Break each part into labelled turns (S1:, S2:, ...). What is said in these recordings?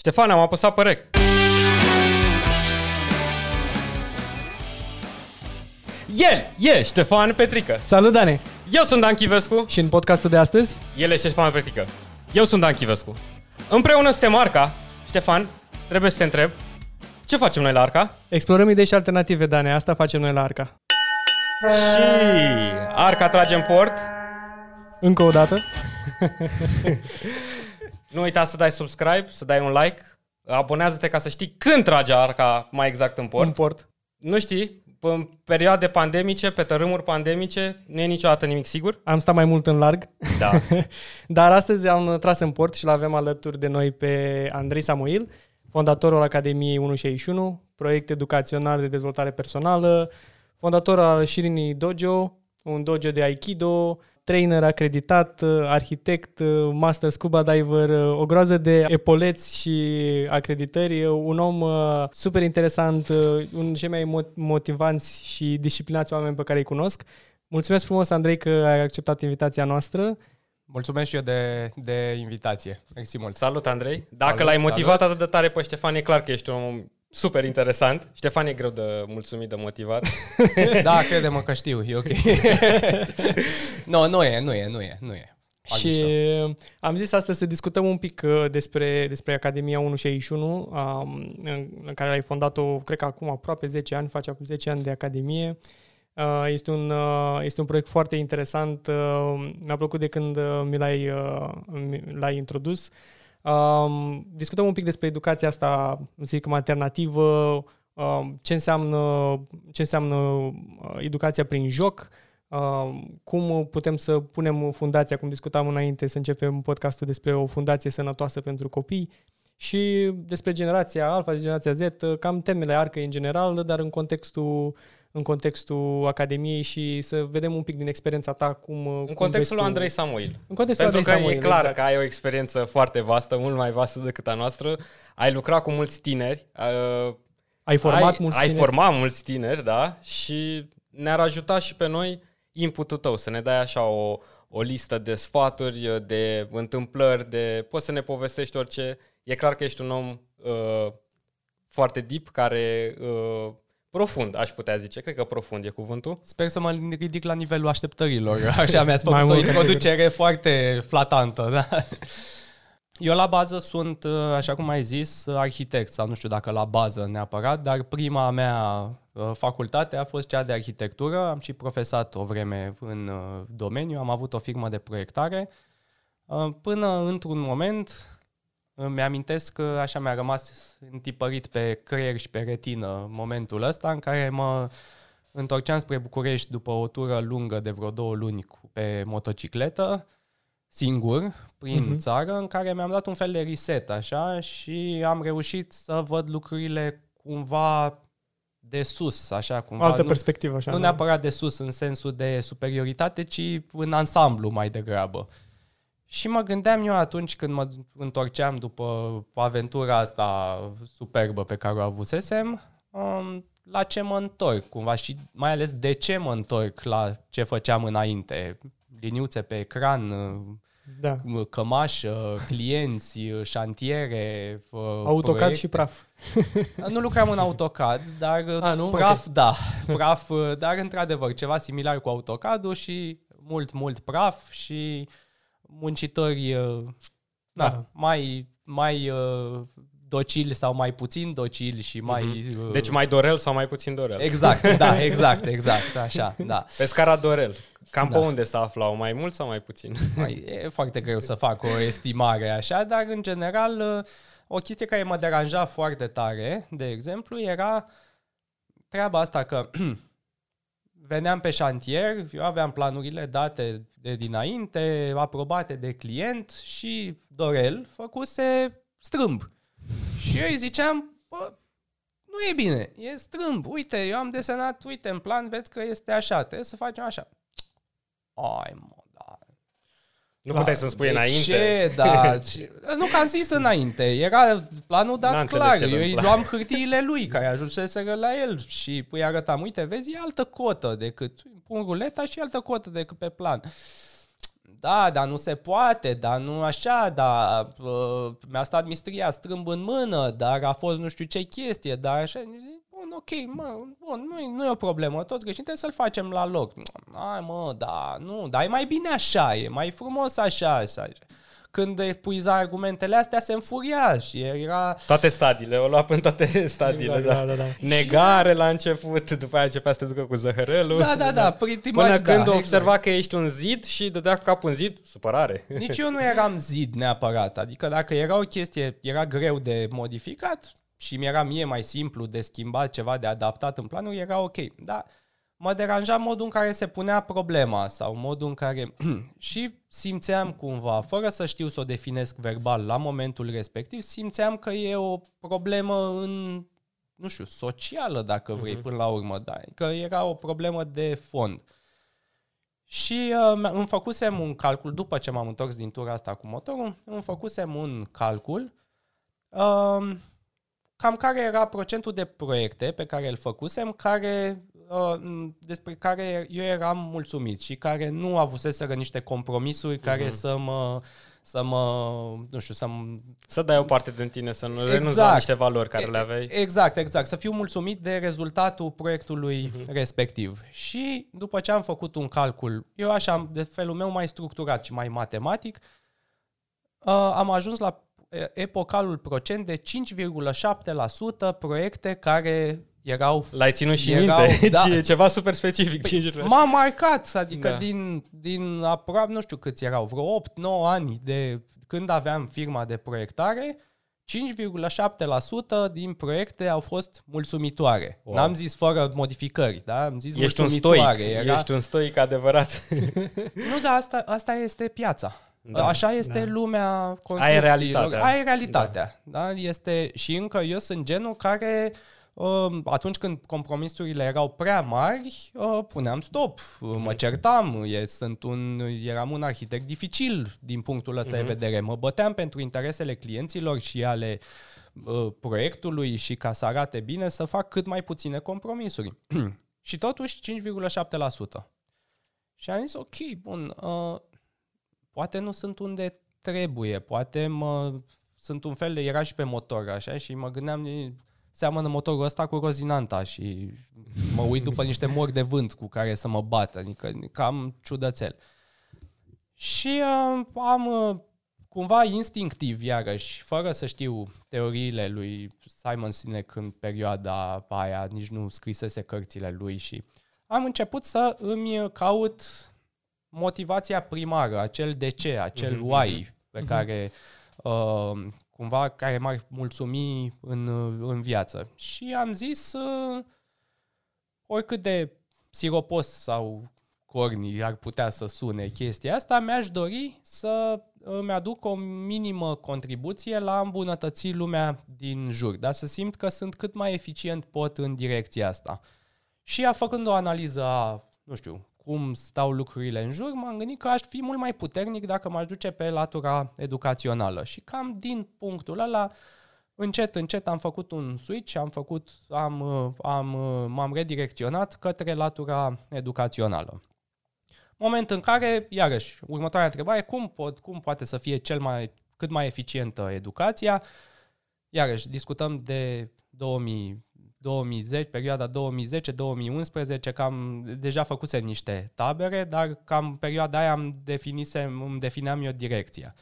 S1: Ștefan, am apăsat pe rec. El e Ștefan Petrică.
S2: Salut, Dane!
S1: Eu sunt Dan Chivescu.
S2: Și în podcastul de astăzi?
S1: El este Ștefan Petrică. Eu sunt Dan Chivescu. Împreună suntem Arca. Ștefan, trebuie să te întreb, ce facem noi la Arca?
S2: Explorăm idei și alternative, Dane. Asta facem noi la Arca.
S1: Și Arca trage în port.
S2: Încă o dată.
S1: Nu uita să dai subscribe, să dai un like. Abonează-te ca să știi când trage Arca mai exact în port.
S2: În port.
S1: Nu știi, în perioade pandemice, pe tărâmuri pandemice, nu e niciodată nimic sigur.
S2: Am stat mai mult în larg.
S1: Da.
S2: Dar astăzi am tras în port și l-avem alături de noi pe Andrei Samuil, fondatorul Academiei 161, proiect educațional de dezvoltare personală, fondator al Shirini Dojo, un dojo de Aikido, trainer acreditat, arhitect, master scuba diver, o groază de epoleți și acreditări, un om uh, super interesant, uh, unul dintre cei mai motivanți și disciplinați oameni pe care îi cunosc. Mulțumesc frumos, Andrei, că ai acceptat invitația noastră.
S3: Mulțumesc și eu de, de invitație. Mersi mult.
S1: Salut, Andrei. Dacă salut, l-ai motivat salut. atât de tare pe Ștefan, e clar că ești un om super interesant. Ștefan e greu de mulțumit, de motivat.
S3: da, crede-mă că știu, e ok. no, nu e, nu e, nu e, nu e.
S2: Fac și mișto. am zis astăzi să discutăm un pic uh, despre, despre Academia 161, um, în care ai fondat-o, cred că acum aproape 10 ani, face acum 10 ani de Academie. Uh, este un, uh, este un proiect foarte interesant. Mi-a plăcut de când mi l-ai, l-ai introdus. Um, discutăm un pic despre educația asta, zic, alternativă, um, ce înseamnă, ce înseamnă uh, educația prin joc, um, cum putem să punem fundația, cum discutam înainte, să începem podcastul despre o fundație sănătoasă pentru copii și despre generația alfa, generația Z, cam temele arcă în general, dar în contextul în contextul Academiei și să vedem un pic din experiența ta cum...
S1: În cum contextul lui Andrei Samuil.
S2: În contextul
S1: Pentru
S2: Andrei
S1: că
S2: Samuil,
S1: e clar
S2: exact.
S1: că ai o experiență foarte vastă, mult mai vastă decât a noastră. Ai lucrat cu mulți tineri. Uh,
S2: ai format
S1: ai,
S2: mulți
S1: ai
S2: tineri.
S1: format mulți tineri, da, și ne-ar ajuta și pe noi inputul tău, să ne dai așa o, o listă de sfaturi, de întâmplări, de poți să ne povestești orice. E clar că ești un om uh, foarte deep, care uh, Profund, aș putea zice. Cred că profund e cuvântul.
S3: Sper să mă ridic la nivelul așteptărilor. Așa mi-ați făcut o introducere foarte flatantă. Da? Eu la bază sunt, așa cum ai zis, arhitect, sau nu știu dacă la bază neapărat, dar prima mea uh, facultate a fost cea de arhitectură. Am și profesat o vreme în uh, domeniu, am avut o firmă de proiectare, uh, până într-un moment îmi amintesc că așa mi-a rămas întipărit pe creier și pe retină momentul ăsta în care mă întorceam spre București după o tură lungă de vreo două luni pe motocicletă, singur, prin uh-huh. țară, în care mi-am dat un fel de reset, așa, și am reușit să văd lucrurile cumva de sus, așa cumva.
S2: Altă
S3: nu,
S2: perspectivă, așa.
S3: Nu da. neapărat de sus în sensul de superioritate, ci în ansamblu mai degrabă. Și mă gândeam eu atunci când mă întorceam după aventura asta superbă pe care o avusesem, um, la ce mă întorc cumva și mai ales de ce mă întorc la ce făceam înainte. Liniuțe pe ecran,
S2: da.
S3: cămașă, clienți, șantiere,
S2: AutoCAD proiecte. și praf.
S3: Nu lucram în AutoCAD, dar A, nu? praf, okay. da. Praf, dar într-adevăr, ceva similar cu AutoCAD-ul și mult, mult praf și muncitori uh, na, da. mai, mai uh, docili sau mai puțin docili și mai...
S1: Mm-hmm. Deci mai dorel sau mai puțin dorel.
S3: Exact, da, exact, exact, așa, da.
S1: Pe scara dorel. Cam da. pe unde se aflau, mai mult sau mai puțin?
S3: Mai, e foarte greu să fac o estimare așa, dar în general o chestie care mă deranja foarte tare, de exemplu, era treaba asta că veneam pe șantier, eu aveam planurile date de dinainte, aprobate de client și Dorel făcuse strâmb. Și eu îi ziceam, bă, nu e bine, e strâmb, uite, eu am desenat, uite, în plan, vezi că este așa, trebuie să facem așa. Ai, mă,
S1: nu puteai să-mi spui
S3: de
S1: înainte.
S3: Ce? Da. Ce? Nu că am zis înainte. Era planul dat N-am clar. Eu îi luam hârtiile lui care ajunseseră la el și îi arătam, uite, vezi, e altă cotă decât pun ruleta și altă cotă decât pe plan. da, dar nu se poate, dar nu așa, dar uh, mi-a stat mistria strâmb în mână, dar a fost nu știu ce chestie, dar așa, bun, ok, mă, bun, nu, nu e o problemă, toți greșim, trebuie să-l facem la loc. Ai mă, da, nu, dar e mai bine așa, e mai frumos așa, așa. așa când epuiza argumentele astea, se înfuria și era...
S1: Toate stadiile, o lua în toate stadiile, exact, da. da, da, da. Negare la început, după aia începea să te ducă cu zăhărelul.
S3: Da, da, da, pretty
S1: Până
S3: much,
S1: când
S3: da,
S1: observa
S3: exact.
S1: că ești un zid și dădea cu capul în zid, supărare.
S3: Nici eu nu eram zid neapărat, adică dacă era o chestie, era greu de modificat și mi era mie mai simplu de schimbat ceva, de adaptat în planul, era ok, dar mă deranja modul în care se punea problema sau modul în care... și simțeam cumva, fără să știu să o definesc verbal la momentul respectiv, simțeam că e o problemă în, nu știu, socială, dacă vrei, uh-huh. până la urmă, da. Că era o problemă de fond. Și uh, îmi făcusem un calcul, după ce m-am întors din tura asta cu motorul, îmi făcusem un calcul uh, cam care era procentul de proiecte pe care îl făcusem, care Uh, despre care eu eram mulțumit și care nu avuseseră niște compromisuri uh-huh. care să mă să mă, nu știu, să mă...
S1: Să dai o parte din tine, să nu exact. renunți la niște valori care le aveai.
S3: Exact, exact. Să fiu mulțumit de rezultatul proiectului uh-huh. respectiv. Și după ce am făcut un calcul, eu așa, de felul meu mai structurat și mai matematic, uh, am ajuns la epocalul procent de 5,7% proiecte care erau...
S1: L-ai ținut și erau, minte, da. e ceva super specific.
S3: Păi, m-a marcat, adică da. din, din aproape, nu știu câți erau, vreo 8-9 ani de când aveam firma de proiectare, 5,7% din proiecte au fost mulțumitoare. Wow. N-am zis fără modificări, da? Am zis
S1: Ești
S3: mulțumitoare.
S1: Un stoic. Era... Ești un stoic adevărat.
S3: nu, dar asta, asta este piața. Da, Așa este da. lumea construcțiilor.
S1: Aia e realitatea.
S3: Aia e realitatea. Da. Da? Este, și încă eu sunt genul care uh, atunci când compromisurile erau prea mari, uh, puneam stop, uh, mă certam, e, sunt un, eram un arhitect dificil din punctul ăsta uh-huh. de mhm. vedere. Mă băteam pentru interesele clienților și ale uh, proiectului și ca să arate bine să fac cât mai puține compromisuri. și totuși 5,7%. Și am zis, ok, bun, uh, poate nu sunt unde trebuie, poate mă, sunt un fel de, era și pe motor așa și mă gândeam, seamănă motorul ăsta cu Rozinanta și mă uit după niște mori de vânt cu care să mă bat, adică cam ciudățel. Și uh, am uh, cumva instinctiv, iarăși, fără să știu teoriile lui Simon Sinek în perioada aia, nici nu scrisese cărțile lui și am început să îmi caut motivația primară, acel de ce, acel mm-hmm. why pe mm-hmm. care uh, cumva care m-ar mulțumi în, în viață. Și am zis, uh, oricât de siropos sau corni ar putea să sune chestia asta, mi-aș dori să îmi aduc o minimă contribuție la îmbunătăți lumea din jur, dar să simt că sunt cât mai eficient pot în direcția asta. Și a făcând o analiză a, nu știu, cum stau lucrurile în jur, m-am gândit că aș fi mult mai puternic dacă m-aș duce pe latura educațională. Și cam din punctul ăla, încet, încet am făcut un switch, am făcut, am, am, m-am redirecționat către latura educațională. Moment în care, iarăși, următoarea întrebare, cum, pot, cum poate să fie cel mai, cât mai eficientă educația? Iarăși, discutăm de 2000, 2010, perioada 2010-2011, cam deja făcusem niște tabere, dar cam perioada aia am definisem, îmi defineam eu direcția.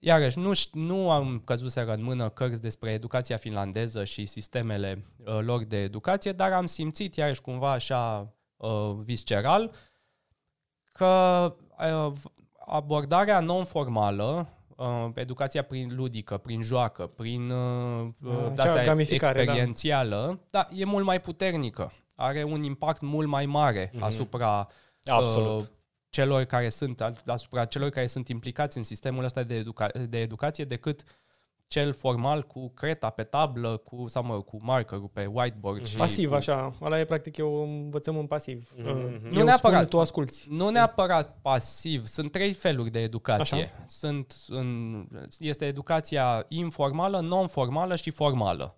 S3: Iarăși, nu, nu am căzuseră în mână cărți despre educația finlandeză și sistemele uh, lor de educație, dar am simțit iarăși cumva așa uh, visceral că uh, abordarea non-formală uh, educația prin ludică, prin joacă, prin uh, uh, experiențială, da. da, e mult mai puternică. Are un impact mult mai mare mm-hmm. asupra
S1: Absolut. Uh,
S3: celor care sunt asupra celor care sunt implicați în sistemul ăsta de, educa- de educație decât cel formal cu creta pe tablă cu, sau mă, cu markerul pe whiteboard. Mm-hmm.
S2: Și pasiv, cu... așa. Ăla e practic eu învățăm în pasiv.
S3: Mm-hmm. Nu neapărat. Spun,
S2: tu asculți.
S3: Nu neapărat pasiv. Sunt trei feluri de educație. Așa? Sunt în, este educația informală, non-formală și formală.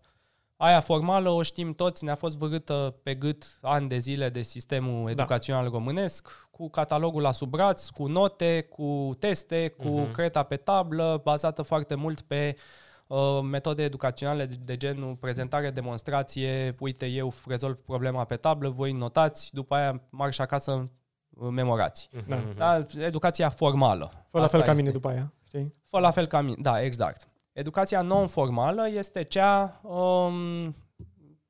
S3: Aia formală o știm toți, ne-a fost vârâtă pe gât ani de zile de sistemul educațional da. românesc, cu catalogul la sub braț, cu note, cu teste, cu uh-huh. creta pe tablă, bazată foarte mult pe uh, metode educaționale de, de genul prezentare, demonstrație, uite, eu rezolv problema pe tablă, voi notați, după aia marș acasă, uh, memorați. Uh-huh. Da? Educația formală.
S2: Fă la fel ca mine după aia, știi?
S3: Fă la fel ca mine, da, exact. Educația non-formală este cea, um,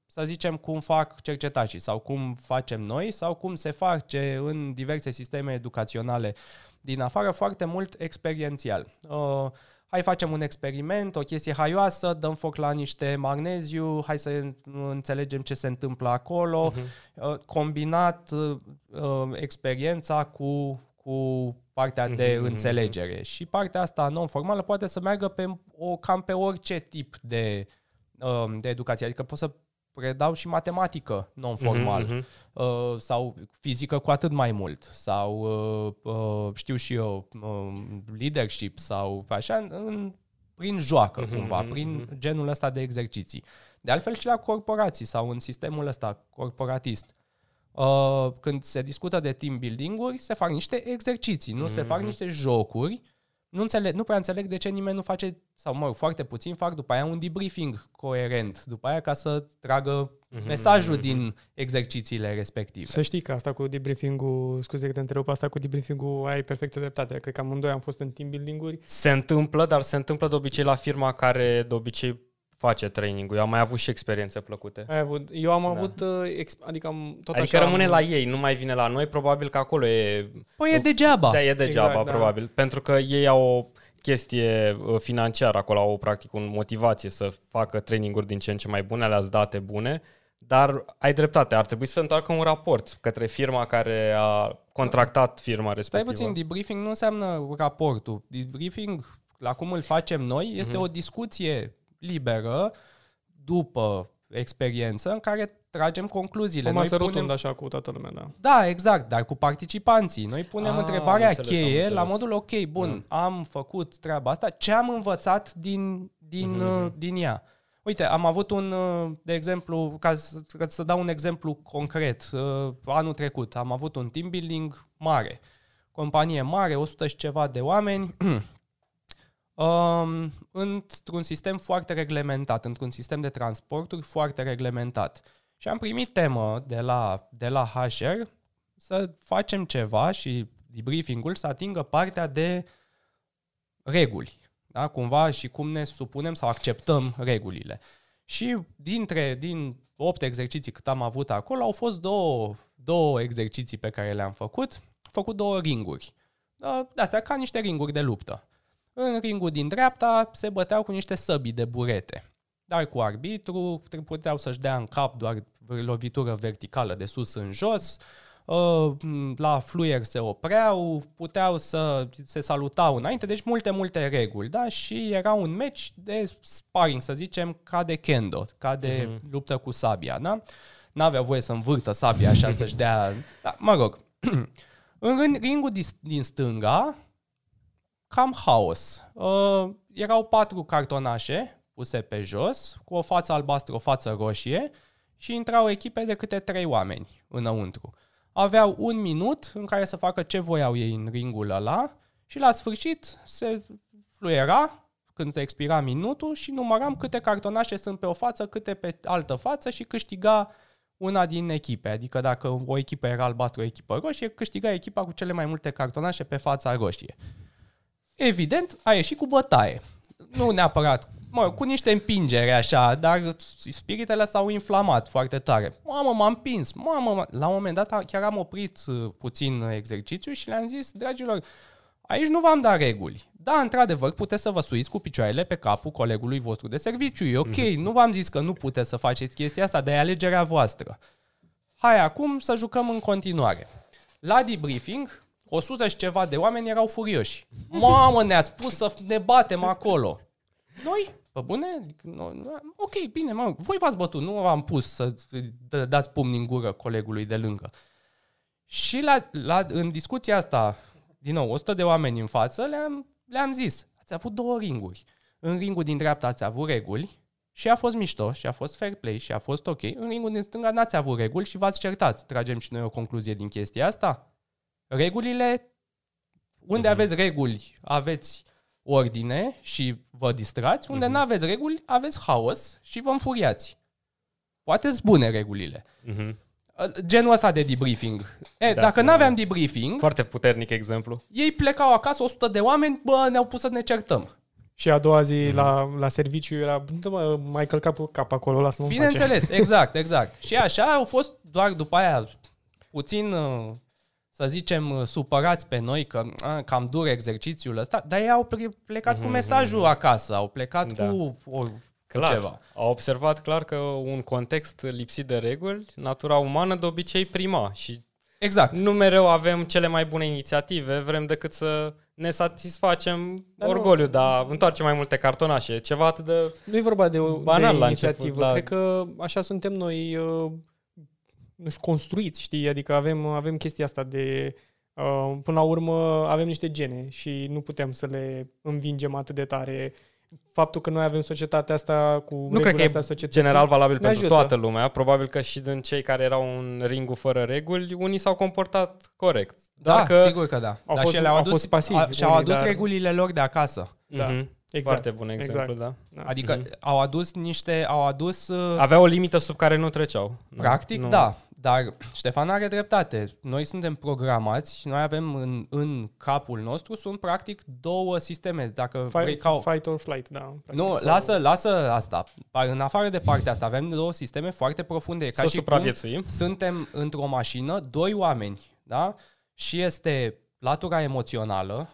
S3: să zicem, cum fac cercetașii sau cum facem noi sau cum se face în diverse sisteme educaționale din afară, foarte mult experiențial. Uh, hai facem un experiment, o chestie haioasă, dăm foc la niște magneziu, hai să înțelegem ce se întâmplă acolo, uh-huh. combinat uh, experiența cu, cu partea de mm-hmm. înțelegere. Și partea asta non-formală poate să meargă pe o, cam pe orice tip de, um, de educație. Adică pot să predau și matematică non-formal mm-hmm. uh, sau fizică cu atât mai mult sau uh, uh, știu și eu uh, leadership sau așa în, prin joacă mm-hmm. cumva, mhm, prin mhm. genul ăsta de exerciții. De altfel și la corporații sau în sistemul ăsta corporatist uh, când se discută de team building-uri, se fac niște exerciții, nu mm-hmm. se fac mhm. niște jocuri. Nu, înțeleg, nu prea înțeleg de ce nimeni nu face, sau mă rog, foarte puțin fac după aia un debriefing coerent, după aia ca să tragă mm-hmm. mesajul mm-hmm. din exercițiile respective.
S2: Să știi că asta cu debriefing-ul, scuze că te întrerup, asta cu debriefing-ul ai perfectă dreptate. Cred că amândoi am fost în team building-uri.
S1: Se întâmplă, dar se întâmplă de obicei la firma care de obicei face training-ul. Eu am mai avut și experiențe plăcute.
S2: Ai avut. Eu am da. avut, uh, adică am tot
S1: adică
S2: așa
S1: rămâne
S2: am...
S1: la ei, nu mai vine la noi, probabil că acolo e...
S3: Păi e degeaba.
S1: Da, e degeaba, exact, da. probabil. Da. Pentru că ei au o chestie uh, financiară acolo, au practic o motivație să facă traininguri din ce în ce mai bune, alea date bune, dar ai dreptate, ar trebui să întoarcă un raport către firma care a contractat firma respectivă.
S3: Stai puțin, debriefing nu înseamnă raportul. Debriefing, la cum îl facem noi, este mm-hmm. o discuție liberă după experiență în care tragem concluziile.
S2: O masă Noi punem... așa cu toată lumea, da.
S3: Da, exact, dar cu participanții. Noi punem ah, întrebarea înțeles, cheie la modul, ok, bun, da. am făcut treaba asta, ce am învățat din, din, mm-hmm. uh, din ea? Uite, am avut un, uh, de exemplu, ca să, ca să dau un exemplu concret, uh, anul trecut am avut un team building mare, companie mare, 100 și ceva de oameni, um, într-un sistem foarte reglementat, într-un sistem de transporturi foarte reglementat. Și am primit temă de la, de la HR să facem ceva și debriefing-ul să atingă partea de reguli. Da? Cumva și cum ne supunem sau acceptăm regulile. Și dintre, din opt exerciții cât am avut acolo, au fost două, două exerciții pe care le-am făcut. Am făcut două ringuri. Da, de astea ca niște ringuri de luptă. În ringul din dreapta se băteau cu niște săbii de burete. Dar cu arbitru puteau să-și dea în cap doar lovitură verticală de sus în jos, uh, la fluier se opreau, puteau să se salutau înainte, deci multe, multe reguli, da? Și era un match de sparring, să zicem, ca de kendo, ca de uh-huh. luptă cu sabia, da? N-avea voie să învârtă sabia așa să-și dea... Da, mă rog, în ringul din stânga cam haos. Uh, erau patru cartonașe puse pe jos, cu o față albastră, o față roșie și intrau echipe de câte trei oameni înăuntru. Aveau un minut în care să facă ce voiau ei în ringul ăla și la sfârșit se fluiera când se expira minutul și număram câte cartonașe sunt pe o față, câte pe altă față și câștiga una din echipe. Adică dacă o echipă era albastră, o echipă roșie, câștiga echipa cu cele mai multe cartonașe pe fața roșie. Evident, a ieșit cu bătaie. Nu neapărat, mă, cu niște împingere așa, dar spiritele s-au inflamat foarte tare. Mamă, m-am pins, mamă, la un moment dat chiar am oprit uh, puțin exercițiu și le-am zis, dragilor, aici nu v-am dat reguli. Da, într-adevăr, puteți să vă suiți cu picioarele pe capul colegului vostru de serviciu. E ok, mm-hmm. nu v-am zis că nu puteți să faceți chestia asta, dar e alegerea voastră. Hai acum să jucăm în continuare. La debriefing, 100 și ceva de oameni erau furioși. Mamă, ne-ați pus să ne batem acolo. Noi? Pe bune? Ok, bine, mă, voi v-ați bătut, nu v-am pus să dați pumni în gură colegului de lângă. Și la, la, în discuția asta, din nou, 100 de oameni în față, le-am, le-am zis, ați avut două ringuri. În ringul din dreapta ați avut reguli și a fost mișto și a fost fair play și a fost ok. În ringul din stânga n-ați avut reguli și v-ați certat. Tragem și noi o concluzie din chestia asta. Regulile, unde uh-huh. aveți reguli, aveți ordine și vă distrați, unde uh-huh. nu aveți reguli, aveți haos și vă înfuriați. Poate sunt bune regulile. Uh-huh. Genul ăsta de debriefing. E, da, dacă da, n-aveam debriefing...
S1: Foarte puternic exemplu.
S3: Ei plecau acasă, 100 de oameni, bă, ne-au pus să ne certăm.
S2: Și a doua zi mm. la, la serviciu era, mă, mai călca pe cap acolo, lasă-mă
S3: Bineînțeles, face. exact, exact. Și așa au fost doar după aia puțin, uh, să zicem, uh, supărați pe noi că a, cam dur exercițiul ăsta, dar ei au plecat mm-hmm. cu mhm, mesajul mhm. acasă, au plecat da. cu o,
S1: clar.
S3: ceva.
S1: Au observat clar că un context lipsit de reguli, natura umană de obicei prima și
S3: Exact.
S1: Nu mereu avem cele mai bune inițiative, vrem decât să ne satisfacem dar orgoliu, nu. dar întoarcem mai multe cartonașe. Ceva atât de
S2: Nu e vorba de, o, banal de la inițiativă. Început, da. Cred că așa suntem noi uh, nu știu, construiți, știi? Adică avem, avem chestia asta de... Uh, până la urmă avem niște gene și nu putem să le învingem atât de tare faptul că noi avem societatea asta cu
S1: Nu cred că e general valabil pentru ajută. toată lumea. Probabil că și din cei care erau în ringul fără reguli, unii s-au comportat corect.
S3: Da, Dacă sigur că da. Au dar fost, și le-au adus, fost pasivi, a, și-au adus dar... regulile lor de acasă.
S1: Da. Mm-hmm. Exact. Foarte bun exemplu, exact. da.
S3: da. Adică mm-hmm. au adus niște, au adus... Uh...
S1: Aveau o limită sub care nu treceau.
S3: Practic, nu. da. Dar Ștefan are dreptate. Noi suntem programați, noi avem în, în capul nostru, sunt practic două sisteme. Dacă
S2: fight, vrei ca... fight or flight, da. Practic,
S3: nu, sau... lasă, lasă asta. În afară de partea asta, avem două sisteme foarte profunde.
S1: Ca Să și supraviețuim.
S3: Suntem într-o mașină, doi oameni, da? Și este latura emoțională,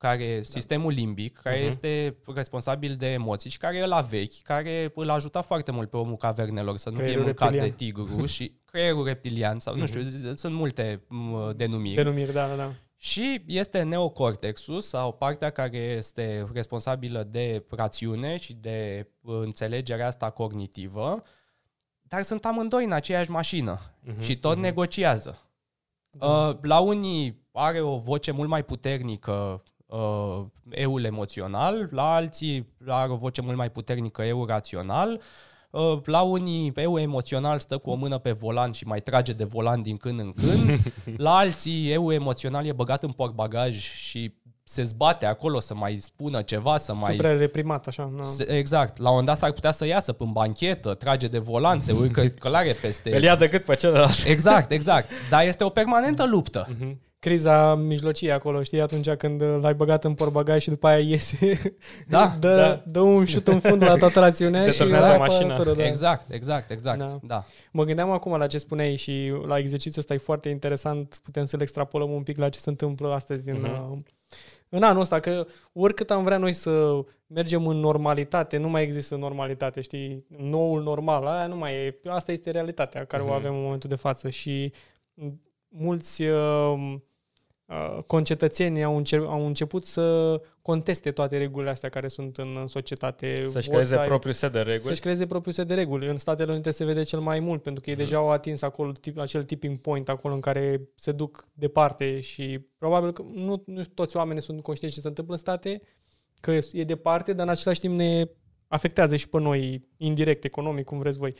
S3: care da. sistemul limbic, care uh-huh. este responsabil de emoții și care e la vechi, care îl ajuta foarte mult pe omul cavernelor să nu creierul fie mâncat reptilian. de tigru și creierul reptilian sau uh-huh. nu mhm. știu, sunt multe denumiri.
S2: Denumiri, da, da, da.
S3: Și este neocortexul sau partea care este responsabilă de rațiune și de înțelegerea asta cognitivă, dar sunt amândoi în aceeași mașină uh-huh. și tot uh-huh. negociază. Da. Uh, la unii are o voce mult mai puternică uh, eul emoțional, la alții are o voce mult mai puternică eu rațional, uh, la unii eu emoțional stă cu o mână pe volan și mai trage de volan din când în când, la alții eu emoțional e băgat în portbagaj și se zbate acolo să mai spună ceva, să mai...
S2: Super reprimat, așa. No.
S3: Exact. La un moment dat s-ar putea să iasă pe banchetă, trage de volan, se urcă călare peste...
S1: Îl ia de cât pe celălalt.
S3: Exact, exact. Dar este o permanentă luptă. Uh-huh
S2: criza mijlocie acolo, știi, atunci când l-ai băgat în porbagaj și după aia iese,
S3: da,
S2: dă,
S3: da.
S2: dă un șut în fund la toată rațiunea și
S1: la mașina.
S3: Tură, da. Exact, exact, exact. Da. da.
S2: Mă gândeam acum la ce spuneai și la exercițiul ăsta e foarte interesant, putem să-l extrapolăm un pic la ce se întâmplă astăzi uh-huh. în, mhm. în anul ăsta, că oricât am vrea noi să mergem în normalitate, nu mai există normalitate, știi? Noul normal, aia nu mai e. Asta este realitatea care uh-huh. o mhm. avem în momentul de față și mulți uh, Uh, concetățenii au, înce- au început să conteste toate regulile astea care sunt în, în societate.
S1: Să-și creeze să propriul set de reguli.
S2: Să-și creeze propriul set de reguli. În Statele Unite se vede cel mai mult, pentru că ei mm. deja au atins acolo tip, acel tipping point, acolo în care se duc departe și probabil că nu, nu toți oamenii sunt conștienți ce se întâmplă în state, că e departe, dar în același timp ne afectează și pe noi, indirect, economic, cum vreți voi.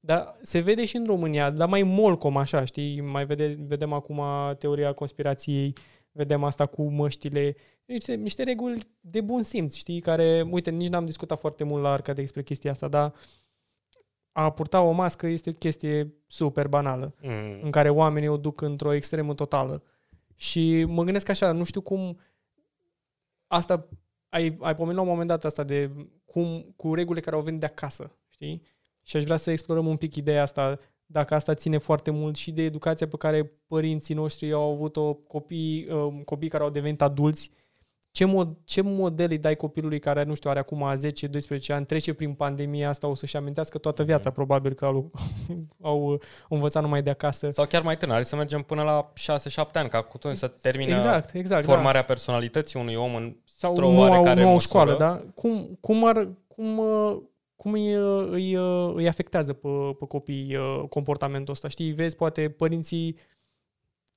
S2: Dar se vede și în România, dar mai molcom așa, știi? Mai vede, vedem acum teoria conspirației, vedem asta cu măștile, niște, niște reguli de bun simț, știi? Care, uite, nici n-am discutat foarte mult la Arca despre chestia asta, dar a purta o mască este o chestie super banală, mm. în care oamenii o duc într-o extremă totală. Și mă gândesc așa, nu știu cum asta, ai, ai pomenit la un moment dat asta de cum, cu regulile care au venit de acasă, știi? Și aș vrea să explorăm un pic ideea asta, dacă asta ține foarte mult și de educația pe care părinții noștri au avut-o, copii, uh, copii care au devenit adulți, ce, mod, ce model îi dai copilului care, nu știu, are acum 10-12 ani, trece prin pandemia asta, o să-și amintească toată viața, mm. probabil că au, au învățat numai de acasă.
S1: Sau chiar mai tânăr, să mergem până la 6-7 ani, ca cu toți să termine exact, exact, formarea da. personalității unui om în Sau nu au, nu au școală,
S2: da? Cum, cum, ar, cum, uh, cum îi, îi, îi afectează pe, pe copii uh, comportamentul ăsta. Știi, vezi, poate părinții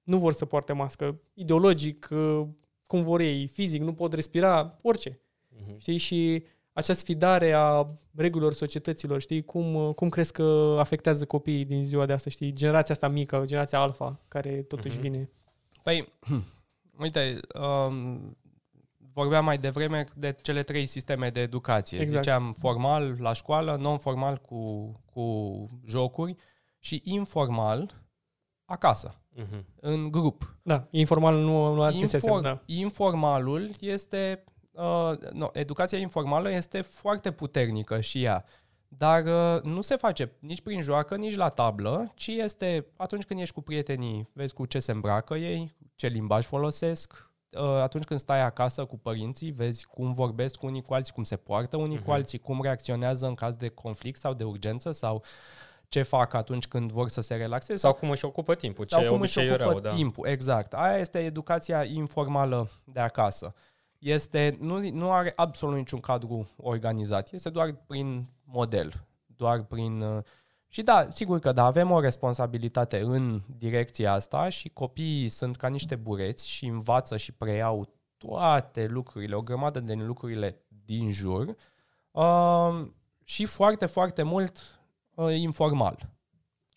S2: nu vor să poarte mască. Ideologic, uh, cum vor ei, fizic, nu pot respira, orice. Uh-huh. Știi? Și acea sfidare a regulilor societăților, știi? Cum, uh, cum crezi că afectează copiii din ziua de astăzi, știi? Generația asta mică, generația alfa, care totuși uh-huh. vine.
S3: Păi, uite, um, vorbeam mai devreme de cele trei sisteme de educație. Exact. Ziceam formal la școală, non-formal cu, cu jocuri și informal acasă, uh-huh. în grup.
S2: Da, informal nu, nu are Infor- înseamnă. Da.
S3: Informalul este, uh, no, educația informală este foarte puternică și ea, dar uh, nu se face nici prin joacă, nici la tablă, ci este atunci când ești cu prietenii, vezi cu ce se îmbracă ei, ce limbaj folosesc, uh, atunci când stai acasă cu părinții, vezi cum vorbesc unii cu alții, cum se poartă unii uh-huh. cu alții, cum reacționează în caz de conflict sau de urgență sau ce fac atunci când vor să se relaxeze.
S1: Sau cum își ocupă timpul,
S3: ce
S1: cum își ocupă
S3: rău, da. timpul, exact. Aia este educația informală de acasă. Este, nu, nu are absolut niciun cadru organizat, este doar prin model, doar prin... Uh, și da, sigur că da, avem o responsabilitate în direcția asta și copiii sunt ca niște bureți și învață și preiau toate lucrurile, o grămadă de lucrurile din jur uh, și foarte, foarte mult uh, informal.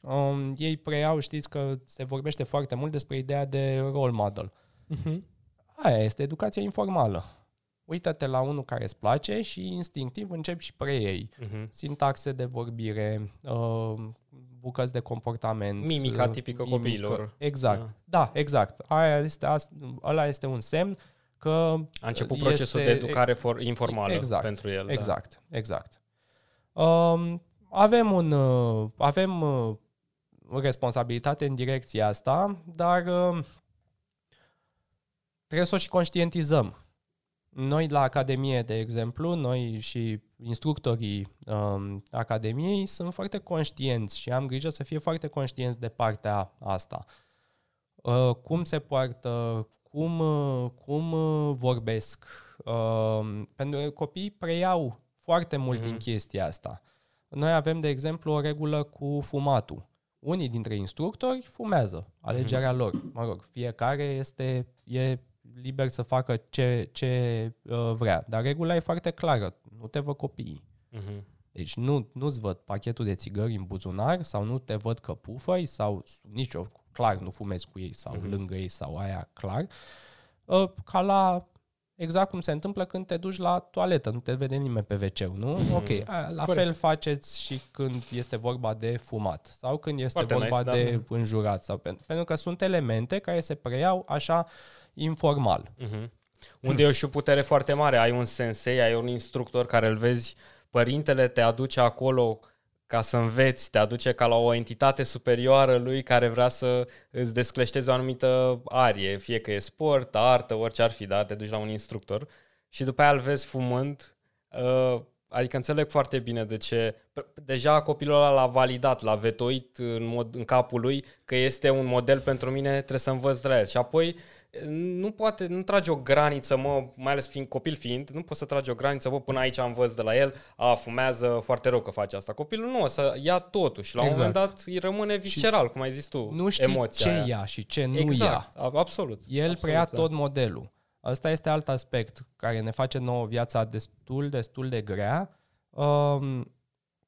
S3: Um, ei preiau, știți că se vorbește foarte mult despre ideea de role model. Uh-huh. Aia este educația informală. Uită-te la unul care îți place și instinctiv începi și preiei. Uh-huh. Sintaxe de vorbire, uh, bucăți de comportament.
S1: Mimica uh, tipică mimică. copiilor.
S3: Exact. Uh. Da, exact. Aia este, ăla este un semn că
S1: A început procesul de educare for, informală
S3: exact,
S1: pentru el.
S3: Exact, da. exact. Um, avem, un, uh, avem uh, o responsabilitate în direcția asta, dar uh, trebuie să o și conștientizăm. Noi la Academie, de exemplu, noi și instructorii um, Academiei sunt foarte conștienți și am grijă să fie foarte conștienți de partea asta. Uh, cum se poartă, cum, uh, cum vorbesc. Uh, pentru că copiii preiau foarte mult mm-hmm. din chestia asta. Noi avem, de exemplu, o regulă cu fumatul. Unii dintre instructori fumează, alegerea mm-hmm. lor. Mă rog, fiecare este e liber să facă ce, ce uh, vrea. Dar regula e foarte clară. Nu te văd copiii. Mm-hmm. Deci nu, nu-ți văd pachetul de țigări în buzunar sau nu te văd că pufăi sau nicio, clar, nu fumezi cu ei sau mm-hmm. lângă ei sau aia, clar. Uh, ca la exact cum se întâmplă când te duci la toaletă, nu te vede nimeni pe wc nu? Mm. Ok, la Corect. fel faceți și când este vorba de fumat sau când este Foarte vorba nice, de da. înjurat. Sau, pentru că sunt elemente care se preiau așa informal. Mm-hmm.
S1: Unde e și o putere foarte mare. Ai un sensei, ai un instructor care îl vezi, părintele te aduce acolo ca să înveți, te aduce ca la o entitate superioară lui care vrea să îți descleșteze o anumită arie, fie că e sport, artă, orice ar fi, da? te duci la un instructor și după aia îl vezi fumând, uh, adică înțeleg foarte bine de ce, deja copilul ăla l-a validat, l-a vetoit în, mod, în capul lui că este un model pentru mine, trebuie să învăț de la el și apoi nu poate, nu trage o graniță, mă, mai ales fiind copil fiind, nu poți să tragi o graniță, bă, până aici învăț de la el, a, fumează foarte rău că face asta. Copilul nu, o să ia totul și la exact. un moment dat îi rămâne visceral, și cum ai zis tu,
S3: Nu știi emoția ce aia. ia și ce nu
S1: exact,
S3: ia.
S1: absolut.
S3: El
S1: absolut,
S3: preia da. tot modelul. Asta este alt aspect care ne face nouă viața destul, destul de grea, um,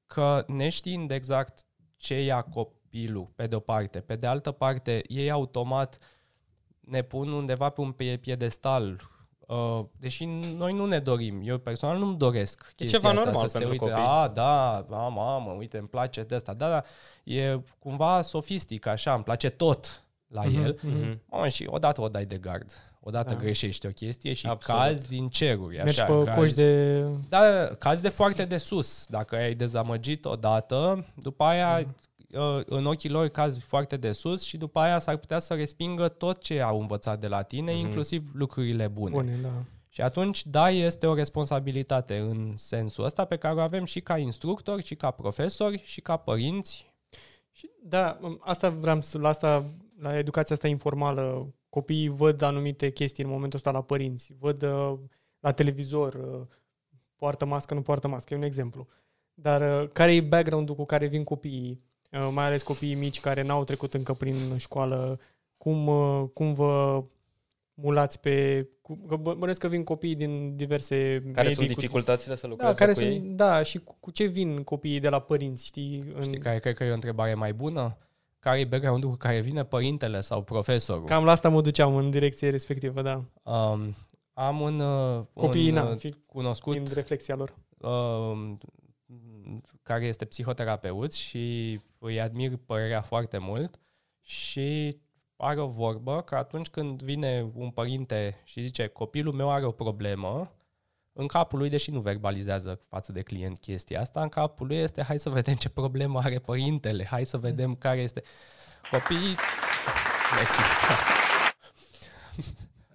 S3: că neștiind exact ce ia copilul, pe de o parte, pe de altă parte, ei automat uh, ne pun undeva pe un piedestal. Uh, deși noi nu ne dorim, eu personal nu-mi doresc
S1: e ceva
S3: asta,
S1: normal
S3: să se
S1: uite,
S3: copii. a, da, a, mamă, uite, îmi place de asta, da, da, e cumva sofistic, așa, îmi place tot la mm-hmm, el. Mm-hmm. Mă, și odată o dai de gard, odată da. greșești o chestie și Absolut. cazi din ceruri.
S2: Mergi așa, pe cazi, coși de...
S3: Da, cazi de foarte de sus. Dacă ai dezamăgit odată, după aia mm. Uh, în ochii lor cazi foarte de sus și după aia s-ar putea să respingă tot ce au învățat de la tine, mm-hmm. inclusiv lucrurile bune.
S2: Bune, da.
S3: Și atunci, da, este o responsabilitate în sensul ăsta pe care o avem și ca instructori, și ca profesori, și ca părinți.
S2: Și, da, asta vreau să, la asta, la educația asta informală, copiii văd anumite chestii în momentul ăsta la părinți, văd uh, la televizor, uh, poartă mască, nu poartă mască, e un exemplu. Dar uh, care e background-ul cu care vin copiii? Uh, mai ales copiii mici care n-au trecut încă prin școală, cum, uh, cum vă mulați pe... Cu, că bă- bănesc că vin copii din diverse
S1: Care
S2: medii,
S1: sunt
S2: cu-
S1: dificultățile să
S2: Da,
S1: lucrezi
S2: care
S1: cu
S2: sunt,
S1: ei?
S2: da, și cu, cu ce vin copiii de la părinți, știi? În,
S3: Știi care cred că e o întrebare mai bună? Care e background-ul cu care vine părintele sau profesorul?
S2: Cam la asta mă duceam în direcție respectivă, da.
S3: Um, am un, uh,
S2: Copiii,
S3: un
S2: na,
S3: uh,
S2: fi,
S3: cunoscut
S2: fiind reflexia lor.
S3: uh, care este psihoterapeut și îi admir părerea foarte mult și are o vorbă că atunci când vine un părinte și zice copilul meu are o problemă, în capul lui, deși nu verbalizează față de client chestia asta, în capul lui este hai să vedem ce problemă are părintele, hai să vedem care este... Copiii... Mersi.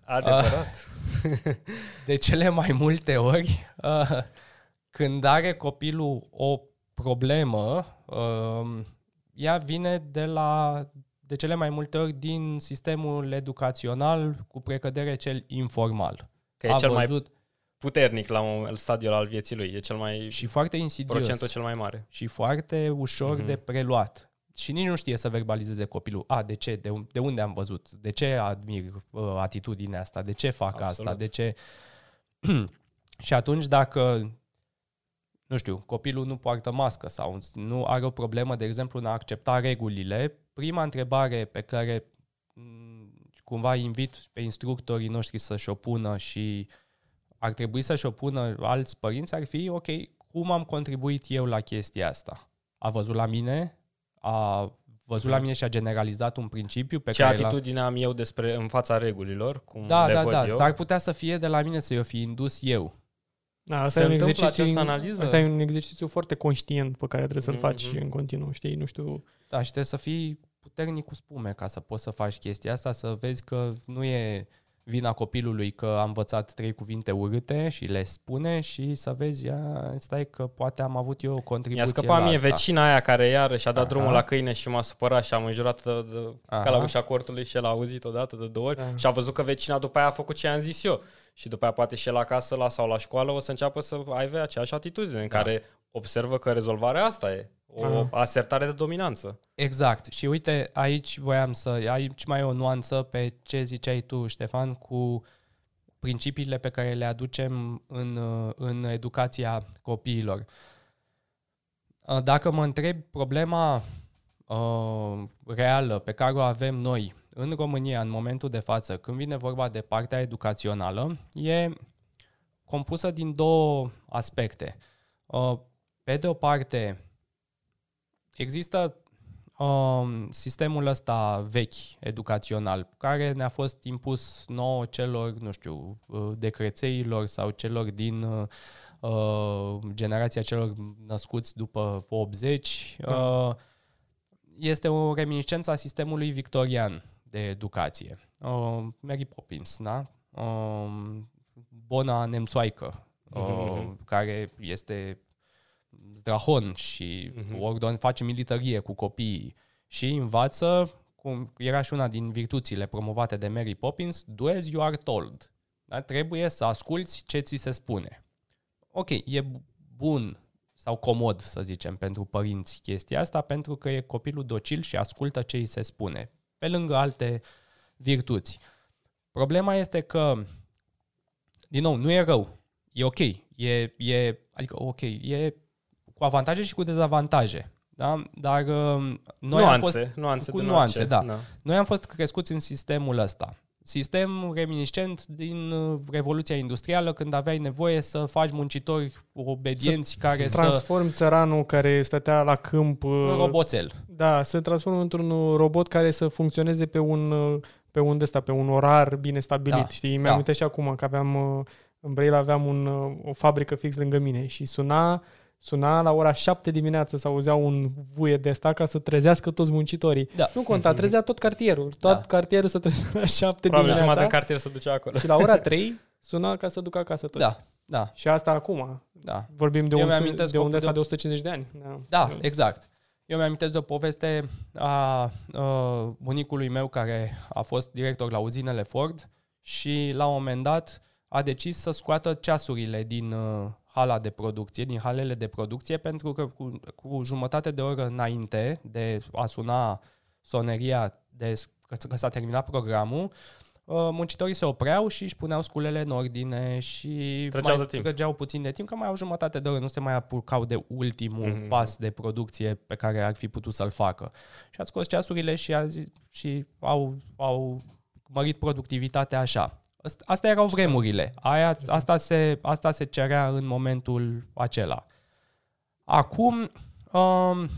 S1: Adevărat.
S3: de cele mai multe ori, uh, când are copilul o problemă, uh, ea vine de la de cele mai multe ori din sistemul educațional cu precădere cel informal.
S1: Că e
S3: A
S1: cel mai
S3: văzut
S1: puternic la un stadiul al vieții lui. E cel mai...
S3: și foarte insidios
S1: procentul cel mai mare.
S3: și foarte ușor
S1: Mhm.
S3: de preluat. Și nici nu știe să verbalizeze copilul. A, de ce? De, un- de unde am văzut? De ce admir uh, atitudinea asta? De ce fac
S1: Absolut.
S3: asta? De ce... și atunci dacă, nu știu, copilul nu poartă mască sau nu are o problemă, de exemplu, în a accepta regulile, prima întrebare pe care m, cumva invit pe instructorii noștri să-și o pună și ar trebui să-și o pună alți părinți ar fi, ok, cum am contribuit eu la chestia asta? A văzut la mine? A văzut la mine și a generalizat un principiu pe
S1: Ce
S3: care l-a-
S1: atitudine am eu despre în fața regulilor, cum
S3: Da,
S1: le
S3: da,
S1: văd
S3: da.
S1: eu.
S3: S-ar putea să fie de la mine să eu fi indus eu.
S2: Da, asta
S1: Se
S2: e un
S1: întâmplă
S2: exercițiu,
S1: această analiză?
S2: Asta e un exercițiu foarte conștient pe care trebuie să-l faci
S1: Mhm.
S2: în continuu, știi? Nu știu,
S3: Da, și trebuie să fii puternic cu spume ca să poți să faci chestia asta, să vezi că nu e vina copilului că a învățat trei cuvinte urâte și le spune și să vezi, ia, stai că poate am avut eu o contribuție
S1: Mi-a scăpat
S3: la
S1: mie
S3: asta.
S1: vecina aia care iară și-a dat
S3: Aha.
S1: drumul la câine și m-a supărat și am înjurat de, de, ca la
S3: Aha.
S1: ușa cortului și el a auzit odată de două ori
S2: Da.
S1: și a văzut că vecina după aia a făcut ce am zis eu. Și după aia poate și el acasă la, sau la școală o să înceapă să aibă aceeași atitudine în
S3: Da.
S1: care observă că rezolvarea asta e. O
S2: Aha.
S1: asertare de dominanță.
S3: Exact. Și uite, aici voiam să... Aici mai e o nuanță pe ce ziceai tu, Ștefan, cu principiile pe care le aducem în, uh, în educația copiilor. Uh, Dacă mă întreb problema uh, reală pe care o avem noi în România în momentul de față, când vine vorba de partea educațională, e compusă din două aspecte. Uh, Pe de o parte, există um, sistemul ăsta vechi, educațional, care ne-a fost impus nouă celor, nu știu, uh, decrețeilor sau celor din uh, uh, generația celor născuți după 80.
S2: Da.
S3: Uh, este o reminiscență a sistemului victorian de educație. Uh, Mary Poppins, da? Uh, Bona nemțoaică, uh,
S1: Mhm.
S3: care este zdrahon și
S1: Mhm.
S3: ordon, face militarie cu copiii și învață, cum era și una din virtuțile promovate de Mary Poppins, do as you are told. Da? Trebuie să asculți ce ți se spune. Ok, e bun sau comod, să zicem, pentru părinți chestia asta, pentru că e copilul docil și ascultă ce îi se spune, pe lângă alte virtuți. Problema este că, din nou, nu e rău. E ok. E, e, adică, ok, e cu avantaje și cu dezavantaje. Da? Dar uh, noi am fost
S1: nuanțe, nuanțe
S3: cu
S1: din
S3: nuanțe,
S1: orice.
S3: da. Noi am fost crescuți în sistemul ăsta. Sistem reminiscent din uh, Revoluția Industrială, când aveai nevoie să faci muncitori obedienți care să...
S2: transform țăranul care stătea la câmp...
S3: Un
S2: uh,
S3: roboțel.
S2: Da, să transformă într-un uh, robot care să funcționeze pe un, uh, pe un, ăsta, pe un orar bine stabilit.
S3: Da,
S2: Știi? Mi-am
S3: da.
S2: uitat și acum că aveam uh, în Brăila aveam un, uh, o fabrică fix lângă mine și suna, suna la ora 7 dimineață să auzea un vuie de asta ca să trezească toți muncitorii.
S3: Da.
S2: Nu conta, trezea tot cartierul. Tot
S3: Da.
S2: cartierul să trezea la 7
S1: Probabil jumătate
S2: dimineața
S1: în cartier să duce acolo.
S2: și la ora 3 suna ca să ducă acasă toți.
S3: Da, da,
S2: Și asta acum.
S3: da.
S2: Vorbim de
S3: Eu
S2: un,
S3: mi-amintesc
S2: de un
S3: că-
S2: de asta
S3: de-
S2: de 150 de ani. Da,
S3: Da, exact. Eu mi-amintesc de o poveste a uh, bunicului meu care a fost director la uzinele Ford și la un moment dat a decis să scoată ceasurile din uh, hala de producție, din halele de producție, pentru că cu, cu jumătate de oră înainte de a suna soneria de că, că s-a terminat programul, uh, muncitorii se opreau și își puneau sculele în ordine și
S1: Trăgeau
S3: mai
S1: de timp.
S3: trăgeau puțin de timp, că mai au jumătate de oră, nu se mai apucau de ultimul
S1: Mhm.
S3: pas de producție pe care ar fi putut să-l facă. Și a scos ceasurile și, a zi, și au, au mărit productivitatea așa. Ast- Astea erau vremurile. Aia, asta, se, asta se cerea în momentul acela. Acum, um,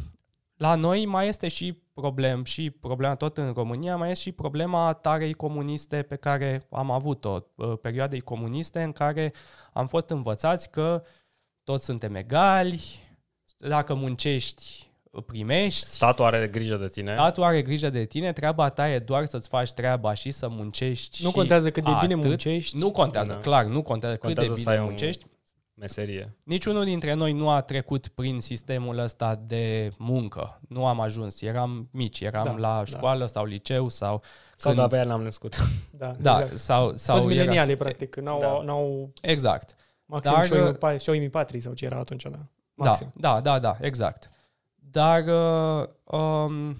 S3: la noi mai este și problem și problema tot în România, mai este și problema tarei comuniste pe care am avut-o, uh, perioadei comuniste în care am fost învățați că toți suntem egali, dacă muncești, primești,
S1: Statul are grijă de tine.
S3: statul are grijă de tine, treaba ta e doar să-ți faci treaba și să muncești.
S2: Nu
S3: și
S2: contează cât de bine
S3: atât.
S2: muncești.
S3: Nu contează,
S1: Da.
S3: clar, nu contează,
S1: Contează
S3: cât de
S1: să
S3: bine
S1: ai un-
S3: muncești.
S1: Meserie.
S3: Niciunul dintre noi nu a trecut prin sistemul ăsta de muncă. Nu am ajuns. Eram mici, eram
S2: Da,
S3: da, la
S2: da.
S3: școală sau liceu sau...
S1: Sau
S3: când-
S1: de-abia n-am născut.
S2: Da,
S3: Da,
S2: exact.
S3: sau, sau
S2: Toți
S3: era-
S2: mileniali, practic, n-au,
S1: Da.
S2: n-au
S3: Exact.
S2: maxim
S3: Dar,
S2: Dar,
S3: uh,
S2: show, show me patri sau ce era atunci, da. Maxim.
S3: Da, da, da, da, exact. Dar uh, um,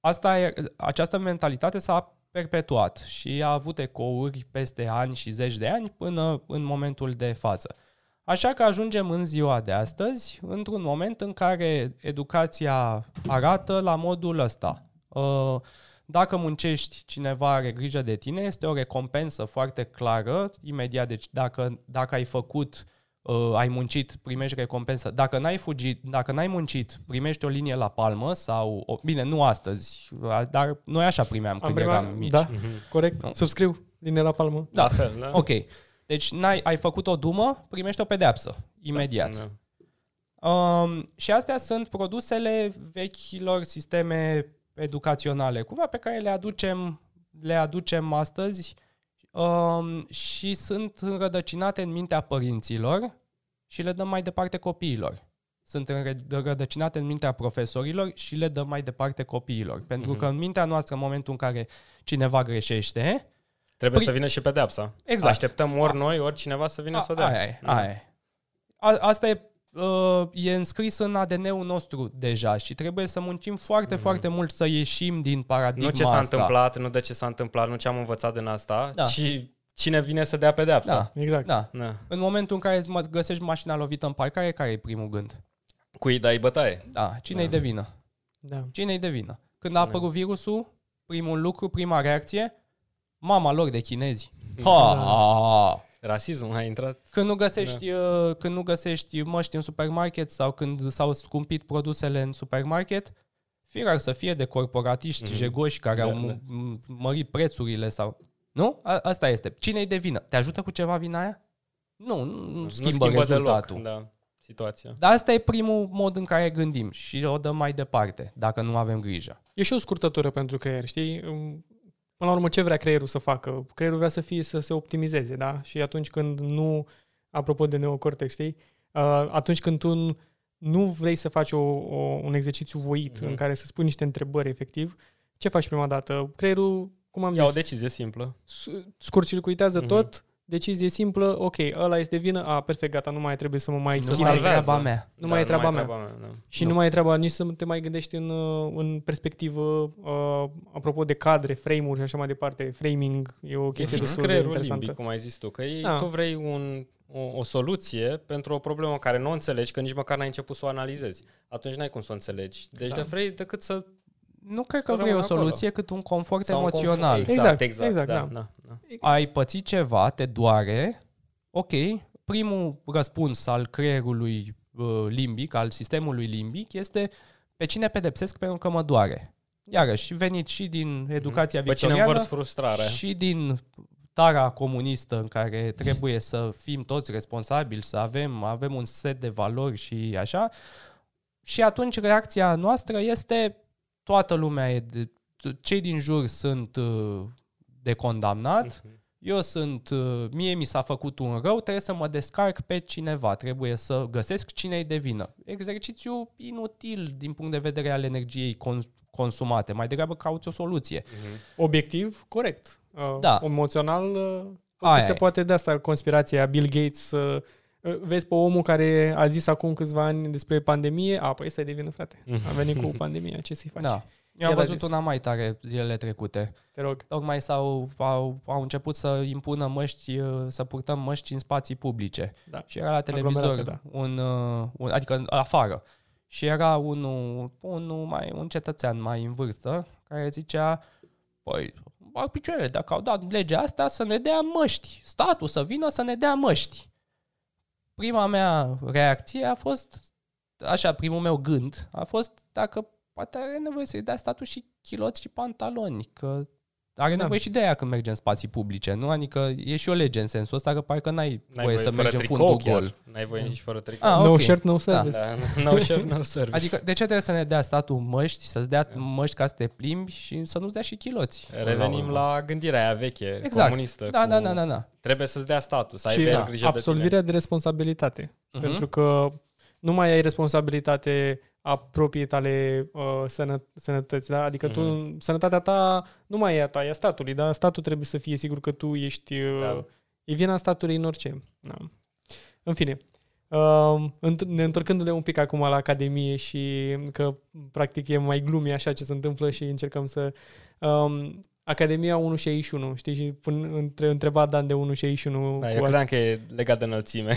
S3: asta e, această mentalitate s-a perpetuat și a avut ecouri peste ani și zeci de ani până în momentul de față. Așa că ajungem în ziua de astăzi, într-un moment în care educația arată la modul ăsta. Uh, Dacă muncești, cineva are grijă de tine, este o recompensă foarte clară, imediat. Deci dacă, dacă ai făcut, uh, ai muncit, primești recompensă. Dacă n-ai fugit, dacă n-ai muncit, primești o linie la palmă sau, o, bine, nu astăzi, dar noi așa primeam
S2: Am
S3: când
S2: prima,
S3: eram mici.
S2: da, corect.
S3: Nu.
S2: Subscriu, linie la palmă.
S3: Da.
S1: La fel, da?
S3: Ok. Deci n-ai, ai făcut o dumă, primești o pedeapsă, imediat.
S1: Da.
S3: Um, și astea sunt produsele vechilor sisteme educaționale, cumva pe care le aducem, le aducem astăzi um, și sunt înrădăcinate în mintea părinților și le dăm mai departe copiilor. Sunt înre- înrădăcinate în mintea profesorilor și le dăm mai departe copiilor. Pentru
S1: Mhm.
S3: că în mintea noastră, în momentul în care cineva greșește,
S1: Trebuie
S3: Pri-
S1: să vină și pedeapsa.
S3: Exact.
S1: Așteptăm ori noi, ori cineva să vină să o dea.
S3: Aia e,
S1: Da.
S3: aia e. A, asta e, uh, e înscris în ADN-ul nostru deja și trebuie să muncim foarte,
S1: Mhm.
S3: foarte mult să ieșim din paradigma
S1: Nu ce s-a
S3: asta.
S1: întâmplat, nu de ce s-a întâmplat, nu ce am învățat din asta,
S3: Da.
S1: ci cine vine să dea pedeapsa.
S3: Da,
S2: Exact.
S3: da.
S1: Da.
S3: În momentul în care îți mă- găsești mașina lovită în parcare, care e primul gând?
S1: Cui dai bătaie?
S3: Da, cine-i de vină?
S2: Da.
S3: Cine-i de vină? Când a apărut virusul, primul lucru, prima reacție, mama lor de chinezi. Ha!
S1: Rasismul a intrat.
S3: Când nu găsești, da. când nu găsești măști în supermarket sau când s-au scumpit produsele în supermarket, firar să fie de corporatiști
S1: Mhm.
S3: mm-hmm. jegoși care
S1: Da,
S3: au
S1: da.
S3: m- m- mărit prețurile sau... Nu? A- asta este. Cine-i de vină? Te ajută cu ceva vina aia? Nu, nu, nu schimbă,
S1: nu schimbă
S3: rezultatul.
S1: deloc da, situația.
S3: Dar asta e primul mod în care gândim și o dăm mai departe, dacă nu avem grijă.
S2: E și o scurtătură pentru creier, știi? Um, Până la urmă, ce vrea creierul să facă? Creierul vrea să fie să se optimizeze, da? Și atunci când nu, apropo de neocortex, știi? Uh, Atunci când tu n- nu vrei să faci o, o, un exercițiu voit
S1: Mhm.
S2: în care să spui niște întrebări efectiv, ce faci prima dată? Creierul, cum am
S1: Ia o
S2: zis,
S1: decizie simplă.
S2: scurcircuitează
S1: Mhm.
S2: tot, decizie simplă, ok, ăla este de vină, a, perfect, gata, nu mai trebuie să mă mai
S3: Nu
S2: schimb.
S3: mai e
S1: salvează.
S3: treaba mea.
S2: Nu mai e treaba mea.
S1: mea. da.
S2: Și
S3: Nu.
S2: nu mai e treaba nici să te mai gândești în, uh, în perspectivă, uh, apropo de cadre, frame-uri și așa mai departe. Framing e o
S1: E
S2: chestie
S1: fix
S2: destul de
S1: creierul
S2: interesantă.
S1: limbic, cum ai zis tu, că ei,
S2: Da.
S1: tu vrei un, o, o soluție pentru o problemă care nu o înțelegi, că nici măcar n-ai început să o analizezi. Atunci n-ai cum să o înțelegi. Deci
S2: Da.
S1: de vrei decât să...
S3: Nu cred
S1: Să
S3: că vrei o
S1: rămân acolo.
S3: soluție, cât un confort
S1: sau un
S3: emoțional.
S1: confort.
S2: Exact,
S1: Exact, exact,
S2: exact,
S1: da,
S2: da.
S1: da. da.
S3: ai pățit ceva, te doare, ok, primul răspuns al creierului uh, limbic, al sistemului limbic, este pe cine pedepsesc pentru că mă doare. Iarăși, venit și din educația
S1: Pe cine
S3: victoriană
S1: învărs frustrare.
S3: și din tara comunistă în care trebuie să fim toți responsabili, să avem, avem un set de valori și așa. Și atunci reacția noastră este toată lumea e de, cei din jur sunt uh, de condamnat,
S1: Mhm.
S3: eu sunt, uh, mie mi s-a făcut un rău, trebuie să mă descarc pe cineva, trebuie să găsesc cine-i de vină. Exercițiu inutil din punct de vedere al energiei con- consumate, mai degrabă cauți o soluție.
S1: Mhm.
S2: Obiectiv, corect. Uh,
S3: Da.
S2: Emoțional, uh,
S3: Aia
S2: se
S3: e.
S2: poate de asta conspirația Bill Gates uh, uh, Vezi pe omul care a zis acum câțiva ani despre pandemie, a, păi ăsta e de vină, frate. A venit cu pandemia, ce să-i faci?
S3: Da. Eu am
S2: El a
S3: văzut
S2: zis.
S3: una mai tare zilele trecute.
S2: Te rog.
S3: Tocmai s-au, au, au început să impună măști, uh, să purtăm măști în spații publice.
S2: Da.
S3: Și era la televizor,
S2: Aglomerate,
S3: un, uh, un, adică afară. Și era unul, unul mai, un cetățean mai în vârstă care zicea, păi, bag picioarele, dacă au dat legea asta să ne dea măști. Statul să vină să ne dea măști. Prima mea reacție a fost, așa, primul meu gând a fost dacă poate are nevoie să-i dea statul și chiloți și pantaloni, că are
S2: Da.
S3: nevoie și de aia când merge în spații publice, nu? Adică e și o lege în sensul ăsta că parcă n-ai,
S1: N-ai
S3: voie să
S1: fără
S3: mergi în
S1: tricou
S3: fundul
S1: chiar.
S3: gol.
S1: N-ai voie nici fără tricou.
S3: Ah,
S2: no
S3: ok.
S2: shirt, no service.
S1: Da, no shirt, no service.
S3: Adică de ce trebuie să ne dea statul măști, să-ți dea măști ca să te plimbi și să nu-ți dea și chiloți?
S1: Revenim
S3: urmă.
S1: la gândirea aia veche,
S3: exact.
S1: comunistă.
S3: Da,
S1: cu...
S3: da, da, da, da.
S1: Trebuie să-ți dea status, să ai
S2: și
S1: de
S2: da,
S1: grijă de tine.
S2: absolvirea de responsabilitate.
S3: Mhm.
S2: Pentru că nu mai ai responsabilitate a proprii tale uh, sănă, sănătăți, da? Adică tu,
S1: Mhm.
S2: sănătatea ta nu mai e a ta, e a statului, da? Statul trebuie să fie sigur că tu ești... Uh,
S1: Da.
S2: E vina statului în orice. Da. În fine, uh, înt- ne întorcându-ne un pic acum la Academie și că practic e mai glumi așa ce se întâmplă și încercăm să... Um, Academia 161, știi? Și pun, între, întreba Dan de 161
S1: Da, eu
S2: cu
S1: credeam că e legat de înălțime.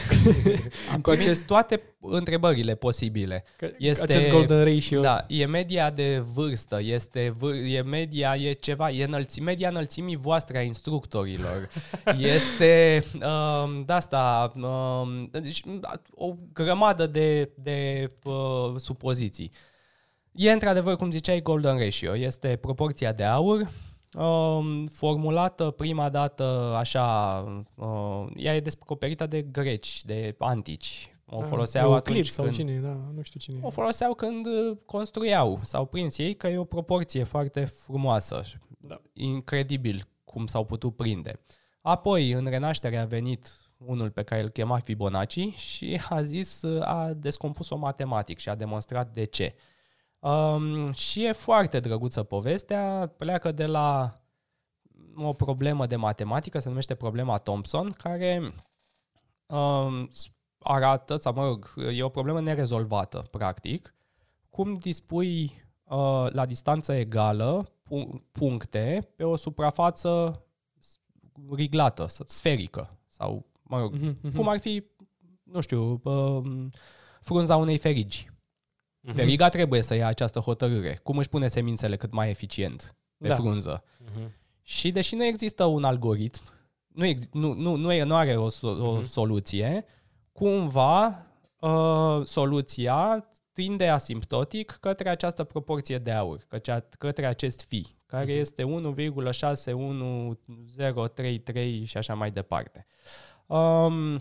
S3: Am
S2: Cu
S3: primit
S2: acest-
S3: toate întrebările posibile.
S2: Că-
S3: Este-
S2: Acest golden ratio.
S3: Da, e media de vârstă, este vâr- e media, e ceva, e înălți, media înălțimii voastre a instructorilor. este um, de asta um, deci, o grămadă de, de uh, supoziții. E într-adevăr, cum ziceai, golden ratio. Este proporția de aur, um, formulată prima dată așa, uh, ea e descoperită de greci, de antici. O
S2: Da,
S3: foloseau
S2: Euclid
S3: atunci
S2: sau
S3: când...
S2: cine, da, nu știu cine.
S3: O foloseau când uh, construiau. S-au prins ei că e o proporție foarte frumoasă.
S2: Da.
S3: Incredibil cum s-au putut prinde. Apoi, în renaștere a venit unul pe care îl chema Fibonacci și a zis, uh, a descompus-o matematic și a demonstrat de ce. Um, și e foarte drăguță povestea, pleacă de la o problemă de matematică, se numește problema Thomson, care um, arată, sau mă rog, e o problemă nerezolvată, practic, cum dispui uh, la distanță egală pu- puncte pe o suprafață riglată, s- sferică, sau, mă rog,
S2: Mhm, mhm.
S3: cum ar fi, nu știu, uh, frunza unei ferigi.
S1: Mhm.
S3: Veriga trebuie să ia această hotărâre. Cum își pune semințele cât mai eficient pe
S2: Da.
S3: frunză.
S1: Mhm.
S3: Și deși nu există un algoritm, nu, ex, nu, nu, nu, e, nu are o, so, o
S1: Mhm.
S3: soluție, cumva uh, soluția tinde asimptotic către această proporție de aur, către, către acest fi, care
S1: Mhm.
S3: este 1,61033 și așa mai departe. Um,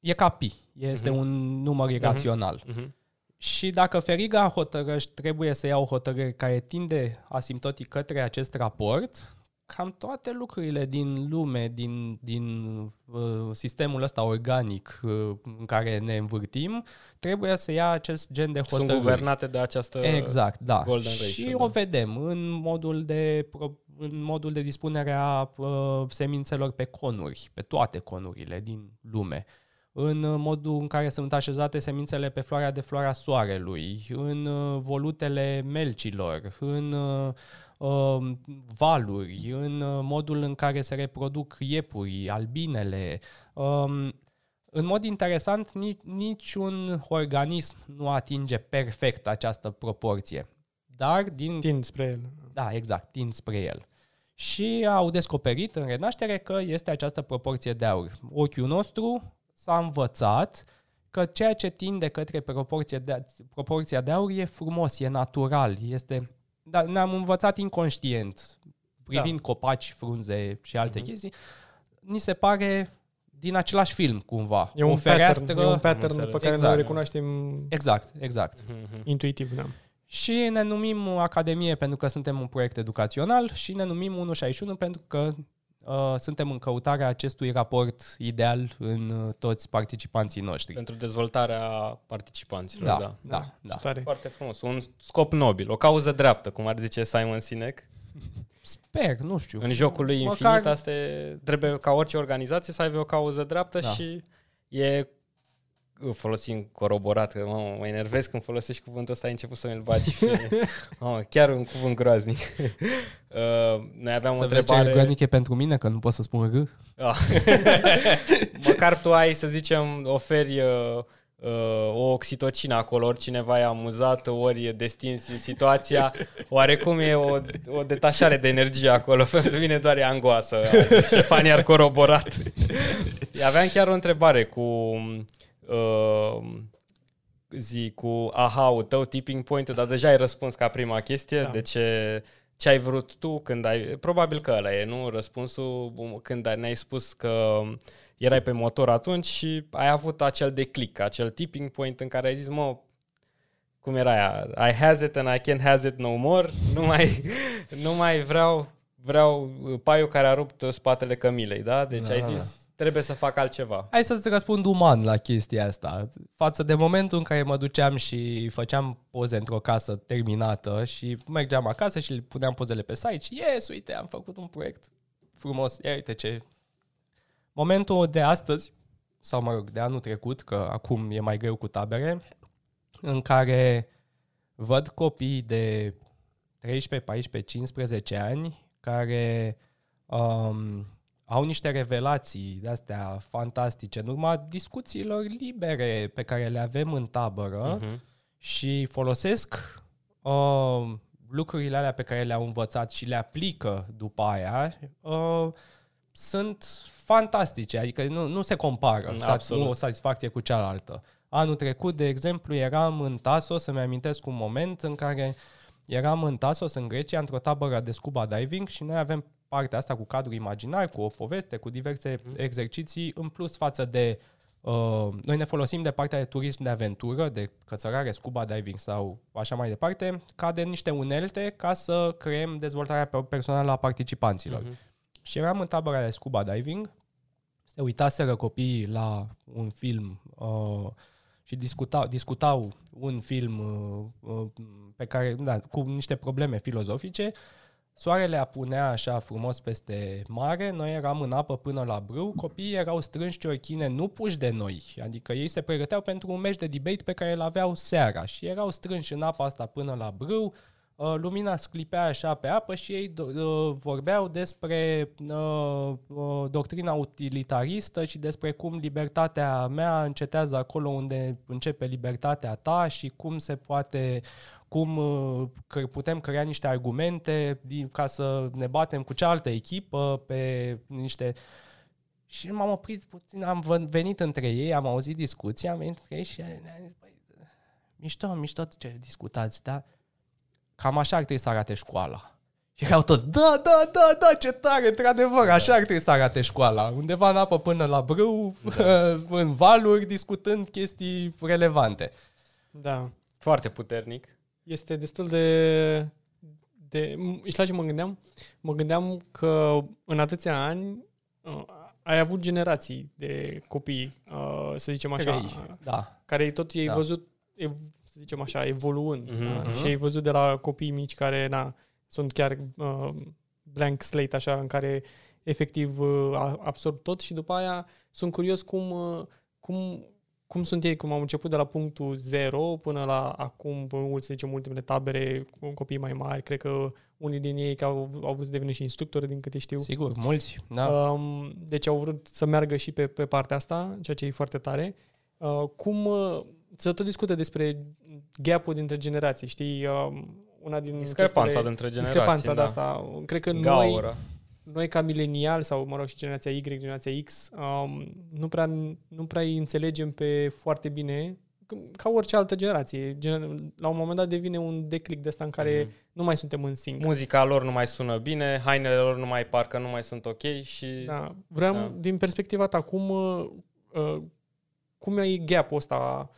S3: e ca pi, este
S1: Mhm.
S3: un număr irațional.
S1: Mhm.
S3: Și dacă Feriga hotărăști, trebuie să ia o hotărâre care tinde asimptotic către acest raport, cam toate lucrurile din lume, din, din uh, sistemul ăsta organic uh, în care ne învârtim, trebuie să ia acest gen de
S1: Sunt
S3: hotărâri.
S1: guvernate de această...
S3: Exact, da.
S1: golden
S3: și
S1: ratio,
S3: o
S1: da.
S3: vedem în modul de pro- în modul de dispunere a uh, semințelor pe conuri, pe toate conurile din lume în uh, modul în care sunt așezate semințele pe floarea de floarea soarelui, în uh, volutele melcilor, în uh, um, valuri, în uh, modul în care se reproduc iepurii, albinele. Um, în mod interesant, nici, niciun organism nu atinge perfect această proporție. Dar din
S2: Tind spre el.
S3: da, exact, tind spre el. Și au descoperit în renaștere că este această proporție de aur. Ochiul nostru s-a învățat că ceea ce tinde către proporție de, proporția de aur e frumos, e natural, este... Dar ne-am învățat inconștient, privind da. copaci, frunze și alte
S1: Mhm.
S3: uh-huh. chestii, ni se pare din același film, cumva.
S2: E
S3: o
S2: un
S3: fereastră...
S2: pattern, e un pattern
S1: înțeles.
S2: pe care
S3: Exact.
S2: noi îl recunoaștem
S3: Exact, exact.
S1: Mhm.
S2: intuitiv. Da.
S3: Și ne numim Academie pentru că suntem un proiect educațional și ne numim 161 pentru că uh, suntem în căutarea acestui raport ideal în uh, toți participanții noștri.
S1: Pentru dezvoltarea participanților,
S3: Da,
S1: da.
S3: da,
S2: Ce
S3: da.
S2: tare.
S1: Foarte frumos. Un scop nobil, o cauză dreaptă, cum ar zice Simon Sinek.
S3: Sper, nu știu.
S1: În jocul lui
S3: Măcar-
S1: infinit, asta e, trebuie ca orice organizație să aibă o cauză dreaptă
S3: Da.
S1: și e folosim coroborat, că mă, mă enervez când folosești cuvântul ăsta, ai început să mi-l bagi. mă, chiar un cuvânt groaznic. uh, noi aveam
S3: Să
S1: o
S3: vezi ce
S1: întrebare...
S3: groaznic e pentru mine, că nu pot să spun R.
S1: Ah. Măcar tu ai, să zicem, oferi uh, uh, o oxitocină acolo, ori cineva e amuzat, ori e destins situația, oarecum e o, o detașare de energie acolo. Pentru mine doar e angoasă. Ștefan ar coroborat. Aveam chiar o întrebare cu uh, zi cu aha-ul tău, tipping point-ul, dar deja ai răspuns ca prima chestie,
S2: Da.
S1: de ce, ce ai vrut tu când ai... Probabil că ăla e, nu? Răspunsul când ai- ne-ai spus că erai pe motor atunci și ai avut acel declic, acel tipping point în care ai zis, mă, cum era aia? I has it and I can't has it no more. Nu mai, nu mai vreau, vreau paiul care a rupt spatele cămilei, da? Deci
S3: Da.
S1: ai zis, trebuie să fac altceva.
S3: Hai să-ți răspund uman la chestia asta. Față de momentul în care mă duceam și făceam poze într-o casă terminată și mergeam acasă și le puneam pozele pe site și yes, uite, am făcut un proiect frumos. Ia uite ce... Momentul de astăzi, sau mă rog, de anul trecut, că acum e mai greu cu tabere, în care văd copii de 13, 14, 15 ani care um, au niște revelații de-astea fantastice în urma discuțiilor libere pe care le avem în tabără
S1: Mhm.
S3: și folosesc uh, lucrurile alea pe care le-au învățat și le aplică după aia, uh, sunt fantastice, adică nu, nu se compară,
S1: Mm,
S3: Sa-
S1: absolut.
S3: nu o satisfacție cu cealaltă. Anul trecut, de exemplu, eram în Tasos, să-mi amintesc un moment în care eram în Tasos, în Grecia, într-o tabără de scuba diving și noi avem partea asta cu cadru imaginar, cu o poveste, cu diverse exerciții, în plus față de Uh, noi ne folosim de partea de turism de aventură, de cățărare, scuba diving sau așa mai departe, ca de niște unelte ca să creăm dezvoltarea pe- personală a participanților.
S1: Mhm.
S3: Și eram în tabăra de scuba diving, se uitaseră copiii la un film uh, și discutau, discutau un film uh, uh, pe care, da, cu niște probleme filozofice. Soarele apunea așa frumos peste mare, noi eram în apă până la brâu, copiii erau strânși ciorchine nu puși de noi, adică ei se pregăteau pentru un meci de debate pe care îl aveau seara și erau strânși în apa asta până la brâu, Uh, lumina sclipea așa pe apă și ei do- uh, vorbeau despre uh, uh, doctrina utilitaristă și despre cum libertatea mea încetează acolo unde începe libertatea ta și cum se poate cum uh, că putem crea niște argumente din- ca să ne batem cu cealaltă echipă pe niște și m-am oprit puțin, am vă- venit între ei, am auzit discuția, am venit între ei și ne-am zis, băi, mișto, mișto ce discutați, da? Cam așa ar trebui să arate școala. Și erau toți, da, da, da, da, ce tare, într-adevăr, așa ar trebui să arate școala. Undeva în apă până la brâu, da. în valuri, discutând chestii relevante.
S2: Da.
S1: Foarte puternic.
S2: Este destul de... de și la ce mă gândeam? Mă gândeam că în atâția ani uh, ai avut generații de copii, uh, să zicem așa,
S3: Trei. Da.
S2: care tot ei
S3: Da.
S2: văzut, ev- să zicem așa, evoluând.
S1: Mhm,
S2: da?
S1: mhm.
S2: Și ai văzut de la copii mici care, na, sunt chiar uh, blank slate, așa, în care efectiv uh, a- absorb tot și după aia sunt curios cum, uh, cum, cum sunt ei, cum au început de la punctul zero până la acum, până, să zicem, ultimele tabere cu copii mai mari. Cred că unii din ei că au, au vrut să devină și instructori, din câte știu.
S3: Sigur, mulți. Da.
S2: Um, deci au vrut să meargă și pe, pe partea asta, ceea ce e foarte tare. Uh, cum uh, să tot discută despre gap-ul dintre generații, știi? Um, una din
S1: Discrepanța
S2: chestiile-
S1: dintre generații.
S2: discrepanța de
S1: da.
S2: asta. Cred că noi,
S1: Gaură.
S2: noi ca milenial sau, mă rog, și generația Y, generația X, um, nu, prea, nu prea îi înțelegem pe foarte bine ca orice altă generație. Gen, la un moment dat devine un declic de asta în care
S1: Mhm.
S2: nu mai suntem în sync.
S1: Muzica lor nu mai sună bine, hainele lor nu mai parcă nu mai sunt ok și...
S2: Da. Vreau,
S1: Da.
S2: da. din perspectiva ta, cum, uh, uh, cum e gap-ul ăsta uh,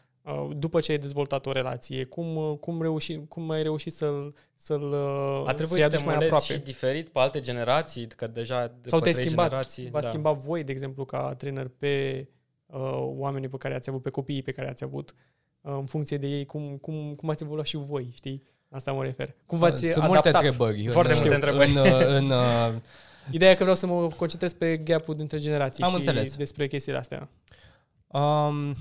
S2: după ce ai dezvoltat o relație? Cum, uh, cum, reuși, cum ai reușit să-l, să-l uh,
S1: A trebuit
S2: să-i
S1: să
S2: aduci
S1: te
S2: mai
S1: molezi
S2: aproape?
S1: și diferit pe alte generații, că deja după
S2: Sau te-ai
S1: trei
S2: schimbat?
S1: generații...
S2: V-ați
S1: da.
S2: schimbat voi, de exemplu, ca trainer pe uh, oamenii pe care ați avut, pe copiii pe care ați avut, uh, în funcție de ei, cum, cum, cum ați evoluat și voi, știi? Asta mă refer. Cum v-ați
S3: Sunt
S2: adaptat?
S3: multe întrebări.
S1: Foarte
S3: în,
S1: multe întrebări.
S3: În, în, în, uh,
S2: Ideea e că vreau să mă concentrez pe gap-ul dintre generații
S3: Am
S2: și
S3: înțeles.
S2: despre chestiile astea.
S3: um,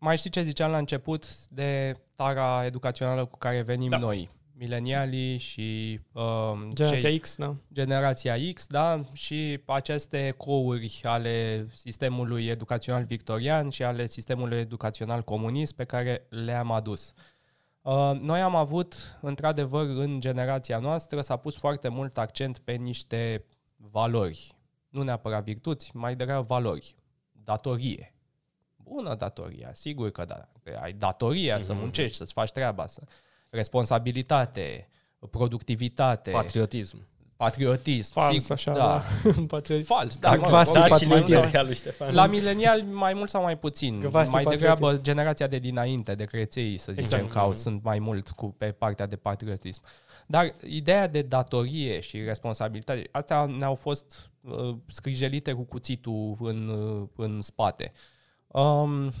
S3: mai știi ce ziceam la început de tara educațională cu care venim
S2: Da.
S3: noi? Milenialii și uh,
S2: Generația
S3: cei,
S2: X, da.
S3: generația X, da, și aceste ecouri ale sistemului educațional victorian și ale sistemului educațional comunist pe care le-am adus. Uh, Noi am avut, într-adevăr, în generația noastră, s-a pus foarte mult accent pe niște valori. Nu neapărat virtuți, mai degrabă valori. Datorie. Bună datoria, sigur că da. Ai datoria mm-hmm. să muncești, să-ți faci treaba, să... responsabilitate, productivitate,
S1: Patriotism.
S3: patriotism.
S2: Fals,
S3: sigur,
S2: așa,
S3: da.
S2: da. Patriotism.
S3: Fals, da.
S2: Da,
S3: mă,
S2: clasic
S3: mai
S2: patriotism.
S3: mult sau-
S1: Muzica lui Ștefan.
S3: la milenial mai mult sau mai puțin.
S2: Găvasi
S3: mai
S2: patriotism.
S3: degrabă generația de dinainte, de creței, să zicem,
S2: Exact.
S3: exact. că au, sunt mai mult cu, pe partea de patriotism. Dar ideea de datorie și responsabilitate, astea ne-au fost uh, scrijelite cu cuțitul în, uh, în spate. Um,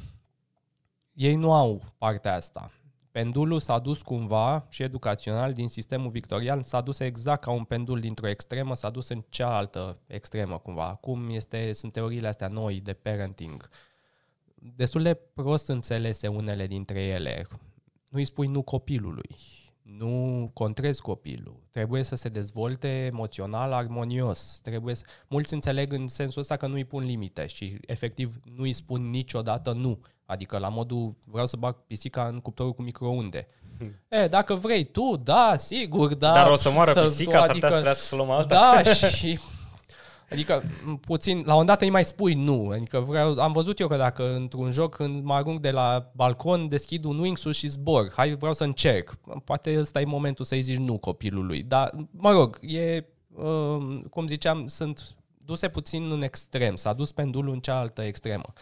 S3: ei nu au partea asta. Pendulul s-a dus cumva și educațional din sistemul victorian, s-a dus exact ca un pendul dintr-o extremă, s-a dus în cealaltă extremă cumva. Acum este, sunt teoriile astea noi de parenting. Destul de prost înțelese unele dintre ele. Nu-i spui nu copilului, nu contrezi copilul, trebuie să se dezvolte emoțional armonios. Trebuie să... Mulți înțeleg în sensul ăsta că nu îi pun limite și efectiv nu îi spun niciodată nu. Adică la modul vreau să bag pisica în cuptorul cu microunde. E, dacă vrei tu, da, sigur, da.
S1: Dar o să moară
S3: să-
S1: pisica, s-ar putea să
S3: adică-
S1: trebuiască să luăm alta.
S3: da, și... Adică, m, puțin, la un dat îi mai spui nu. Adică vreau, am văzut eu că dacă într-un joc când mă arunc de la balcon, deschid un wingsuit și zbor. Hai, vreau să încerc. Poate ăsta e momentul să-i zici nu copilului. Dar, mă rog, e, um, cum ziceam, sunt duse puțin în extrem. S-a dus pendulul în cealaltă extremă.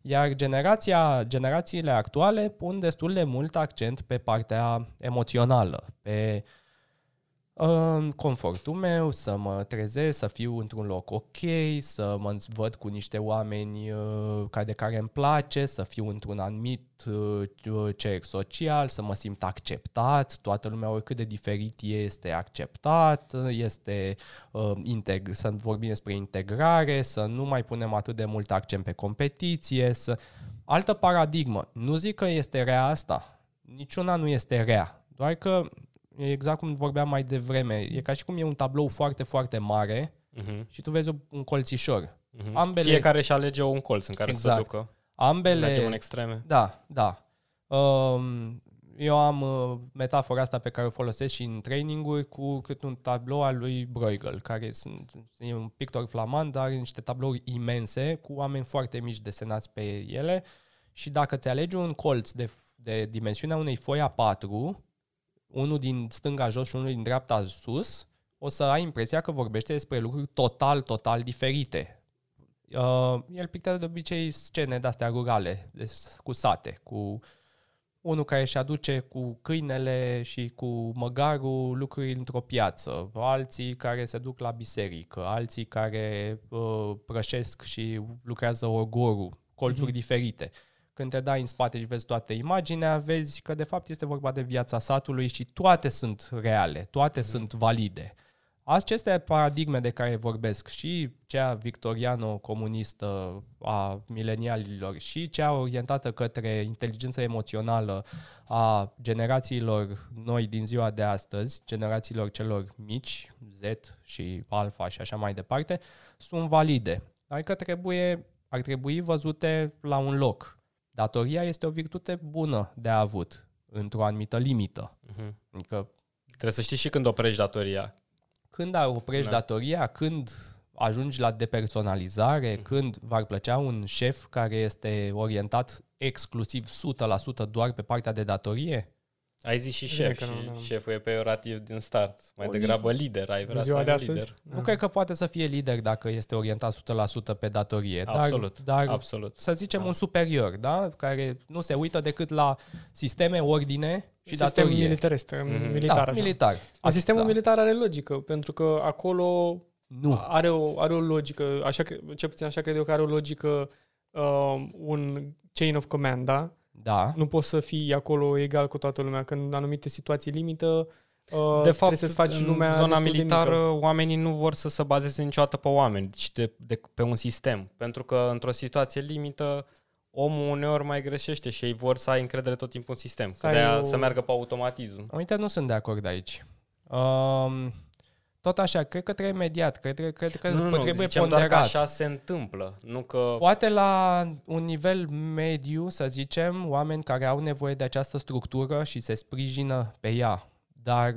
S3: Iar generația, generațiile actuale pun destul de mult accent pe partea emoțională, pe în confortul meu, să mă trezesc, să fiu într-un loc ok, să mă văd cu niște oameni uh, ca de care îmi place, să fiu într-un anumit uh, cerc social, să mă simt acceptat, toată lumea oricât de diferit este acceptat, este uh, integ- să vorbim despre integrare, să nu mai punem atât de mult accent pe competiție, să... Altă paradigmă. Nu zic că este rea asta. Niciuna nu este rea. Doar că e exact cum vorbeam mai devreme. E ca și cum e un tablou foarte, foarte mare
S1: Mhm,
S3: și tu vezi un colțișor.
S1: mhm.
S3: Ambele-
S1: Fiecare își alege un colț în care
S3: Exact.
S1: să ducă.
S3: Ambele...
S1: Mergem în extreme.
S3: Da, da. Um, eu am uh, metafora asta pe care o folosesc și în traininguri cu cât un tablou al lui Bruegel, care sunt, e un pictor flamand, dar are niște tablouri imense cu oameni foarte mici desenați pe ele și dacă ți alegi un colț de, de dimensiunea unei foi A4, unul din stânga jos și unul din dreapta sus, o să ai impresia că vorbește despre lucruri total, total diferite. Uh, el pictează de obicei scene de-astea rurale, de, cu sate, cu unul care își aduce cu câinele și cu măgarul lucruri într-o piață, alții care se duc la biserică, alții care uh, prășesc și lucrează orgorul, colțuri mm-hmm. diferite. Când te dai în spate și vezi toată imaginea, vezi că de fapt este vorba de viața satului și toate sunt reale, toate mm-hmm. sunt valide. Aceste paradigme de care vorbesc, și cea victoriano-comunistă a milenialilor și cea orientată către inteligența emoțională a generațiilor noi din ziua de astăzi, generațiilor celor mici, Z și Alpha și așa mai departe, sunt valide. Adică trebuie, ar trebui văzute la un loc. Datoria este o virtute bună de avut, într-o anumită limită.
S1: Mhm.
S3: Adică
S1: Trebuie să știi și când oprești datoria.
S3: când oprești
S1: Da.
S3: da. datoria, când ajungi la depersonalizare,
S1: Mhm.
S3: când v-ar plăcea un șef care este orientat exclusiv 100% doar pe partea de datorie?
S1: Ai zis și
S2: Bine
S1: șef
S2: că
S1: și
S2: nu, da.
S1: șeful e peiorativ din start. Mai
S3: O
S1: degrabă lider, ai
S2: În
S1: vrea să
S2: ziua
S1: ai
S2: de
S1: un
S2: astăzi?
S1: lider.
S3: Nu cred că poate să fie lider dacă este orientat 100% pe datorie,
S1: Absolut,
S3: dar, dar
S1: absolut.
S3: să zicem
S1: Da.
S3: un superior, da? care nu se uită decât la sisteme, ordine și
S2: Sistem
S3: datorie.
S2: militarist,
S1: Mhm.
S2: militar.
S3: da,
S2: așa.
S3: militar.
S2: Dar Sistemul
S3: da.
S2: militar are logică, pentru că acolo
S3: Nu.
S2: are o, are o logică, așa, cre- cel puțin așa cred eu că are o logică uh, un chain of command, da?
S3: Da.
S2: Nu poți să fii acolo egal cu toată lumea. Când în anumite situații limită, uh,
S1: De fapt,
S2: trebuie să-ți faci
S1: în
S2: lumea
S1: zona
S2: destul de
S1: militară,
S2: mică.
S1: oamenii nu vor să se bazeze niciodată pe oameni, ci de, de, pe un sistem. Pentru că într-o situație limită, omul uneori mai greșește și ei vor să ai încredere tot timpul în sistem. Că
S2: ai
S1: de-aia
S2: o-
S1: să meargă pe automatism.
S3: Uite, nu sunt de acord aici. Um, tot așa, cred că trebuie mediat, cred, cred că
S1: Nu, nu, nu,
S3: trebuie
S1: zicem doar că
S3: ponderat.
S1: așa se întâmplă. Nu că...
S3: Poate la un nivel mediu, să zicem, oameni care au nevoie de această structură și se sprijină pe ea. Dar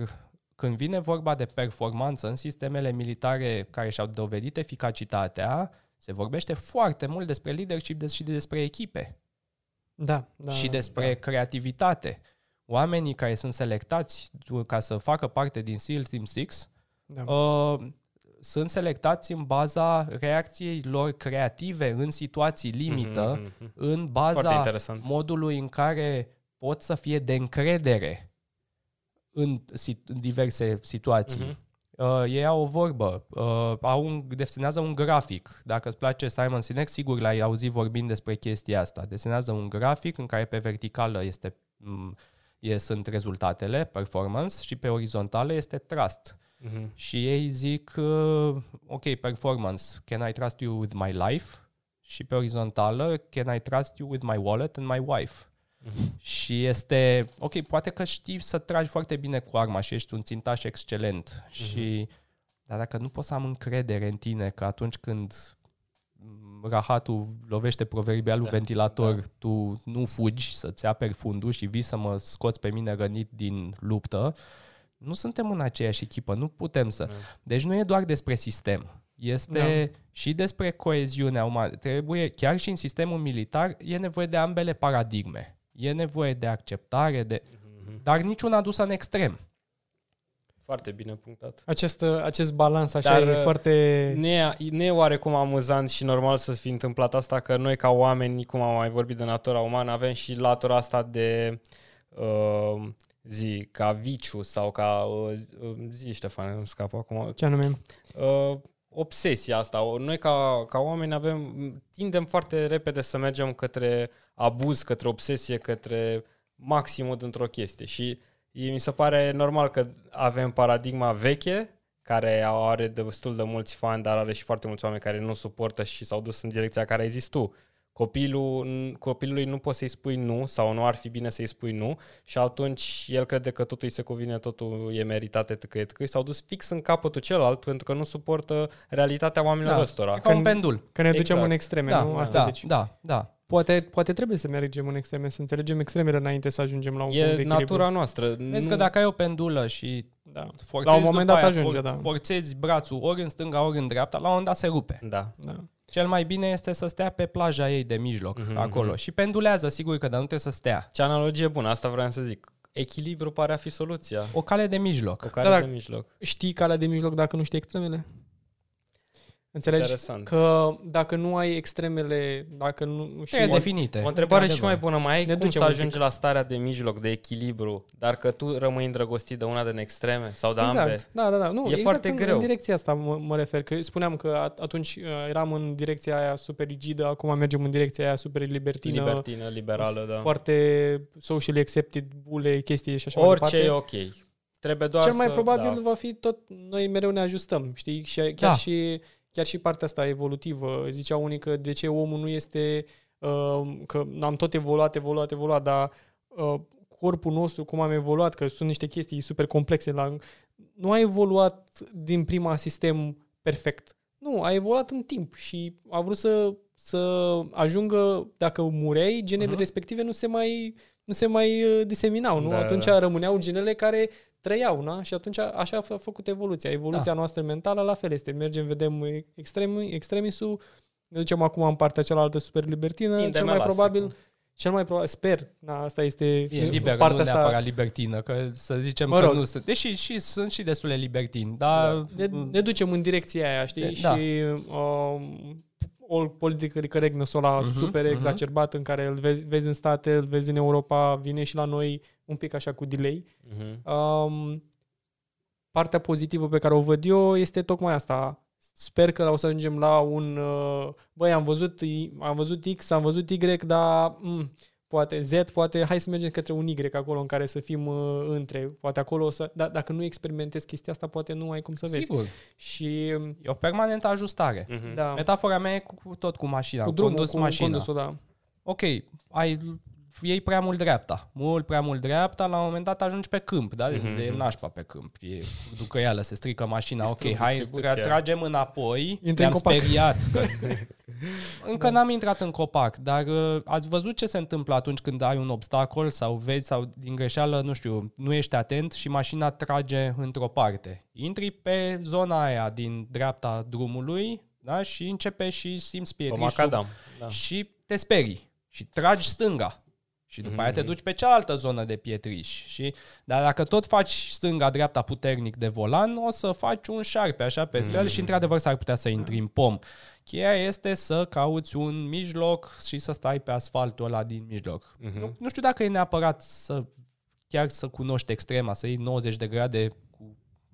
S3: când vine vorba de performanță în sistemele militare care și-au dovedit eficacitatea, se vorbește foarte mult despre leadership des- și despre echipe
S2: Da, da.
S3: și despre creativitate. Oamenii care sunt selectați ca să facă parte din SEAL Team 6
S2: da.
S3: uh, sunt selectați în baza reacției lor creative în situații limită,
S1: Mhm, mhm.
S3: în
S1: Foarte
S3: baza
S1: interesant.
S3: modului în care pot să fie de încredere în, sit- în diverse situații.
S1: Mhm.
S3: Uh, ei au o vorbă, uh, au un, desenează un grafic. Dacă îți place Simon Sinek, sigur l-ai auzit vorbind despre chestia asta. Desenează un grafic în care pe verticală este, m, e, sunt rezultatele, performance, și pe orizontală este trust.
S1: Mhm.
S3: Și ei zic, uh, ok, performance, can I trust you with my life? Și pe orizontală, can I trust you with my wallet and my wife?
S1: Mhm.
S3: Și este, ok, poate că știi să tragi foarte bine cu arma și ești un țintaș excelent. Și, dar dacă nu poți să am încredere în tine că atunci când mm, rahatul lovește proverbialul
S1: Da,
S3: ventilator,
S1: da.
S3: tu nu fugi să-ți aperi fundul și vii să mă scoți pe mine rănit din luptă, nu suntem în aceeași echipă, nu putem să.
S1: Da.
S3: Deci nu e doar despre sistem. Este
S2: Da.
S3: și despre coeziunea umană. Trebuie, chiar și în sistemul militar, e nevoie de ambele paradigme. E nevoie de acceptare, de,
S1: Mhm.
S3: dar niciuna dusă în extrem.
S1: Foarte bine punctat.
S2: Acest, acest balans așa
S1: Dar,
S2: e
S1: uh,
S2: foarte...
S1: Nu e, nu e oarecum amuzant și normal să fi întâmplat asta că noi ca oameni, cum am mai vorbit de natura umană, avem și latura asta de uh, zi, ca viciu sau ca uh, zi, Ștefan, îmi scapă acum,
S2: Ce anume?
S1: uh, obsesia asta. O- Noi ca, ca oameni avem, tindem foarte repede să mergem către abuz, către obsesie, către maximul dintr-o chestie și e- mi se pare normal că avem paradigma veche, care are destul de mulți fani, dar are și foarte mulți oameni care nu suportă și s-au dus în direcția care ai zis tu. Copilul, copilului nu poți să-i spui nu sau nu ar fi bine să-i spui nu și atunci el crede că totul îi se cuvine, totul e meritat, etc. etc. S-au dus fix în capătul celălalt pentru că nu suportă realitatea oamenilor
S3: Da,
S1: ăstora.
S3: e ca un
S2: Când-
S3: pendul.
S2: Că ne ducem
S1: Exact.
S2: în extreme,
S3: Da,
S2: nu? Asta
S3: da,
S2: zici.
S3: da, da.
S2: Poate, poate trebuie să mergem în extreme, să înțelegem extremele înainte să ajungem la un punct de
S1: E
S2: echilibru.
S1: natura noastră.
S3: Vezi
S1: Nu-
S3: că dacă ai o pendulă și
S2: Da.
S3: forțezi
S2: La un moment
S3: după
S2: dat
S3: aia,
S2: ajunge, da.
S3: forțezi brațul ori în stânga, ori în dreapta, la un moment dat se rupe.
S1: Da.
S2: da.
S3: Cel mai bine este să stea pe plaja ei de mijloc,
S1: Mhm,
S3: acolo.
S1: mhm.
S3: Și pendulează, sigur că, dar nu trebuie să stea.
S1: Ce analogie bună, asta vreau să zic. Echilibru pare a fi soluția.
S3: O cale de mijloc.
S1: O care
S2: Da,
S1: de
S2: da.
S1: mijloc.
S2: Știi calea de mijloc dacă nu știi extremele? Înțelegi?
S1: Interesant.
S2: Că dacă nu ai extremele, dacă nu... Și
S3: E definite.
S1: O întrebare și
S3: Într-adevăr.
S1: mai bună, mai ai
S2: Ne
S1: cum
S2: ducem
S1: să
S2: un
S1: ajungi
S2: pic.
S1: la starea de mijloc, de echilibru, dar că tu rămâi îndrăgostit de una din extreme sau de
S2: exact.
S1: ambele?
S2: Da, da, da. Nu,
S1: E
S2: exact
S1: foarte
S2: în,
S1: greu.
S2: În direcția asta mă, mă refer. Că spuneam că at- atunci uh, eram în direcția aia super rigidă, acum mergem în direcția aia super libertină.
S1: Libertină, liberală, da.
S2: Foarte socially accepted, bule, chestii și așa mai
S1: Orice e
S2: departe.
S1: ok. Trebuie doar
S2: Cel mai
S1: să,
S2: probabil
S1: da.
S2: va fi tot, noi mereu ne ajustăm, știi? Și chiar,
S3: Da.
S2: și, chiar și partea asta evolutivă. Zicea unii că de ce omul nu este, uh, că am tot evoluat, evoluat, evoluat, dar uh, corpul nostru, cum am evoluat, că sunt niște chestii super complexe, la, nu a evoluat din prima sistem perfect. Nu, a evoluat în timp și a vrut să, să ajungă, dacă mureai, genele
S3: Mhm.
S2: respective nu se mai, nu se mai uh, diseminau, nu?
S1: Da,
S2: Atunci
S1: da.
S2: rămâneau genele care trăiau, na? Și atunci așa a f- făcut evoluția. Evoluția da. noastră mentală la fel este. Mergem, vedem extrem, extremisul, ne ducem acum în partea cealaltă super libertină,
S1: Tindem
S2: cel mai
S1: elastic,
S2: probabil,
S1: nu?
S2: cel mai probabil, sper, na, asta este
S3: E liberă,
S2: partea
S3: nu
S2: asta.
S3: neapărat libertină, că să zicem
S2: Mă
S3: că
S2: rog.
S3: nu sunt. Deși și, sunt și destule libertini, dar...
S2: Ne, ne ducem în direcția aia, știi?
S3: Da.
S2: Și um, all political correctness ăla
S3: Mhm,
S2: super
S3: mhm.
S2: exacerbat în care îl vezi, vezi în state, îl vezi în Europa, vine și la noi un pic așa cu delay.
S1: Mhm.
S2: Um, partea pozitivă pe care o văd eu este tocmai asta. Sper că o să ajungem la un... Uh, băi, am văzut, I- am văzut X, am văzut Y, dar mm, poate Z, poate hai să mergem către un Y acolo în care să fim uh, între. Poate acolo o să... Da, dacă nu experimentezi chestia asta, poate nu ai cum să vezi.
S3: Sigur.
S2: Și um,
S3: E o permanentă ajustare.
S1: Mhm.
S2: da,
S3: Metafora mea e cu, cu tot cu mașina,
S2: cu
S3: cu
S2: drumul,
S3: condus
S2: cu
S3: mașina.
S2: condusul, da.
S3: ok, ai iei prea mult dreapta, mult prea mult dreapta, la un moment dat ajungi pe câmp, da? Mm-hmm. E nașpa pe câmp, e ducăială, se strică mașina, ok, hai, tra- tragem înapoi, Intre ne-am speriat. Că... Încă n-am intrat în copac, dar uh, ați văzut ce se întâmplă atunci când ai un obstacol sau vezi sau din greșeală, nu știu, nu ești atent și mașina trage într-o parte. Intri pe zona aia din dreapta drumului da? și începe și simți pietrișul da. și te sperii și tragi stânga. Și după mm-hmm. aia te mhm. duci pe cealaltă zonă de pietriș. Și, dar dacă tot faci stânga-dreapta puternic de volan, o să faci un șarpe așa pe mm-hmm. și într-adevăr s-ar putea să intri în pom. Cheia este să cauți un mijloc și să stai pe asfaltul ăla din mijloc. Mm-hmm. Nu, nu știu dacă e neapărat să chiar să cunoști extrema, să iei 90 de grade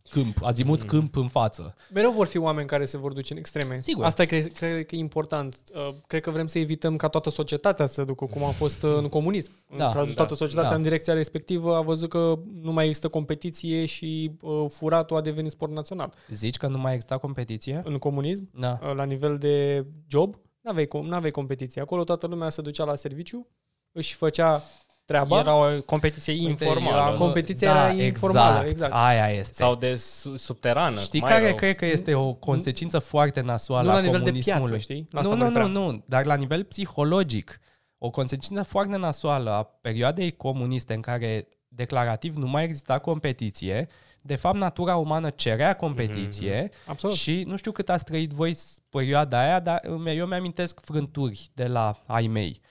S3: câmp, azimut mm. câmp în față.
S2: Mereu vor fi oameni care se vor duce în extreme.
S3: Sigur.
S2: Asta cred, cred că e important. Uh, cred că vrem să evităm ca toată societatea să ducă cum a fost uh, în comunism. Da, toată da, societatea da. în direcția respectivă a văzut că nu mai există competiție și uh, furatul a devenit sport național.
S3: Zici că nu mai exista competiție?
S2: În comunism, da. la nivel de job, nu aveai, n-aveai competiție. Acolo toată lumea se ducea la serviciu, își făcea treaba.
S1: Era o competiție informală. Era,
S2: competiția da, era informală, exact, exact.
S3: Aia este.
S1: Sau de subterană.
S3: Știi care rău. cred că este o consecință foarte nasoală
S2: nu
S3: a
S2: la nivel de piață, știi?
S3: La nu, nu, nu, nu, dar la nivel psihologic. O consecință foarte nasoală a perioadei comuniste în care declarativ nu mai exista competiție, de fapt, natura umană cerea competiție mm-hmm. Absolut. și nu știu cât ați trăit voi perioada aia, dar eu mi-amintesc frânturi de la ai mei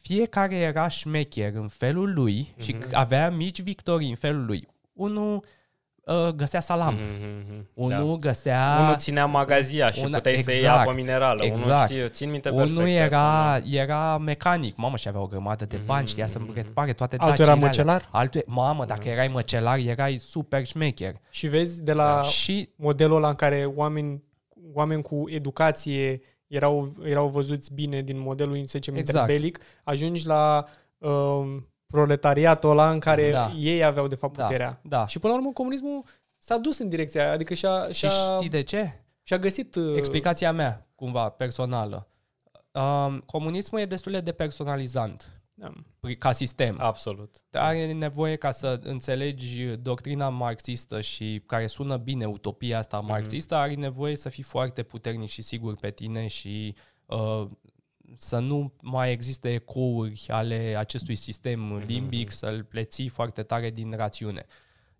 S3: fiecare era șmecher în felul lui mm-hmm. și mhm. avea mici victorii în felul lui. Unul uh, găsea salam. Mm-hmm. Unul da. găsea...
S1: Unul ținea magazia și una... puteai exact, să iei apă minerală.
S3: Exact.
S1: Unul știe, țin minte perfect
S3: Unul era, asta, era mecanic. Mamă, și avea o grămadă de bani, mm-hmm. știa să mhm. repare toate
S2: Altul era măcelar?
S3: Altul, mamă, dacă mm-hmm. erai măcelar, erai super șmecher.
S2: Și vezi de la da. și... modelul ăla în care oameni, oameni cu educație erau, erau văzuți bine din modelul, să zicem, exact. interbelic, ajungi la uh, proletariatul ăla în care da. ei aveau de fapt da. puterea.
S3: Da.
S2: Și până la urmă comunismul s-a dus în direcția aia, adică și-a...
S3: și-a și știi de ce?
S2: Și-a găsit... Uh...
S3: Explicația mea, cumva, personală. Uh, comunismul e destul de depersonalizant. Da. Ca sistem.
S1: Absolut.
S3: Are nevoie ca să înțelegi doctrina marxistă și care sună bine utopia asta mhm. marxistă, mm-hmm. are nevoie să fii foarte puternic și sigur pe tine și uh, să nu mai existe ecouri ale acestui sistem mm-hmm. limbic, să-l pleții foarte tare din rațiune.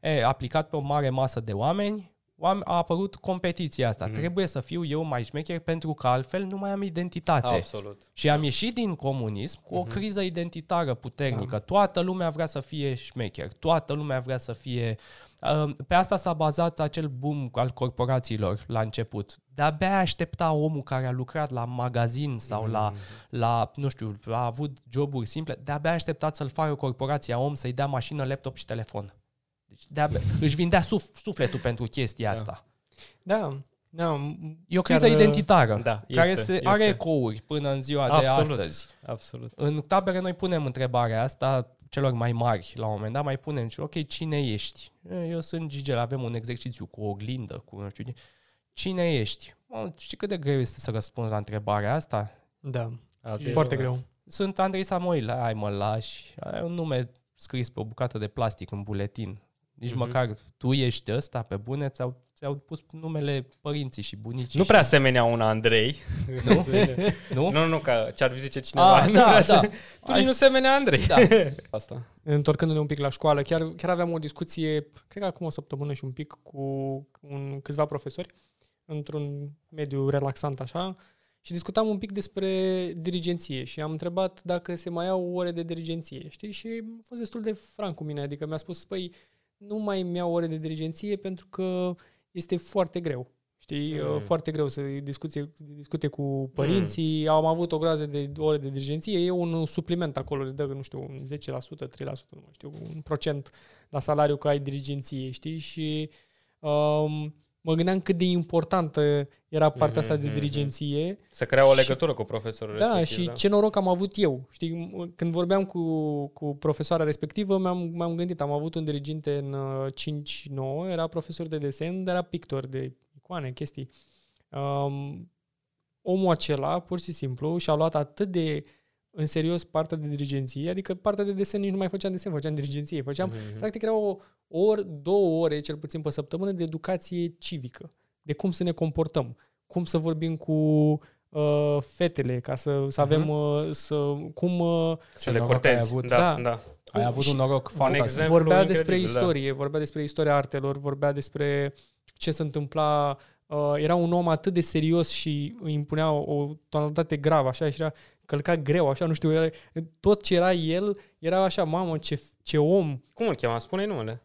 S3: E, aplicat pe o mare masă de oameni, a apărut competiția asta. Mm. Trebuie să fiu eu mai șmecher pentru că altfel nu mai am identitate.
S1: Absolut.
S3: Și am ieșit din comunism cu o mm-hmm. criză identitară puternică. Da. Toată lumea vrea să fie șmecher, toată lumea vrea să fie... Uh, pe asta s-a bazat acel boom al corporațiilor la început. De-abia aștepta omul care a lucrat la magazin sau mm. la, la, nu știu, a avut joburi simple, de-abia așteptat să-l facă corporația om să-i dea mașină, laptop și telefon. Deci de își vindea suf, sufletul pentru chestia da. asta.
S2: Da. Da,
S3: e o criză chiar, identitară da, care este, se, este. are ecouri până în ziua Absolut. de astăzi.
S1: Absolut.
S3: În tabere noi punem întrebarea asta celor mai mari la un moment dat, mai punem, ok, cine ești? Eu sunt Gigel, avem un exercițiu cu o oglindă, cu nu știu ce. Cine ești? Mă, știi cât de greu este să răspunzi la întrebarea asta?
S2: Da, e foarte greu.
S3: Sunt Andrei Samoil, ai mă lași, ai un nume scris pe o bucată de plastic în buletin. Nici mm-hmm. măcar tu ești ăsta, pe bune, ți-au, ți-au pus numele părinții și bunicii.
S1: Nu prea semenea un Andrei.
S3: Nu? nu?
S1: Nu, nu, că ce-ar zice cineva.
S3: Ah, nu da, da.
S1: Tu nici nu semenea Andrei.
S3: Da.
S1: Asta.
S2: Întorcându-ne un pic la școală, chiar, chiar aveam o discuție, cred că acum o săptămână și un pic, cu un, câțiva profesori, într-un mediu relaxant așa, și discutam un pic despre dirigenție și am întrebat dacă se mai au ore de dirigenție, știi? Și a fost destul de franc cu mine, adică mi-a spus, păi, nu mai îmi iau ore de dirigenție pentru că este foarte greu. Știi, mm. foarte greu să discute, discute cu părinții. Mm. Am avut o groază de ore de dirigenție. E un supliment acolo, de dă, nu știu, un 10%, 3%, nu mai știu, un procent la salariu că ai dirigenție, știi? Și um, mă gândeam cât de importantă era partea mm-hmm, asta de mhm, dirigenție.
S1: Să crea o legătură și, cu profesorul
S2: da,
S1: respectiv.
S2: Și da, și ce noroc am avut eu. Știi, când vorbeam cu, cu profesoara respectivă, mi-am, m-am gândit, am avut un diriginte în 5-9, era profesor de desen, dar era pictor de icoane, chestii. Um, omul acela, pur și simplu, și-a luat atât de în serios partea de dirigenție, adică partea de desen nici nu mai făceam desen, făceam dirigenție, făceam,
S1: Mhm.
S2: practic era o ori, două ore, cel puțin pe săptămână, de educație civică, de cum să ne comportăm, cum să vorbim cu uh, fetele, ca să, să avem,
S3: Mhm.
S2: uh, să, cum uh,
S1: Să le
S3: noroc ai
S1: cortezi.
S3: avut.
S1: Da,
S2: Da.
S1: da.
S3: Ai avut
S2: și-
S3: un noroc fantastic.
S1: exemplu
S2: vorbea despre
S1: incredibil, da.
S2: istorie, vorbea despre istoria artelor, vorbea despre ce se întâmpla. Uh, era un om atât de serios și îi impunea o, o tonalitate gravă, așa, și era călca greu, așa, nu știu, era, tot ce era el, era așa, mamă, ce, ce om.
S1: Cum îl chema? Spune numele.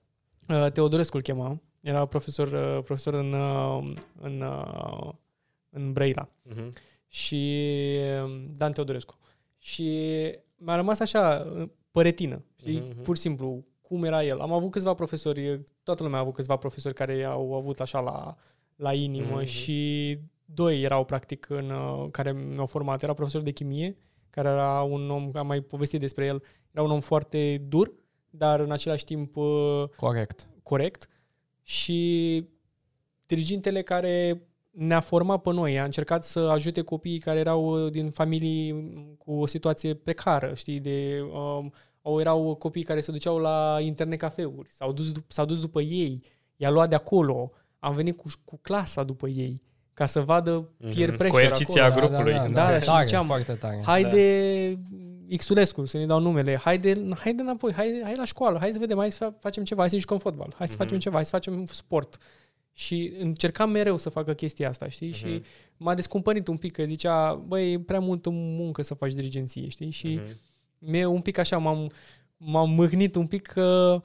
S2: Uh, Teodorescu îl chema, era profesor, uh, profesor în, uh, în, uh, în Brăila
S1: Mhm.
S2: și uh, Dan Teodorescu. Și mi-a rămas așa uh, păretină, știi?
S1: Mhm, mhm.
S2: Pur și simplu, cum era el. Am avut câțiva profesori, toată lumea a avut câțiva profesori care au avut așa la, la inimă
S1: Mhm.
S2: și doi erau practic în, uh, care mi-au format. Era profesor de chimie, care era un om, am mai povestit despre el, era un om foarte dur, dar în același timp uh,
S3: Corect.
S2: corect și dirigintele care ne-a format pe noi, a încercat să ajute copiii care erau uh, din familii cu o situație precară, știi, de um, au erau copii care se duceau la internet cafeuri, s-au dus, dup- s-au dus după ei, i-a luat de acolo, am venit cu, cu clasa după ei ca să vadă peer
S1: Mhm.
S2: pressure
S1: Coerciția
S2: acolo.
S1: grupului.
S3: Da, da,
S2: Da,
S3: da,
S2: și
S3: tare,
S2: ziceam,
S3: foarte tare.
S2: Haide Xulescu, să ne dau numele, haide, haide înapoi, haide, hai la școală, hai să vedem, hai să fa- facem ceva, hai să jucăm fotbal, hai să
S1: Mhm.
S2: facem ceva, hai să facem sport. Și încercam mereu să facă chestia asta, știi? Și
S1: Mhm.
S2: m-a descumpănit un pic, că zicea, băi, e prea multă muncă să faci dirigenție, știi? Și
S1: Mhm.
S2: mie un pic așa m-am, m-am mâhnit un pic că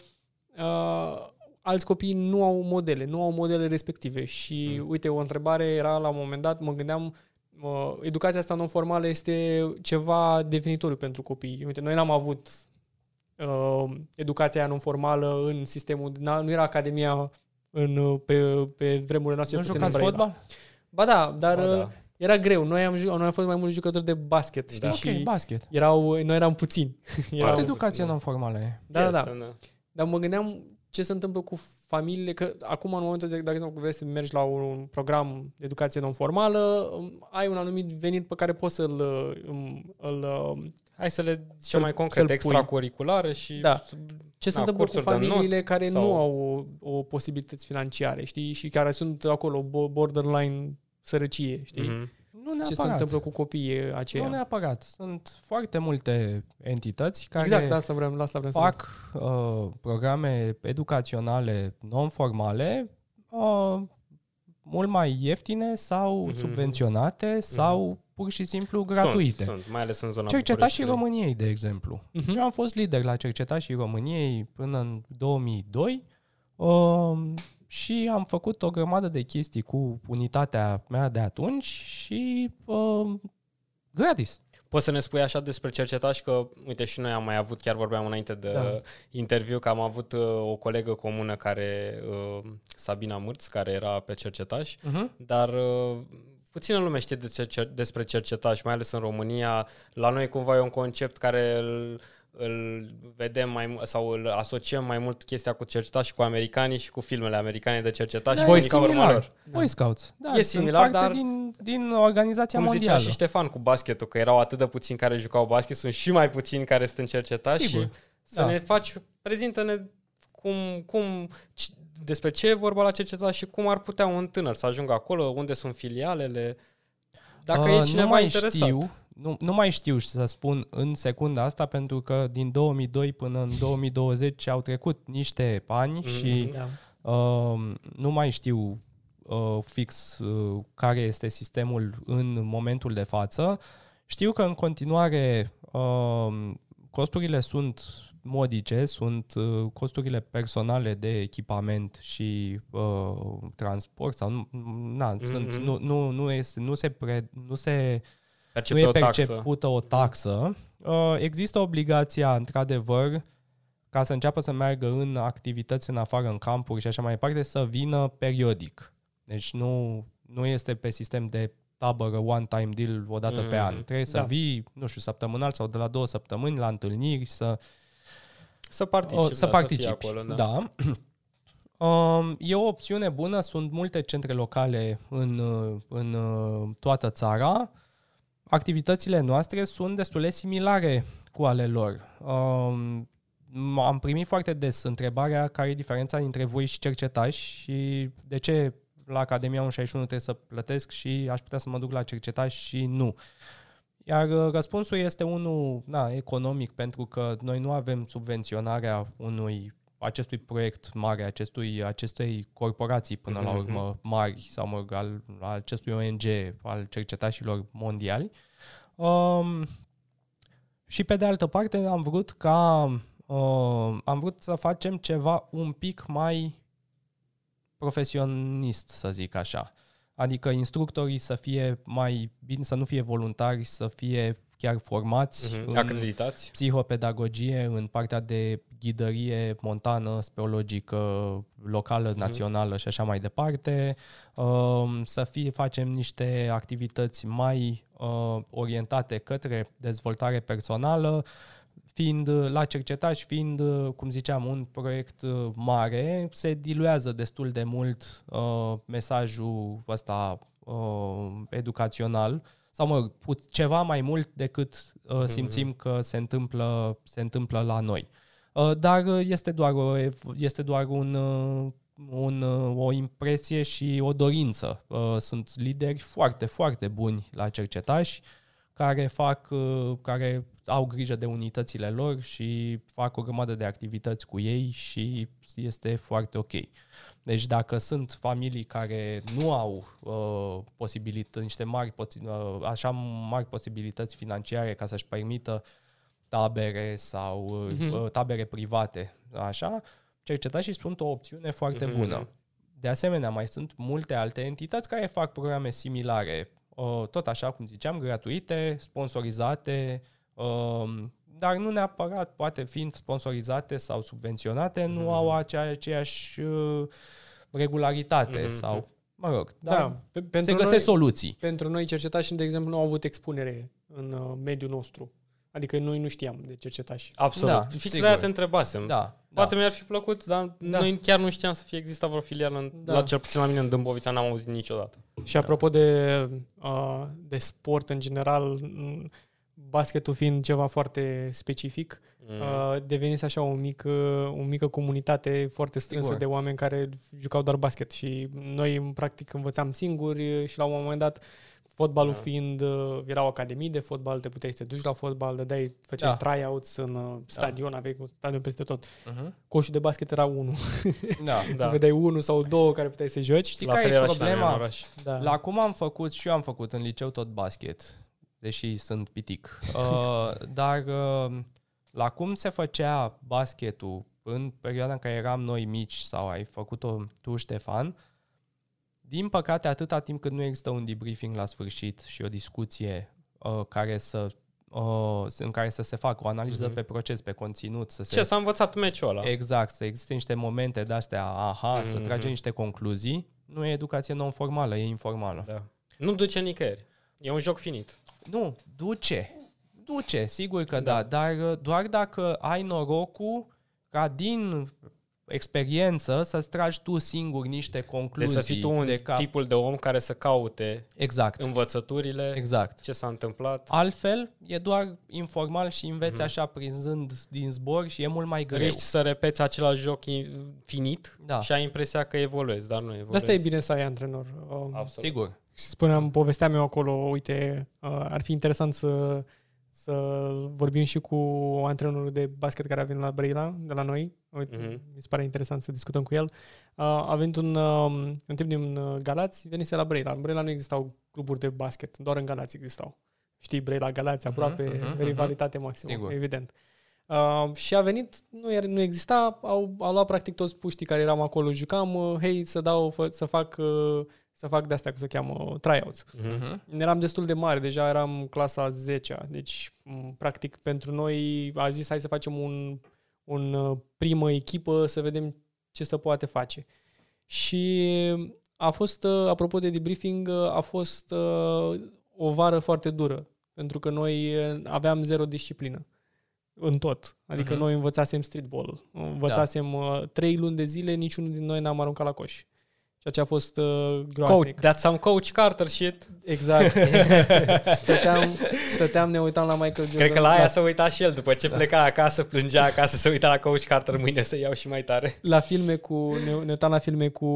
S2: uh, alți copii nu au modele, nu au modele respective. Și
S1: Mm.
S2: uite, o întrebare era la un moment dat, mă gândeam, uh, educația asta non-formală este ceva definitoriu pentru copii. Uite, noi n-am avut uh, educația aia non-formală în sistemul, n-a- nu era academia în, uh, pe, pe vremurile noastre.
S3: Nu
S2: cel puțin în
S3: jucați
S2: Brăila.
S3: fotbal?
S2: Ba da, dar
S1: Ba
S2: uh,
S1: da.
S2: era greu. Noi am, ju- noi am fost mai mulți jucători de basket, știi?
S1: Da.
S3: Ok,
S2: Și
S3: basket.
S2: erau, noi eram puțini.
S3: Foarte
S2: erau,
S3: educație
S1: da.
S3: non-formală e.
S2: da, da,
S1: Este,
S2: da. Dar mă gândeam ce se întâmplă cu familiile, că acum în momentul de, dacă vrei să mergi la un program de educație non-formală, ai un anumit venit pe care poți să-l îl, îl,
S1: Hai să le zicem
S2: Să-l-
S1: mai
S2: să-l
S1: concret,
S2: pui.
S1: extracurriculare și...
S2: Da. ce se
S1: Da,
S2: întâmplă cu
S1: cursuri de not
S2: familiile care
S1: sau-
S2: nu au o, o posibilități financiare, știi, și care sunt acolo bo- borderline sărăcie, știi?
S1: Mhm.
S3: Nu
S2: Ce
S3: neapărat.
S2: se întâmplă cu copiii aceia?
S3: Nu neapărat. Sunt foarte multe entități care
S2: exact, de asta vrem, la asta vrem să
S3: fac uh, programe educaționale non-formale uh, mult mai ieftine sau
S1: Mhm.
S3: subvenționate sau pur și simplu gratuite.
S1: Sunt, sunt, mai ales în zona
S3: Cercetașii
S1: Bucureștiului.
S3: României, de exemplu.
S2: Mhm.
S3: Eu am fost lider la Cercetașii României până în 2002 um, și am făcut o grămadă de chestii cu unitatea mea de atunci și um, gratis.
S1: Poți să ne spui așa despre cercetași că, uite, și noi am mai avut, chiar vorbeam înainte de
S2: Da.
S1: da. interviu, că am avut uh, o colegă comună care, uh, Sabina Mârț, care era pe cercetaș,
S3: Uh-huh.
S1: dar uh, puțină lume știe de cer- despre cercetaș, mai ales în România. La noi cumva e un concept care îl, îl vedem mai mu- sau îl asociem mai mult chestia cu cercetași cu americanii și cu filmele americane de cercetași.
S3: Da,
S1: și
S3: e
S1: unica urma
S3: similar.
S1: lor.
S3: Boy Scouts. Da,
S1: E
S3: sunt
S1: similar,
S3: parte
S1: dar-
S3: din, din organizația
S1: Cum zicea
S3: mondială.
S1: și Ștefan cu basketul, că erau atât de puțini care jucau basket, sunt și mai puțini care sunt în cercetași
S3: Sigur.
S1: și să
S3: Da.
S1: ne faci, prezintă-ne cum, cum, c- despre ce e vorba la cercetași și cum ar putea un tânăr să ajungă acolo, unde sunt filialele, dacă e
S3: Uh,
S1: cineva
S3: nu mai
S1: interesat.
S3: Știu, nu, nu mai știu să spun în secunda asta pentru că din 2002 până în 2020 au trecut niște ani
S1: Mhm.
S3: și
S2: Da.
S3: uh, nu mai știu uh, fix uh, care este sistemul în momentul de față. Știu că în continuare uh, costurile sunt modice, sunt uh, costurile personale de echipament și uh, transport sau nu, na,
S1: Mhm.
S3: sunt, nu, nu, nu, este, nu se pre, nu se
S1: Percepe
S3: nu e
S1: o taxă.
S3: percepută o taxă. Uh, Există obligația, într-adevăr, ca să înceapă să meargă în activități în afară, în campuri și așa mai departe, să vină periodic. Deci nu, nu este pe sistem de tabără one-time deal o dată pe
S1: Mm,
S3: an. Trebuie să
S2: da.
S3: vii, nu știu, săptămânal sau de la două săptămâni la întâlniri, să,
S1: Să participi,
S3: o,
S1: da,
S3: să participi.
S1: Să fii acolo, da.
S3: da. Um, e o opțiune bună, sunt multe centre locale în, uh, în uh, toată țara. activitățile noastre sunt destul de similare cu ale lor. Um, am primit foarte des întrebarea care e diferența dintre voi și cercetași și de ce la Academia 161 trebuie să plătesc și aș putea să mă duc la cercetași și nu. Iar uh, răspunsul este unul na, economic, pentru că noi nu avem subvenționarea unui acestui proiect mare, acestui, acestei corporații până mm-hmm. la mhm. urmă mari sau mă, al, al acestui ONG, al cercetașilor mondiali. Um, și pe de altă parte am vrut ca uh, am vrut să facem ceva un pic mai profesionist, să zic așa. Adică instructorii să fie mai bine, să nu fie voluntari, să fie chiar formați,
S1: uh-huh. acreditați,
S3: psihopedagogie, în partea de ghidărie montană, speologică, locală, uh-huh. națională și așa mai departe, uh, să fie, facem niște activități mai uh, orientate către dezvoltare personală, fiind la cercetaș, fiind, cum ziceam, un proiect mare, se diluează destul de mult uh, mesajul ăsta uh, educațional sau mă ceva mai mult decât uh, mhm. simțim că se întâmplă, se întâmplă la noi. Uh, dar este doar, o, este doar un, uh, un, uh, o impresie și o dorință. Uh, sunt lideri foarte, foarte buni la cercetași care fac, uh, care au grijă de unitățile lor și fac o grămadă de activități cu ei și este foarte ok. Deci dacă sunt familii care nu au uh, posibilități, niște mari, uh, așa mari posibilități financiare ca să-și permită tabere sau uh, uh-huh. tabere private, așa, cercetașii sunt o opțiune foarte uh-huh. bună. De asemenea, mai sunt multe alte entități care fac programe similare, uh, tot așa cum ziceam, gratuite, sponsorizate, uh, dar nu neapărat, poate fiind sponsorizate sau subvenționate, mm-hmm. nu mhm. au acea, aceeași uh, regularitate mm-hmm. sau, mă rog, da, da pe, pentru se găsesc noi, soluții.
S2: Pentru noi cercetași, de exemplu, nu au avut expunere în uh, mediul nostru. Adică noi nu știam de cercetași.
S1: Absolut. Da, Fix sigur. de te întrebasem. Da, Poate da. mi-ar fi plăcut, dar da. noi chiar nu știam să fie existat vreo filială, în, da. la cel puțin la mine în Dâmbovița n-am auzit niciodată.
S2: Și apropo de, uh, de sport în general, basketul fiind ceva foarte specific, mm. uh, devenise așa o mică, o mică comunitate foarte strânsă Sigur. de oameni care jucau doar basket și noi practic învățam singuri și la un moment dat fotbalul da. fiind, uh, erau academii de fotbal, te puteai să te duci la fotbal, dădeai, făceai da. tryouts în uh, da. stadion, da. aveai un stadion peste tot. Uh-huh. Coșul de basket era unul. Da. da. Vedeai unul sau două care puteai să joci.
S3: Știi la care e problema? La, da. la cum am făcut și eu am făcut în liceu tot basket deși sunt pitic. Uh, dar uh, la cum se făcea basketul în perioada în care eram noi mici sau ai făcut-o tu, Ștefan, din păcate, atâta timp cât nu există un debriefing la sfârșit și o discuție uh, care să uh, în care să se facă o analiză mm-hmm. pe proces, pe conținut. Să
S1: Ce
S3: se...
S1: s-a învățat meciul ăla?
S3: Exact, să existe niște momente de-astea, aha, mm-hmm. să trage niște concluzii. Nu e educație non-formală, e informală. Da.
S1: Nu duce nicăieri. E un joc finit.
S3: Nu, duce. Duce, sigur că da, da dar uh, doar dacă ai norocul ca din experiență să-ți tragi tu singur niște concluzii.
S1: Deci să fii tu un de cap. tipul de om care să caute
S3: exact.
S1: învățăturile,
S3: exact.
S1: ce s-a întâmplat.
S3: Altfel, e doar informal și înveți mm-hmm. așa prinzând din zbor și e mult mai greu.
S1: Riști să repeți același joc finit da. și ai impresia că evoluezi, dar nu evoluezi. De
S2: asta e bine să ai antrenor.
S3: Absolut. Sigur.
S2: Spuneam, povesteam eu acolo, uite, uh, ar fi interesant să, să vorbim și cu antrenorul de basket care a venit la Brăila, de la noi. Uite, uh-huh. Mi se pare interesant să discutăm cu el. Uh, a venit un, um, un tip din uh, Galați, venise la Brăila. În Brăila nu existau cluburi de basket, doar în Galați existau. Știi, Brăila, Galați, mhm, aproape, uh-huh, uh-huh, rivalitate maximă, Sigur. evident. Uh, și a venit, nu, era, nu exista, au, au luat practic toți puștii care eram acolo, jucam, uh, hei, să dau, fă, să fac uh, să fac de astea, cum se cheamă, tryouts. Uh-huh. Eram destul de mare, deja eram clasa 10 deci practic pentru noi a zis hai să facem un, un uh, primă echipă să vedem ce se poate face. Și a fost, uh, apropo de debriefing, uh, a fost o vară foarte dură, pentru că noi aveam zero disciplină în tot. Adică uh-huh. noi învățasem streetball, învățasem da. trei luni de zile, niciunul din noi n-am aruncat la coș. Ceea ce a fost uh, groaznic.
S1: Coach, that's some Coach Carter shit.
S2: Exact. stăteam, stăteam, ne uitam la Michael Jordan.
S1: Cred că la aia s-a uitat și el după ce pleca acasă, plângea acasă, să uita la Coach Carter mâine să iau și mai tare.
S2: La filme cu, ne, ne uitam la filme cu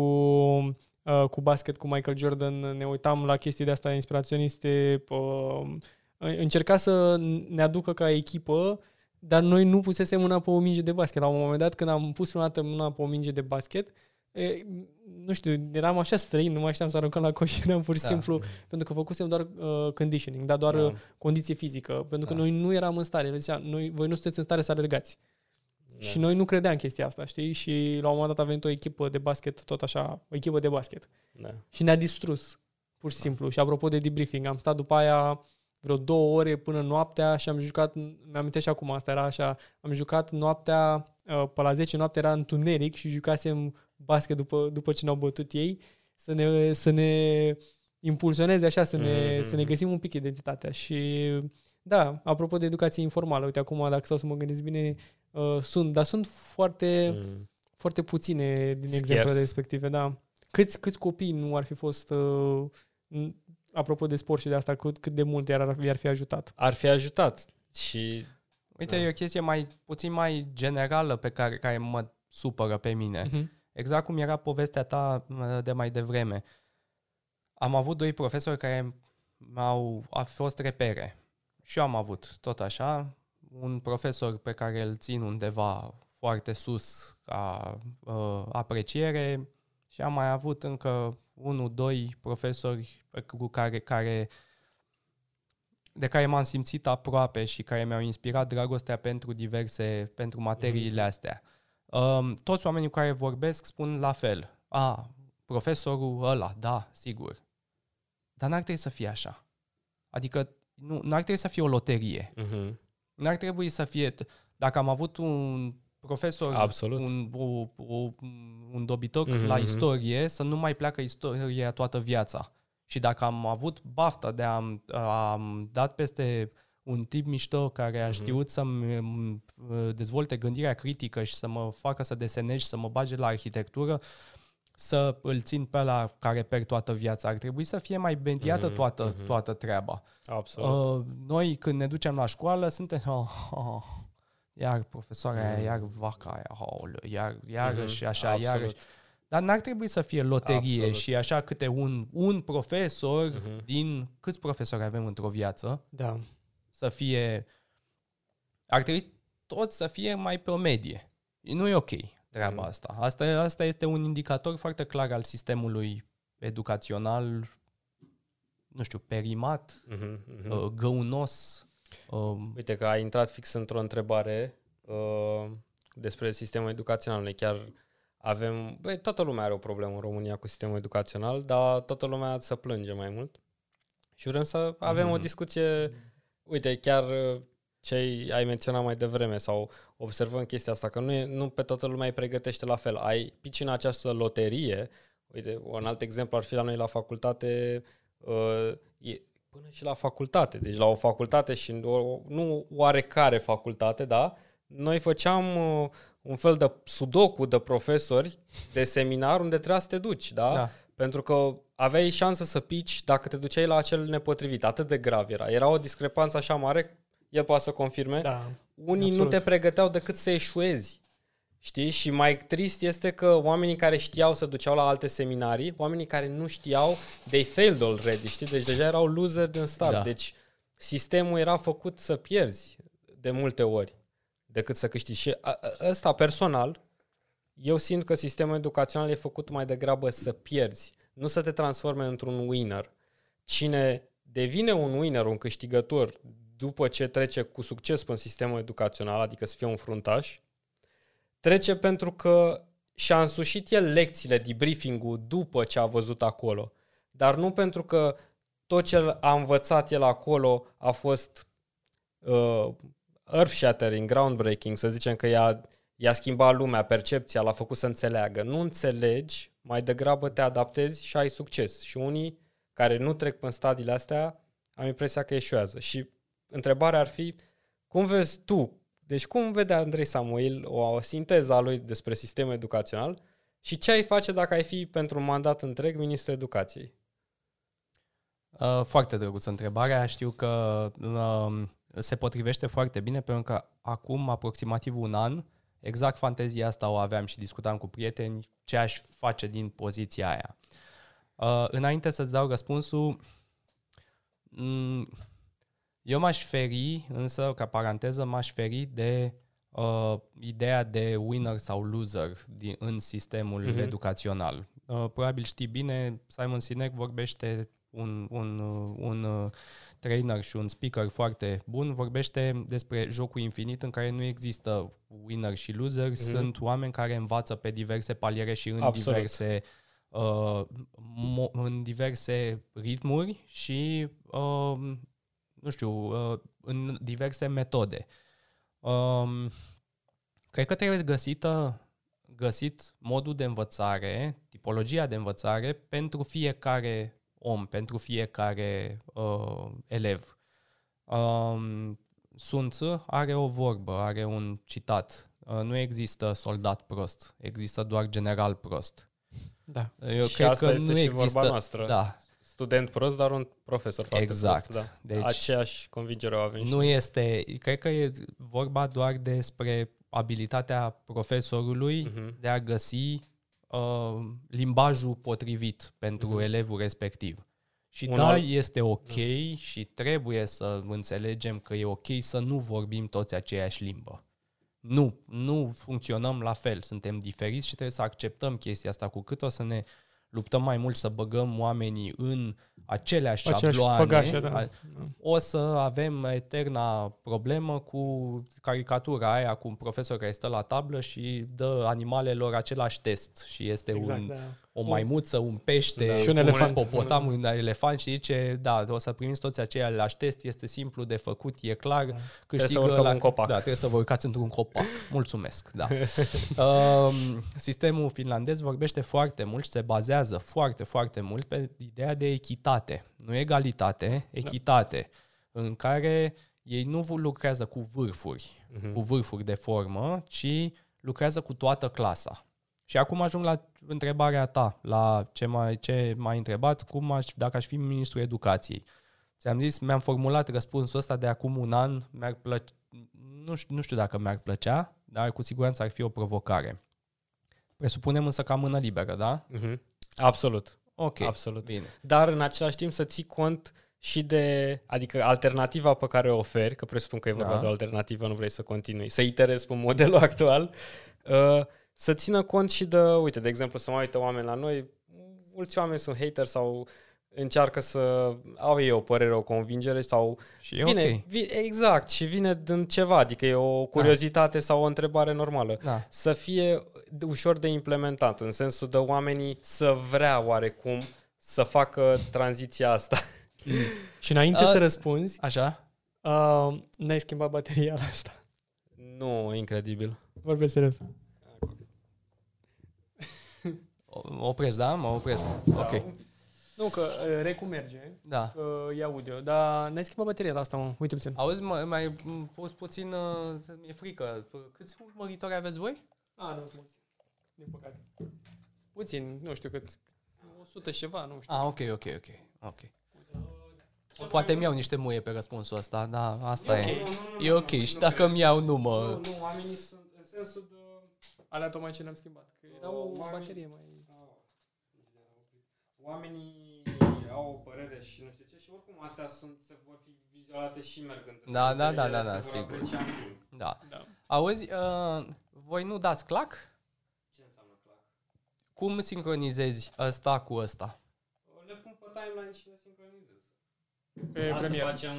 S2: uh, cu basket cu Michael Jordan, ne uitam la chestii de astea inspiraționiste, uh, încerca să ne aducă ca echipă, dar noi nu pusesem mâna pe o minge de basket. La un moment dat, când am pus prima dată mâna pe o minge de basket, e, nu știu, eram așa străin, nu mai știam să aruncăm la coș, eram pur și da. simplu, pentru că făcusem doar uh, conditioning, dar doar da. Uh, condiție fizică, pentru că da. noi nu eram în stare. Zicea, noi, voi nu sunteți în stare să alergați. Da. Și noi nu credeam chestia asta, știi? Și la un moment dat a venit o echipă de basket, tot așa, o echipă de basket. Da. Și ne-a distrus, pur și simplu. Și apropo de debriefing, am stat după aia vreo două ore până noaptea și am jucat, mi-am și acum, asta era așa, am jucat noaptea, uh, pe la 10 noaptea era întuneric și jucasem basket după, după ce ne-au bătut ei, să ne, să ne impulsioneze așa, să ne, mm-hmm. să ne găsim un pic identitatea. Și da, apropo de educație informală, uite acum dacă stau să mă gândesc bine, uh, sunt, dar sunt foarte, mm. foarte puține din exemplele respective, da. Câți, câți copii nu ar fi fost uh, apropo de sport și de asta, cât, cât de mult iar, i-ar fi ajutat?
S1: Ar fi ajutat și...
S3: Uite, da. e o chestie mai puțin mai generală pe care, care mă supără pe mine. Uh-huh. Exact cum era povestea ta de mai devreme. Am avut doi profesori care au a fost repere. Și eu am avut tot așa un profesor pe care îl țin undeva foarte sus ca uh, apreciere și am mai avut încă unul, doi profesori cu care, care de care m-am simțit aproape și care mi-au inspirat dragostea pentru diverse, pentru materiile mm. astea. Um, toți oamenii cu care vorbesc spun la fel. A, profesorul ăla, da, sigur. Dar n-ar trebui să fie așa. Adică nu, n-ar trebui să fie o loterie. Mm-hmm. N-ar trebui să fie... Dacă am avut un profesor, Absolut. un, o, o, un dobitoc mm-hmm. la mhm. istorie, să nu mai pleacă istoria toată viața. Și dacă am avut bafta de a am dat peste un tip mișto care a mm-hmm. știut să-mi dezvolte gândirea critică și să mă facă să desenez și să mă bage la arhitectură, să îl țin pe la care per toată viața. Ar trebui să fie mai bentiată mm-hmm. toată, mm-hmm. toată treaba.
S1: Absolut. Uh,
S3: noi, când ne ducem la școală, suntem... Oh, oh, iar profesoara aia, iar vaca aia, oh, iar, iarăși, mm-hmm. așa, Absolut. iarăși. Dar n-ar trebui să fie loterie Absolut. și așa câte un, un profesor mm-hmm. din... Câți profesori avem într-o viață?
S2: Da.
S3: Să fie... Ar trebui tot să fie mai pe o medie. Nu e ok treaba mm. asta. asta. Asta este un indicator foarte clar al sistemului educațional, nu știu, perimat, mm-hmm, mm-hmm. găunos,
S1: Um, Uite că a intrat fix într-o întrebare uh, despre sistemul educațional. Noi chiar avem... Băi, toată lumea are o problemă în România cu sistemul educațional, dar toată lumea să plânge mai mult. Și vrem să avem mm-hmm. o mhm. discuție... Uite, chiar uh, ce ai menționat mai devreme sau observăm chestia asta, că nu, e, nu pe toată lumea îi pregătește la fel. Ai pici în această loterie, uite, un alt exemplu ar fi la noi la facultate, uh, e, până și la facultate. Deci la o facultate și o, nu oarecare facultate, da? Noi făceam uh, un fel de sudoku de profesori de seminar unde trebuia să te duci, da? da. Pentru că aveai șansă să pici dacă te duceai la acel nepotrivit. Atât de grav era. Era o discrepanță așa mare, el poate să confirme. Da, Unii absolut. nu te pregăteau decât să eșuezi. Știi? Și mai trist este că oamenii care știau să duceau la alte seminarii, oamenii care nu știau, they failed already, știi? Deci deja erau loser din start. Da. Deci sistemul era făcut să pierzi de multe ori decât să câștigi. Și ăsta personal, eu simt că sistemul educațional e făcut mai degrabă să pierzi, nu să te transforme într-un winner. Cine devine un winner, un câștigător, după ce trece cu succes pe sistemul educațional, adică să fie un fruntaș, Trece pentru că și-a însușit el lecțiile, debriefing-ul după ce a văzut acolo. Dar nu pentru că tot ce a învățat el acolo a fost uh, earth-shattering, groundbreaking, să zicem că i-a, i-a schimbat lumea, percepția, l-a făcut să înțeleagă. Nu înțelegi, mai degrabă te adaptezi și ai succes. Și unii care nu trec prin stadiile astea, am impresia că eșuează. Și întrebarea ar fi, cum vezi tu deci cum vede Andrei Samuel o, o sinteză a lui despre sistemul educațional Și ce ai face dacă ai fi pentru un mandat întreg ministrul educației?
S3: Uh, foarte drăguță întrebarea. Știu că uh, se potrivește foarte bine pentru că acum aproximativ un an, exact fantezia asta o aveam și discutam cu prieteni ce aș face din poziția aia. Uh, înainte să-ți dau răspunsul, mm, eu m-aș feri, însă, ca paranteză, m-aș feri de uh, ideea de winner sau loser din, în sistemul uh-huh. educațional. Uh, probabil știi bine, Simon Sinek vorbește un, un, un trainer și un speaker foarte bun, vorbește despre jocul infinit în care nu există winner și loser, mm-hmm. sunt oameni care învață pe diverse paliere și în Absolut. diverse uh, mo- în diverse ritmuri și uh, nu știu, uh, în diverse metode. Um, cred că trebuie găsită găsit modul de învățare, tipologia de învățare pentru fiecare om, pentru fiecare uh, elev. Um, Sun Tzu are o vorbă, are un citat. Uh, nu există soldat prost, există doar general prost.
S1: Da. Eu și cred asta că este nu și există, vorba noastră.
S3: Da.
S1: Student prost, dar un profesor foarte
S3: exact.
S1: prost. Da.
S3: Deci,
S1: Aceeași convingere o avem
S3: Nu și este, cred că e vorba doar despre abilitatea profesorului uh-huh. de a găsi uh, limbajul potrivit pentru uh-huh. elevul respectiv. Și Un da, alt... este ok da. și trebuie să înțelegem că e ok să nu vorbim toți aceeași limbă. Nu, nu funcționăm la fel, suntem diferiți și trebuie să acceptăm chestia asta. Cu cât o să ne luptăm mai mult să băgăm oamenii în aceleași șabloane, făgașe, da. o să avem eterna problemă cu caricatura aia cu un profesor care stă la tablă și dă animalelor același test și este exact, un, da. O maimuță, un pește, da.
S2: și un elefant,
S3: un popotam, un elefant și zice, da, o să primiți toți aceiași ștest, este simplu de făcut, e clar, da.
S1: câștigă trebuie să la, un copac.
S3: Da, trebuie să vă urcați într-un copac. Mulțumesc, da. um, sistemul finlandez vorbește foarte mult și se bazează foarte, foarte mult pe ideea de echitate echitate, nu egalitate, echitate, da. în care ei nu lucrează cu vârfuri, uh-huh. cu vârfuri de formă, ci lucrează cu toată clasa. Și acum ajung la întrebarea ta, la ce m-ai, ce m-ai întrebat, cum aș, dacă aș fi ministrul educației. Ți-am zis, mi-am formulat răspunsul ăsta de acum un an, mi-ar plăcea, nu știu, nu știu dacă mi-ar plăcea, dar cu siguranță ar fi o provocare. Presupunem însă ca mână liberă, da?
S1: Uh-huh. Absolut.
S3: Ok,
S1: absolut.
S3: Bine.
S1: Dar în același timp să ții cont și de, adică alternativa pe care o oferi, că presupun că e vorba da. de o alternativă, nu vrei să continui, să iterezi pe modelul actual, uh, să țină cont și de, uite, de exemplu, să mai uită oameni la noi, mulți oameni sunt hater sau încearcă să au ei o părere, o convingere sau
S3: și e vine, okay.
S1: vi, exact, și vine din ceva, adică e o curiozitate da. sau o întrebare normală.
S3: Da.
S1: Să fie ușor de implementat, în sensul de oamenii să vrea oarecum să facă tranziția asta.
S2: Mm. și înainte uh, să răspunzi,
S3: așa,
S2: uh, n-ai schimbat bateria la asta.
S1: Nu, incredibil.
S2: Vorbesc serios.
S3: Opresc, da? Mă opresc. Da. Ok.
S2: Nu, că uh, recu merge,
S3: da.
S2: că e audio, dar n-ai schimbat bateria la asta, mă. Uite puțin.
S3: Auzi, mă, mai pus puțin, uh, mi-e frică. Câți urmăritori aveți voi?
S2: A, nu, mulți. Din păcate. Puțin, nu știu cât, 100 și ceva, nu știu.
S3: Ah, ok, ok, ok. ok. Poate mi-au niște muie pe răspunsul ăsta, da, asta e.
S2: E,
S3: okay. e ok, și dacă mi-au, nu mă...
S2: Nu, nu, oamenii sunt în sensul de... Alea tocmai ce le-am schimbat, că era o baterie mai...
S1: Oamenii au o părere și nu știu ce și oricum astea sunt, se vor fi vizionate și mergând.
S3: Da, da, da, da, da, sigur. Da. da. Auzi, uh, voi nu dați clac?
S1: Ce înseamnă clac?
S3: Cum sincronizezi ăsta cu ăsta?
S1: Le pun pe timeline și le sincronizez.
S2: Pe
S1: da, să facem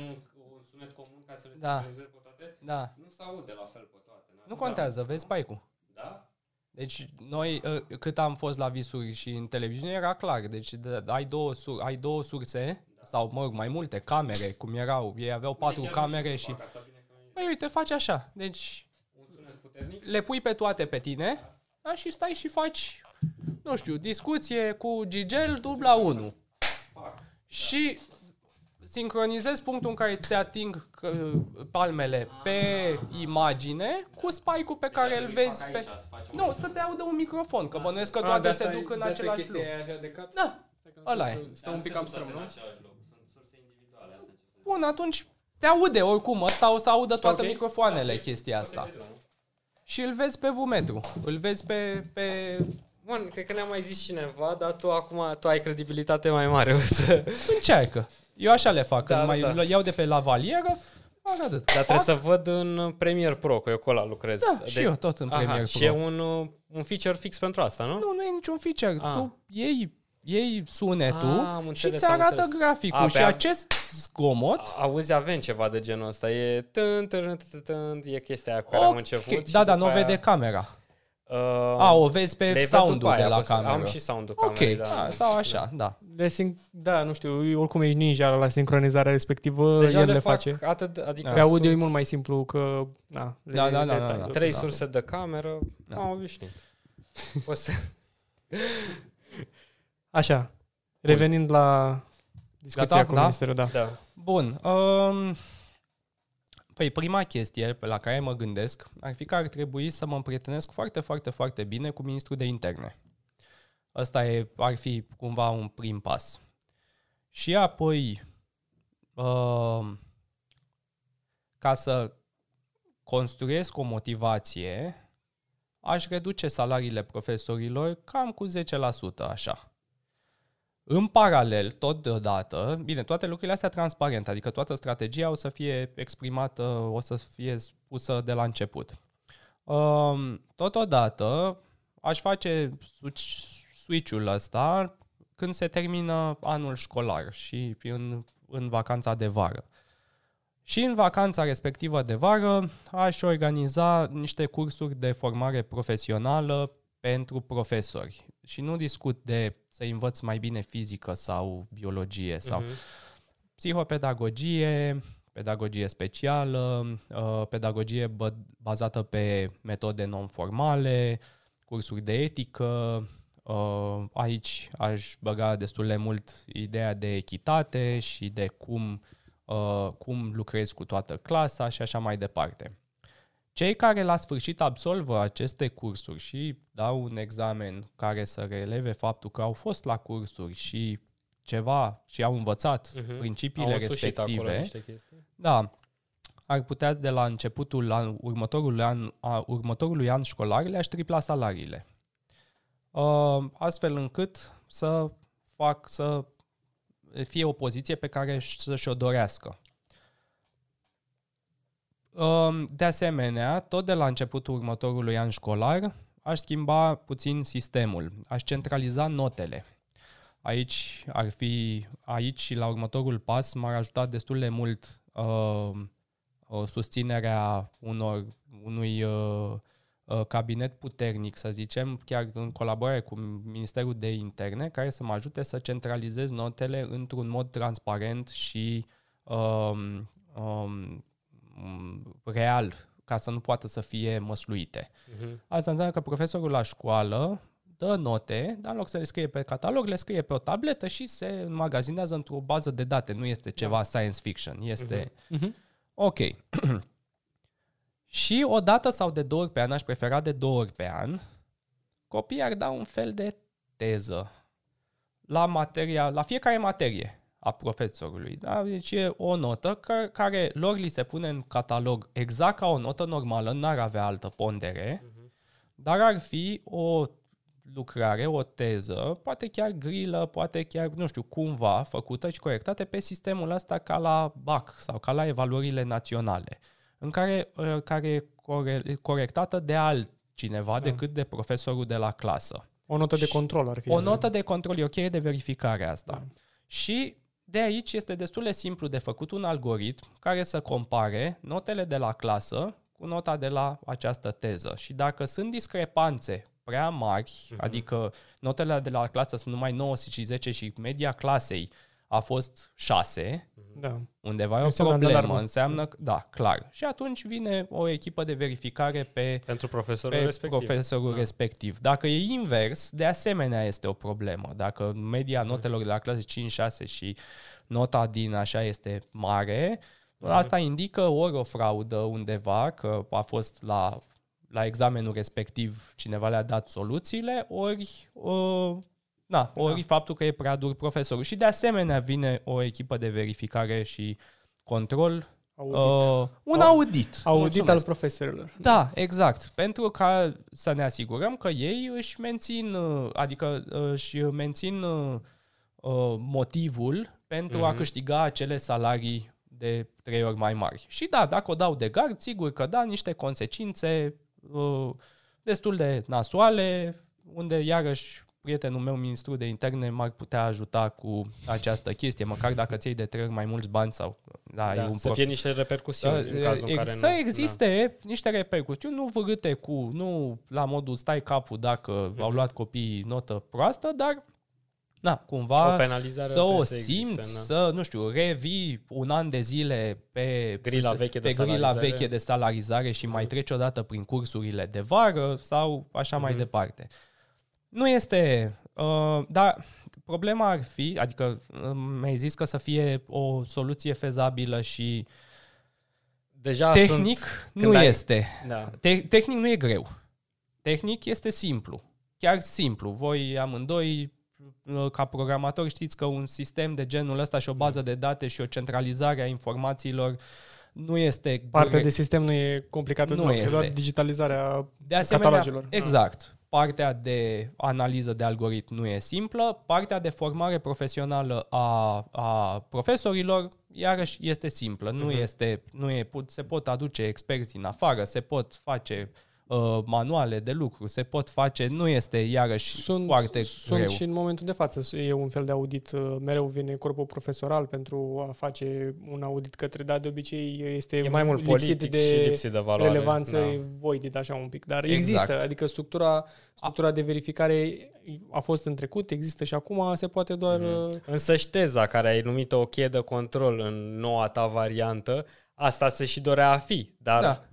S1: un sunet comun ca să le da. sincronizez pe toate?
S3: Da.
S1: Nu se aude la fel pe toate.
S3: Nu contează, da. vezi spike-ul.
S1: Da?
S3: Deci noi, ă, cât am fost la visuri și în televiziune, era clar. Deci de, ai, două sur, ai două surse, da. sau mă rog, mai multe camere, cum erau. Ei aveau patru camere și... Păi uite, faci așa. Deci le pui pe toate pe tine da. Da, și stai și faci, nu știu, discuție cu Gigel dubla 1. Și sincronizezi punctul în care ți ating uh, palmele pe imagine cu spike-ul pe care îl vezi pe... Nu, să te audă un microfon, că bănuiesc că toate se duc în același loc. Da, ăla e.
S2: Stă un pic am strâm, nu?
S3: Bun, atunci te aude oricum, ăsta o să audă toate
S2: ok?
S3: microfoanele chestia asta. Și îl vezi pe vumetru, îl vezi pe, pe
S1: Bun, cred că ne-a mai zis cineva, dar tu acum tu ai credibilitate mai mare. O să...
S3: încearcă. Eu așa le fac,
S1: Da,
S3: când mai
S1: da.
S3: iau de pe lavalieră, fac atât.
S1: Dar trebuie să văd în Premiere Pro, că eu cu ăla lucrez.
S3: Da, și eu tot în Premiere
S1: Aha, Și
S3: Pro.
S1: e un, uh, un feature fix pentru asta, nu?
S3: Nu, nu e niciun feature.
S1: Ah.
S3: Tu iei, iei sunetul
S1: Ah, am
S3: și
S1: înțeles,
S3: ți
S1: am
S3: arată
S1: înțeles.
S3: graficul.
S1: A,
S3: și
S1: pe a-
S3: acest zgomot...
S1: Auzi, avem ceva de genul ăsta. E tân, tân, tân, tân, e chestia aia cu care am
S3: Ok,
S1: început. și
S3: Da, dar
S1: după
S3: nu o
S1: aia,
S3: vede camera.
S1: Uh,
S3: A, o vezi
S1: le
S3: pe
S1: văd
S3: sound-ul
S1: după
S3: de
S1: aia,
S3: la
S1: că
S3: cameră.
S1: Am și sound-ul
S3: Ok,
S1: camerei, da.
S3: da, sau așa, da.
S2: De sin- da, nu știu, oricum ești ninja la sincronizarea respectivă,
S1: Deja
S2: el
S1: le,
S2: le
S1: fac
S2: face.
S1: atât, adică
S3: Da.
S2: Pe audio e
S1: sunt
S2: mult mai simplu că... Na, le-
S3: Da, da,
S2: le
S3: da, da,
S2: tai.
S3: da.
S1: trei
S3: Da.
S1: surse de cameră,
S3: Da.
S1: am obișnuit. O să...
S2: Așa, revenind la discuția
S3: Gata?
S2: cu
S3: Da?
S2: ministerul, da.
S1: Da.
S3: Bun. Um, păi prima chestie pe la care mă gândesc ar fi că ar trebui să mă împrietenesc foarte, foarte, foarte bine cu ministrul de interne. Ăsta e, ar fi cumva un prim pas. Și apoi, um, ca să construiesc o motivație, aș reduce salariile profesorilor cam cu 10%, așa. În paralel, tot deodată, bine, toate lucrurile astea transparente, adică toată strategia o să fie exprimată, o să fie spusă de la început. Um, Totodată, aș face switch- switch-ul ăsta când se termină anul școlar și în, în vacanța de vară. Și în vacanța respectivă de vară aș organiza niște cursuri de formare profesională pentru profesori. Și nu discut de să învăț mai bine fizică sau biologie sau
S1: Mhm.
S3: psihopedagogie, pedagogie specială, uh, pedagogie bă- bazată pe metode non-formale, cursuri de etică. uh, Aici aș băga destul de mult ideea de echitate și de cum, uh, cum lucrezi cu toată clasa și așa mai departe. Cei care la sfârșit absolvă aceste cursuri și dau un examen care să releve faptul că au fost la cursuri și ceva și au învățat
S1: Mhm.
S3: principiile
S1: Au însușit acolo
S3: respective,
S1: niște chestii.
S3: da, ar putea de la începutul an, următorului, an, a, următorului an școlar le-aș tripla salariile. Uh, astfel încât să fac să fie o poziție pe care își- să-și o dorească. Um, De asemenea, tot de la începutul următorului an școlar, aș schimba puțin sistemul. Aș centraliza notele. Aici ar fi, aici și la următorul pas m-ar ajuta destul de mult uh, uh, susținerea unor, unui uh, uh, cabinet puternic, să zicem, chiar în colaborare cu Ministerul de Interne, care să mă ajute să centralizez notele într-un mod transparent și um, um, um, real, ca să nu poată să fie măsluite.
S1: Mhm.
S3: Asta înseamnă că profesorul la școală dă note, dar în loc să le scrie pe catalog, le scrie pe o tabletă și se înmagazinează într-o bază de date. Nu este ceva science fiction, este...
S2: Mhm.
S3: Ok. și o dată sau de două ori pe an, aș prefera de două ori pe an, copiii ar da un fel de teză la, materia, la fiecare materie a profesorului. Da? Deci e o notă care, care lor li se pune în catalog exact ca o notă normală, n-ar avea altă pondere, dar ar fi o lucrare, o teză, poate chiar grilă, poate chiar, nu știu, cumva făcută și corectată pe sistemul ăsta ca la BAC sau ca la evaluările naționale, în care, uh, care e core- corectată de altcineva
S2: Da.
S3: decât de profesorul de la clasă.
S2: O notă de
S3: Și
S2: control ar fi.
S3: O
S2: asta.
S3: notă de control e o cheie de verificare asta.
S2: Da.
S3: Și de aici este destul de simplu de făcut un algoritm care să compare notele de la clasă cu nota de la această teză. Și dacă sunt discrepanțe prea mari,
S1: Mhm.
S3: adică notele de la clasă sunt numai 9 și 10 și media clasei a fost 6,
S2: Da.
S3: undeva e o
S2: Înseamnă
S3: problemă,
S2: alarmă.
S3: înseamnă, că- da, clar. Și atunci vine o echipă de verificare pe
S1: Pentru profesorul
S3: pe
S1: respectiv.
S3: profesorul
S1: Da.
S3: respectiv. Dacă e invers, de asemenea este o problemă. Dacă media
S1: Mhm.
S3: notelor de la clase 5-6 și nota din așa este mare, asta indică ori o fraudă undeva, că a fost la, la examenul respectiv cineva le-a dat soluțiile, ori uh, na, ori da. faptul că e prea dur profesorul. Și de asemenea vine o echipă de verificare și control
S2: Audit.
S3: Uh, un audit.
S2: Audit
S3: Mulțumesc.
S2: al profesorilor.
S3: Da, exact. Pentru ca să ne asigurăm că ei își mențin, uh, adică uh, își mențin uh, uh, motivul pentru mm-hmm. a câștiga acele salarii de trei ori mai mari. Și da, dacă o dau de gard, sigur că da, niște consecințe uh, destul de nasoale, unde iarăși prietenul meu, ministru de interne, m-ar putea ajuta cu această chestie, măcar dacă ți de trei ori mai mulți bani sau da,
S1: Da,
S3: e un
S1: să
S3: prof-
S1: fie niște repercusiuni în cazul în
S3: Ex-
S1: care
S3: să
S1: nu.
S3: existe niște repercusiuni, nu vârâte cu, nu la modul stai capul dacă
S1: Mhm.
S3: au luat copiii notă proastă, dar da,
S1: Da.
S3: cumva
S1: O penalizare
S3: să o
S1: trebuie să
S3: simți,
S1: existe, da.
S3: să, nu știu, revii un an de zile pe
S1: Grila veche de
S3: pe grila
S1: salarizare.
S3: veche de salarizare și mai treci odată prin cursurile de vară sau așa mai
S1: Mhm.
S3: departe. Nu este, uh, dar problema ar fi, adică uh, mi-ai zis că să fie o soluție fezabilă și
S1: Deja
S3: tehnic
S1: sunt,
S3: nu
S1: când ai-
S3: este.
S1: Da.
S3: Te- tehnic nu e greu. Tehnic este simplu. Chiar simplu. Voi amândoi, uh, ca programatori, știți că un sistem de genul ăsta și o bază de date și o centralizare a informațiilor nu este
S2: Partea
S3: gre-
S2: de sistem nu e complicată
S3: Nu
S2: deloc, e
S3: este.
S2: doar digitalizarea
S3: de asemenea,
S2: catalogelor.
S3: Exact. Partea de analiză de algoritm nu e simplă, partea de formare profesională a, a profesorilor iarăși este simplă. Nu
S1: Mhm.
S3: este, nu e, put- se pot aduce experți din afară, se pot face uh, manuale de lucru, se pot face, nu este iarăși
S2: sunt,
S3: foarte
S2: sunt
S3: greu.
S2: și în momentul de față e un fel de audit, uh, mereu vine corpul profesoral pentru a face un audit către, dar de obicei este
S1: E mai mult
S2: lipsit
S1: politic
S2: de
S1: și lipsit de valoare.
S2: relevanță,
S1: Da.
S2: e voided așa un pic, dar
S3: Exact.
S2: există, adică structura, structura de verificare a fost în trecut, există și acum, se poate doar...
S1: Mhm.
S2: uh,
S1: Însă și teza care ai numit-o o cheie de control în noua ta variantă, asta se și dorea a fi, dar
S3: Da.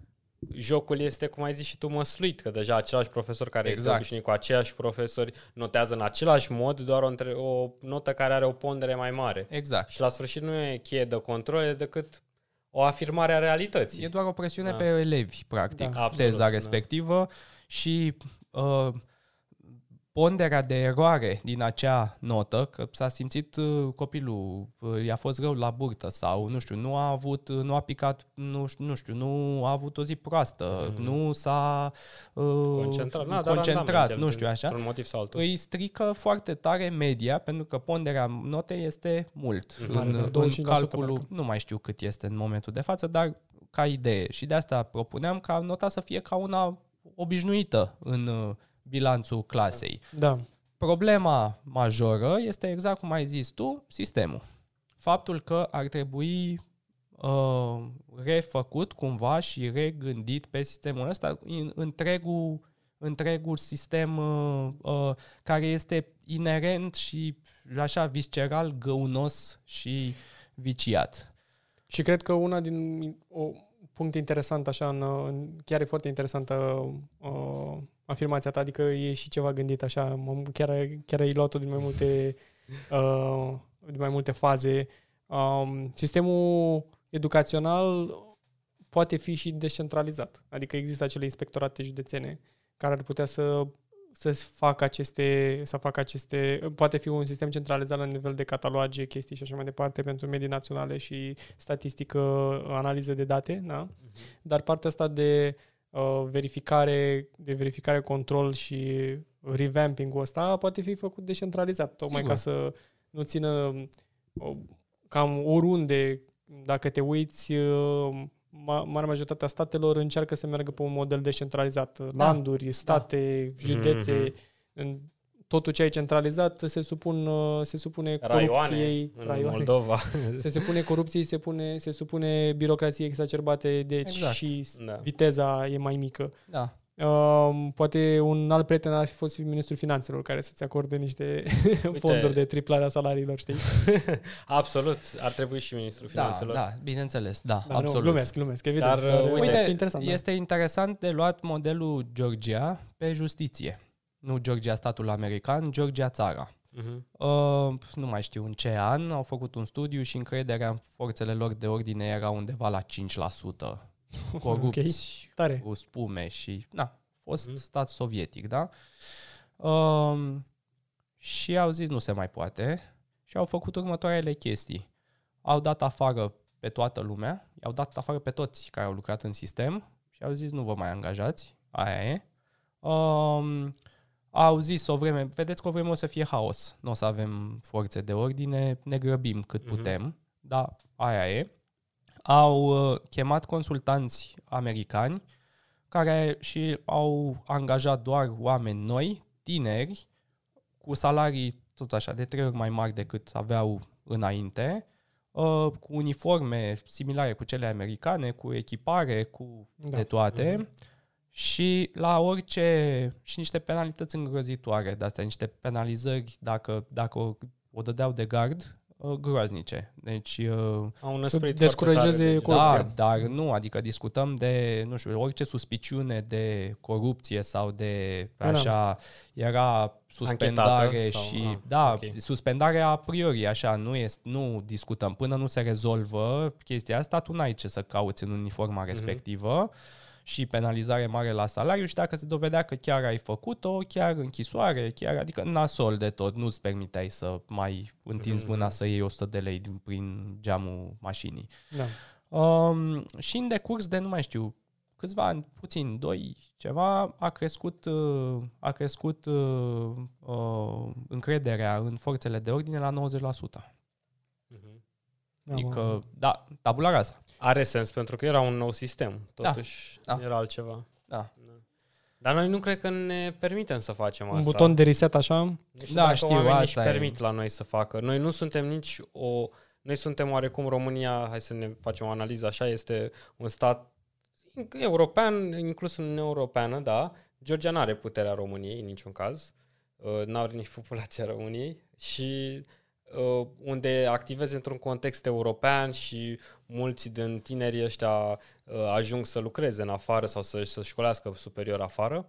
S1: Jocul este, cum ai zis și tu, măsluit, că deja același profesor care exact. este
S3: Exact.
S1: obișnuit cu aceiași profesori notează în același mod doar o, între, o notă care are o pondere mai mare.
S3: Exact.
S1: Și la sfârșit nu e cheie de control, e decât o afirmare a realității.
S3: E doar o presiune
S1: Da.
S3: pe elevi, practic,
S2: Da.
S1: Absolut,
S3: teza
S1: da.
S3: respectivă și uh, ponderea de eroare din acea notă, că s-a simțit uh, copilul, uh, i-a fost rău la burtă sau, nu știu, nu a avut, uh, nu a picat, nu, știu- nu știu, nu a avut o zi proastă,
S1: Mhm.
S3: nu s-a uh,
S1: concentrat, na, dar
S3: concentrat
S1: randament,
S3: nu știu așa,
S1: Într-un motiv sau altul.
S3: îi strică foarte tare media, pentru că ponderea notei este mult
S1: Mhm.
S2: Mare,
S3: în,
S2: da,
S3: în
S2: 25%
S3: calculul,
S2: parcă.
S3: nu mai știu cât este în momentul de față, dar ca idee. Și de asta propuneam ca nota să fie ca una obișnuită în uh, bilanțul clasei.
S2: Da,
S3: Problema majoră este exact cum ai zis tu, sistemul. Faptul că ar trebui uh, refăcut cumva și regândit pe sistemul ăsta în, întregul, întregul sistem uh, uh, care este inerent și așa visceral găunos și viciat.
S2: Și cred că una din o punct interesant așa, în, în, chiar e foarte interesantă uh, afirmația ta, adică e și ceva gândit așa, mă, chiar, chiar ai luat-o din mai multe, uh, din mai multe faze. Um, sistemul educațional poate fi și descentralizat, adică există acele inspectorate județene care ar putea să să facă aceste, să facă aceste, poate fi un sistem centralizat la nivel de cataloage, chestii și așa mai departe pentru medii naționale și statistică, analiză de date, da? Dar partea asta de uh, verificare, de verificare, control și revamping-ul ăsta poate fi făcut descentralizat, tocmai
S3: Sigur.
S2: ca să nu țină uh, cam oriunde, dacă te uiți, uh, ma- marea majoritatea statelor încearcă să meargă pe un model descentralizat.
S3: Da.
S2: Landuri, state, județe,
S1: Mhm.
S2: în totul ce ai centralizat se supun uh, se supune
S1: Raioane
S2: corupției,
S1: în
S2: raioane.
S1: Moldova.
S2: Se supune corupției, se pune se supune birocrației exacerbate, deci
S3: Exact.
S2: și
S1: Da.
S2: viteza e mai mică.
S3: Da.
S2: Uh, poate un alt prieten ar fi fost și ministrul finanțelor care să-ți acorde niște fonduri de triplare a salariilor, știi?
S1: Absolut. Ar trebui și ministrul
S3: Da,
S1: finanțelor.
S3: da, bineînțeles, da,
S2: Dar nu,
S3: absolut.
S2: glumesc, glumesc, evident.
S1: Dar, uh, uite,
S2: ar fi interesant, da.
S3: este interesant de luat modelul Georgia pe justiție. Nu Georgia statul american, Georgia țara.
S1: Uh-huh.
S3: Uh, nu mai știu în ce an, au făcut un studiu și încrederea în forțele lor de ordine era undeva la 5%. Corupți,
S2: Ok, Tare.
S3: cu spume și... Na, a fost
S1: Mhm.
S3: stat sovietic, da? Uh, și au zis nu se mai poate și au făcut următoarele chestii. Au dat afară pe toată lumea, i-au dat afară pe toți care au lucrat în sistem și au zis nu vă mai angajați, aia e. Um, au zis o vreme, vedeți că o vreme o să fie haos, nu o să avem forțe de ordine, ne grăbim cât
S1: Mhm.
S3: putem, dar aia e. Au uh, chemat consultanți americani care și au angajat doar oameni noi, tineri, cu salarii tot așa de trei ori mai mari decât aveau înainte, uh, cu uniforme similare cu cele americane, cu echipare, cu
S2: Da.
S3: de toate și la orice și niște penalități îngrozitoare de astea, niște penalizări dacă, dacă o, o dădeau de gard, uh, groaznice. Deci uh,
S1: Au un
S2: Să
S1: esprit
S2: descurajeze
S1: foarte tare de-
S2: corupția.
S3: da, dar nu, adică discutăm de, nu știu, orice suspiciune de corupție sau de
S2: Da.
S3: așa, era suspendare
S1: Anchetată sau-
S3: și,
S1: ah,
S3: da,
S1: ok.
S3: suspendare a priori, așa, nu, este, nu discutăm. Până nu se rezolvă chestia asta, tu n-ai ce să cauți în uniforma respectivă și penalizare mare la salariu și dacă se dovedea că chiar ai făcut-o, chiar închisoare, chiar, adică nasol de tot, nu-ți permiteai să mai întinzi
S1: Mhm.
S3: mâna să iei 100 de lei din, prin geamul mașinii.
S2: Da.
S3: Um, și în decurs de, nu mai știu, câțiva ani, puțin, doi, ceva, a crescut, uh, a crescut uh, uh, încrederea în forțele de ordine la 90%.
S1: Mhm.
S2: Da,
S3: Adică, da, tabula rasa.
S1: Are sens, pentru că era un nou sistem. Totuși,
S3: Da.
S1: era altceva.
S3: Da.
S1: Dar noi nu cred că ne permitem să facem
S2: Un
S1: asta.
S2: buton de reset așa.
S1: Nu știu
S3: Da,
S1: dacă
S3: știu,
S1: oamenii își
S3: asta e.
S1: permit la noi să facă. Noi nu suntem nici o... Noi suntem oarecum România, hai să ne facem o analiză așa, este un stat european, inclus în Uniunea Europeană, da. Georgia nu are puterea României în niciun caz. Uh, Nu are nici populația României și uh, unde activezi într-un context european și mulți din tinerii ăștia uh, ajung să lucreze în afară sau să, să școlească superior afară,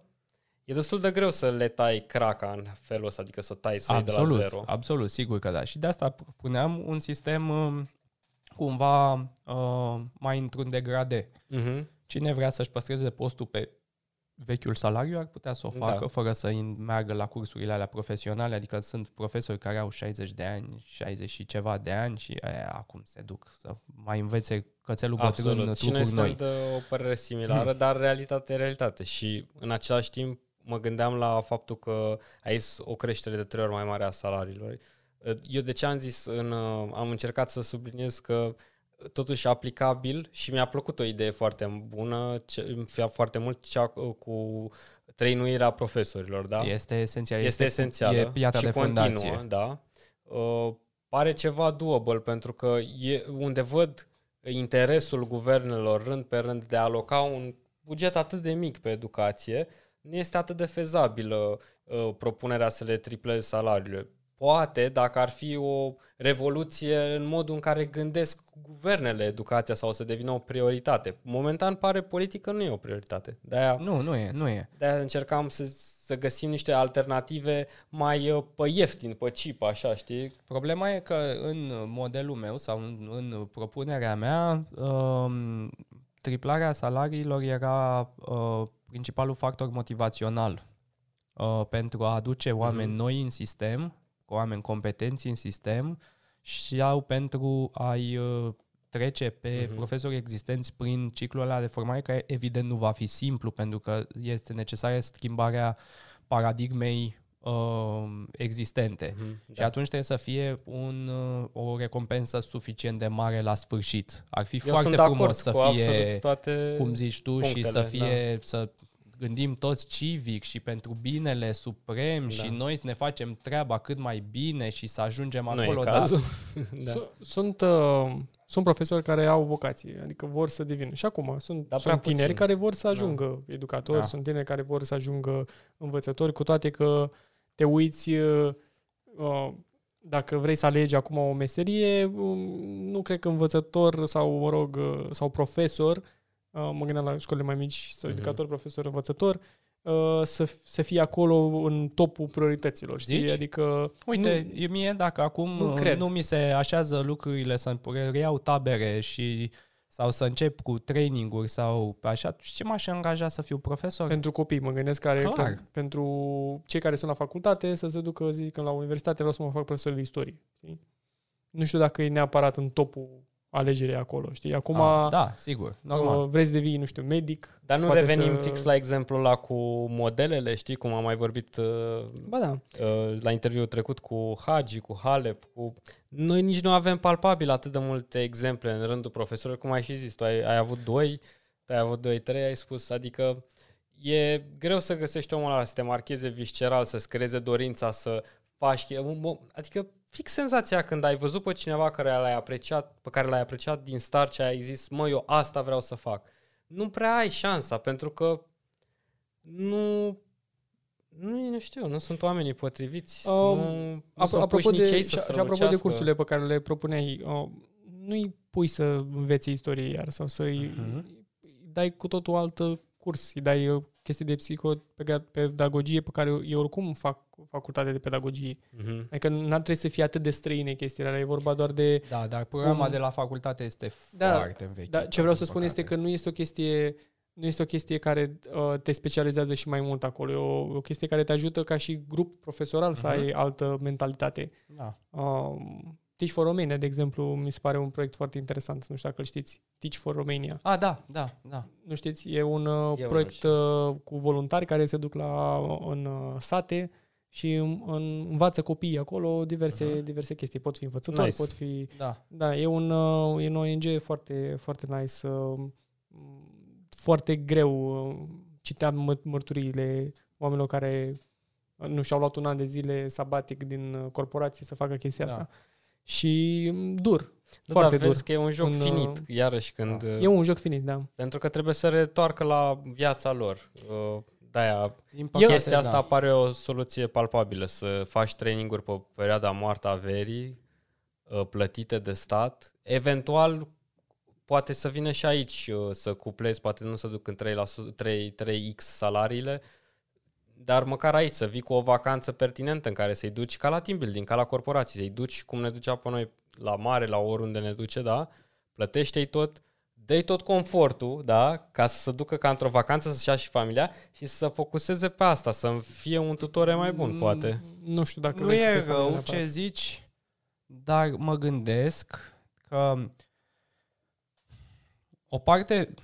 S1: e destul de greu să le tai craca în felul ăsta, adică să tai să iei de la
S3: Absolut,
S1: zero.
S3: absolut, sigur că da. Și de asta puneam un sistem um, cumva uh, mai într-un degrade.
S1: Mhm.
S3: Cine vrea să-și păstreze postul pe vechiul salariu ar putea să o facă
S1: Da.
S3: fără să in- meargă la cursurile alea profesionale, adică sunt profesori care au 60 de ani, 60 și ceva de ani și aia, acum se duc să mai învețe cățelul bătrân
S1: Absolut. Și noi
S3: trucuri
S1: suntem
S3: noi.
S1: de o părere similară, dar realitate e realitate. Și în același timp mă gândeam la faptul că aici o creștere de trei ori mai mare a salariilor. Eu de ce am zis, în, am încercat să subliniez că totuși aplicabil și mi-a plăcut o idee foarte bună, ce, foarte mult cea cu trăinuirea profesorilor, da?
S3: Este esențial.
S1: este esențială
S3: E piatra
S1: și
S3: de
S1: continuă,
S3: fundație.
S1: da. Uh, pare ceva doable pentru că e unde văd interesul guvernelor rând pe rând de a aloca un buget atât de mic pe educație, nu este atât de fezabilă uh, propunerea să le tripleze salariile. Poate dacă ar fi o revoluție în modul în care gândesc guvernele educația sau să devină o prioritate. Momentan pare politic că nu e o prioritate. De-aia
S3: Nu, nu e, nu e.
S1: de încercam să, să găsim niște alternative mai uh, pe ieftin, pe chip, așa, știi?
S3: Problema e că în modelul meu sau în, în propunerea mea, um, triplarea salariilor era uh, principalul factor motivațional uh, pentru a aduce oameni
S1: Mhm.
S3: noi în sistem, cu oameni competenți în sistem și au pentru a-i uh, trece pe
S1: Mhm.
S3: profesori existenți prin ciclul ăla de formare, care evident nu va fi simplu, pentru că este necesară schimbarea paradigmei uh, existente.
S1: Mhm,
S3: Și atunci trebuie să fie un, uh, o recompensă suficient de mare la sfârșit. Ar fi
S1: Eu
S3: foarte
S1: sunt de acord
S3: frumos să
S1: cu
S3: fie,
S1: absolut toate...
S3: cum zici tu, și
S1: punctele,
S3: să fie, să gândim toți civic și pentru binele suprem
S1: Da.
S3: și noi să ne facem treaba cât mai bine și să ajungem
S1: nu
S3: acolo.
S1: e
S3: dar-
S1: cazul. da.
S2: Su- Sunt, uh, sunt profesori care au vocație, adică vor să devină. Și acum sunt,
S1: Dar prea
S2: sunt tineri
S1: puțin.
S2: care vor să ajungă educatori,
S3: Da.
S2: sunt tineri care vor să ajungă învățători, cu toate că te uiți, uh, uh, dacă vrei să alegi acum o meserie, um, nu cred că învățător sau, mă rog, uh, sau profesor, uh, mă gândeam la școlile mai mici, sau
S1: Mhm.
S2: educator, profesor, învățător, uh, să, să fie acolo în topul priorităților, știi?
S3: Zici?
S2: Adică
S3: Uite, nu, mie dacă acum
S2: nu
S3: nu,
S2: cred.
S3: nu mi se așează lucrurile să reiau tabere și sau să încep cu traininguri sau pe așa, și ce m-aș angaja să fiu profesor?
S2: pentru copii, mă gândesc care
S3: Clar.
S2: pe, pentru cei care sunt la facultate să se ducă, zic, la universitate vreau să mă fac profesor de istorie. Știi? Nu știu dacă e neapărat în topul alegerii acolo, știi? Acum
S3: Ah, da, sigur, normal.
S2: uh, vrei să devii, nu știu, medic.
S1: Dar nu
S2: poate
S1: revenim
S2: să...
S1: fix la exemplul ăla cu modelele, știi, cum am mai vorbit uh,
S2: Ba da.
S1: uh, la interviul trecut cu Hagi, cu Halep, cu... Noi nici nu avem palpabil atât de multe exemple în rândul profesorilor, cum ai și zis, tu ai, ai avut doi, tu ai avut doi, trei, ai spus, adică e greu să găsești omul ăla să te marcheze visceral, să-ți creeze dorința să faci, adică fix senzația când ai văzut pe cineva care l-ai apreciat, pe care l-ai apreciat din start și ai zis, mă, eu asta vreau să fac. Nu prea ai șansa, pentru că nu nu, nu știu, nu sunt oamenii potriviți.
S2: Um,
S1: nu, nu
S2: Ap-
S1: sunt
S2: apropo
S1: puși nici
S2: de,
S1: ei
S2: și,
S1: să
S2: și apropo de
S1: strălucească.
S2: cursurile pe care le propuneai, uh, nu-i pui să învețe istorie iar sau să-i
S3: Mhm.
S2: dai cu totul altă curs, îi dai uh, chestii de psihopedagogie pe care eu oricum fac facultate de pedagogie.
S1: Mhm.
S2: Adică n-ar trebui să fie atât de străine chestiile alea, e vorba doar de...
S3: Da, dar programa
S2: cum-
S3: de la facultate este
S2: Da,
S3: foarte învechită.
S2: Dar ce vreau să
S3: din
S2: spun este
S3: păcate.
S2: că nu este o chestie nu este o chestie care uh, te specializează și mai mult acolo. E o, o chestie care te ajută ca și grup profesoral să
S1: Mhm.
S2: ai altă mentalitate.
S3: Da.
S2: Uh, Teach for Romania, de exemplu, mi se pare un proiect foarte interesant. Nu știu dacă îl știți. Teach for Romania.
S3: A, da, da, da.
S2: Nu știți? E un uh,
S1: Eu nu
S2: proiect
S1: știu.
S2: uh, cu voluntari care se duc la, în uh, sate și în, în, învață copiii acolo diverse,
S1: Aha.
S2: diverse chestii. Pot fi învățători,
S1: Nice.
S2: pot fi...
S3: Da.
S2: Da, e un, uh, e un ONG foarte, foarte nice. uh, Foarte greu. uh, Citeam mă- mărturiile oamenilor care uh, nu și-au luat un an de zile sabatic din uh, corporații să facă chestia
S3: Da.
S2: asta. Și mm, dur.
S1: Da,
S2: Foarte
S1: dar vezi
S2: dur.
S1: că e un joc
S2: În, uh,
S1: finit, iarăși când...
S2: E un joc finit, da.
S1: Pentru că trebuie să retoarcă la viața lor. Uh, De-aia,
S3: Din păcate,
S1: chestia asta
S3: da.
S1: pare o soluție palpabilă, să faci traininguri pe perioada moartă a verii, uh, plătite de stat. Eventual, poate să vină și aici uh, să cuplezi, poate nu să duc în 3%, 3, 3x salariile, dar măcar aici să vii cu o vacanță pertinentă în care să-i duci ca la team building, ca la corporații, să-i duci cum ne ducea pe noi la mare, la oriunde ne duce, da? Plătește-i tot, dă tot confortul, da? Ca să se ducă ca într-o vacanță să-și ia și familia și să focuseze pe asta, să fie un tutore mai bun, poate.
S2: Nu știu dacă
S3: Nu
S2: vrei să
S3: e
S2: te faci
S3: rău
S2: neapărat.
S3: ce zici, dar mă gândesc că o parte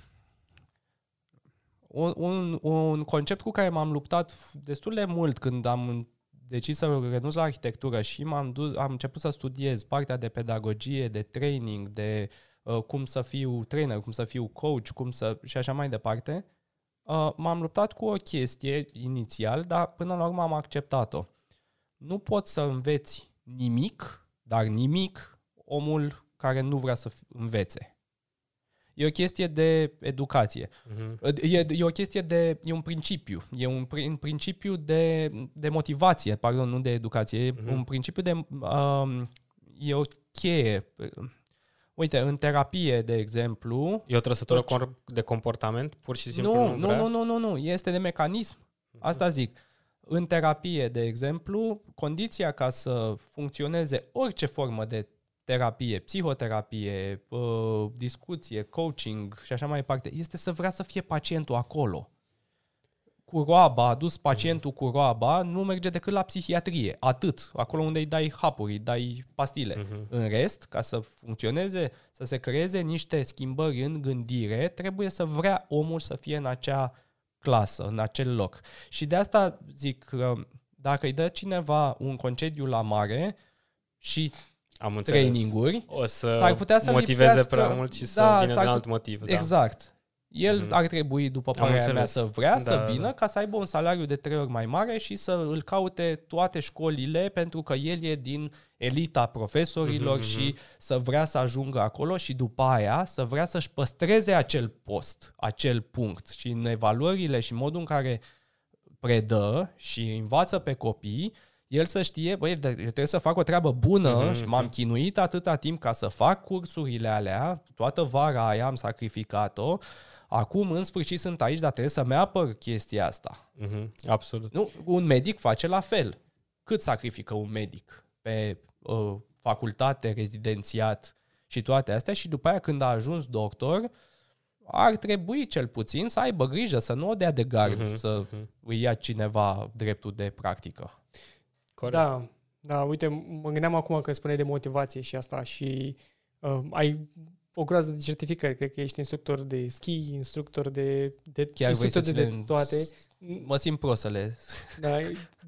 S3: un, un, un concept cu care m-am luptat destul de mult când am decis să renunț la arhitectură și m-am dus, am început să studiez partea de pedagogie, de training, de uh, cum să fiu trainer, cum să fiu coach, cum să și așa mai departe. Uh, m-am luptat cu o chestie inițial, dar până la urmă am acceptat-o. Nu poți să înveți nimic, dar nimic, omul care nu vrea să f- învețe. E o chestie de educație.
S1: Mhm.
S3: E, e o chestie de... E un principiu. E un, pri- un principiu de, de motivație, pardon, nu de educație. E
S1: Mhm.
S3: un principiu de... Um, e o cheie. Uite, în terapie, de exemplu...
S1: E o trăsătură
S3: Tot ce-
S1: cor- de comportament, pur și simplu
S3: Nu,
S1: nu,
S3: nu,
S1: vrea?
S3: nu, nu, nu, nu. Este de mecanism. Asta zic. În terapie, de exemplu, condiția ca să funcționeze orice formă de terapie, psihoterapie, uh, discuție, coaching și așa mai departe, este să vrea să fie pacientul acolo. Cu roaba, a dus pacientul cu roaba, nu merge decât la psihiatrie. Atât. Acolo unde îi dai hapuri, îi dai pastile.
S1: Mhm.
S3: În rest, ca să funcționeze, să se creeze niște schimbări în gândire, trebuie să vrea omul să fie în acea clasă, în acel loc. Și de asta zic că dacă îi dă cineva un concediu la mare și
S1: Am înțeles.
S3: traininguri,
S1: O să
S3: S-ar putea să
S1: motiveze
S3: lipsească-
S1: prea mult și să
S3: Da,
S1: vină
S3: s-ar
S1: din
S3: put-
S1: alt motiv. Da.
S3: Exact. El
S1: Mhm.
S3: ar trebui, după
S1: Am
S3: părerea mea,
S1: înțeles.
S3: să vrea
S1: Da,
S3: să
S1: da,
S3: vină
S1: da.
S3: ca să aibă un salariu de trei ori mai mare și să îl caute toate școlile pentru că el e din elita profesorilor
S1: Mhm,
S3: și să vrea să ajungă acolo și după aia să vrea să-și păstreze acel post, acel punct. Și în evaluările și modul în care predă și învață pe copii, el să știe, băi, dar eu trebuie să fac o treabă bună
S1: Mhm,
S3: și m-am chinuit atâta timp ca să fac cursurile alea, toată vara aia am sacrificat-o, Acum, în sfârșit, sunt aici, dar trebuie să-mi apăr chestia asta.
S1: Mm-hmm. Absolut.
S3: Nu, un medic face la fel. Cât sacrifică un medic pe uh, facultate, rezidențiat și toate astea și după aia când a ajuns doctor, ar trebui cel puțin să aibă grijă, să nu o dea de gard,
S1: Mhm,
S3: să
S1: mhm.
S3: îi ia cineva dreptul de practică.
S1: Corect.
S2: Da, da, uite, mă gândeam acum că spuneai de motivație și asta și uh, ai o groază de certificări. Cred că ești instructor de ski, instructor de, de
S3: Chiar vrei
S2: instructor
S3: să
S2: de,
S3: ți
S2: de
S3: le-
S2: toate.
S3: Mă simt prost să le...
S2: Da,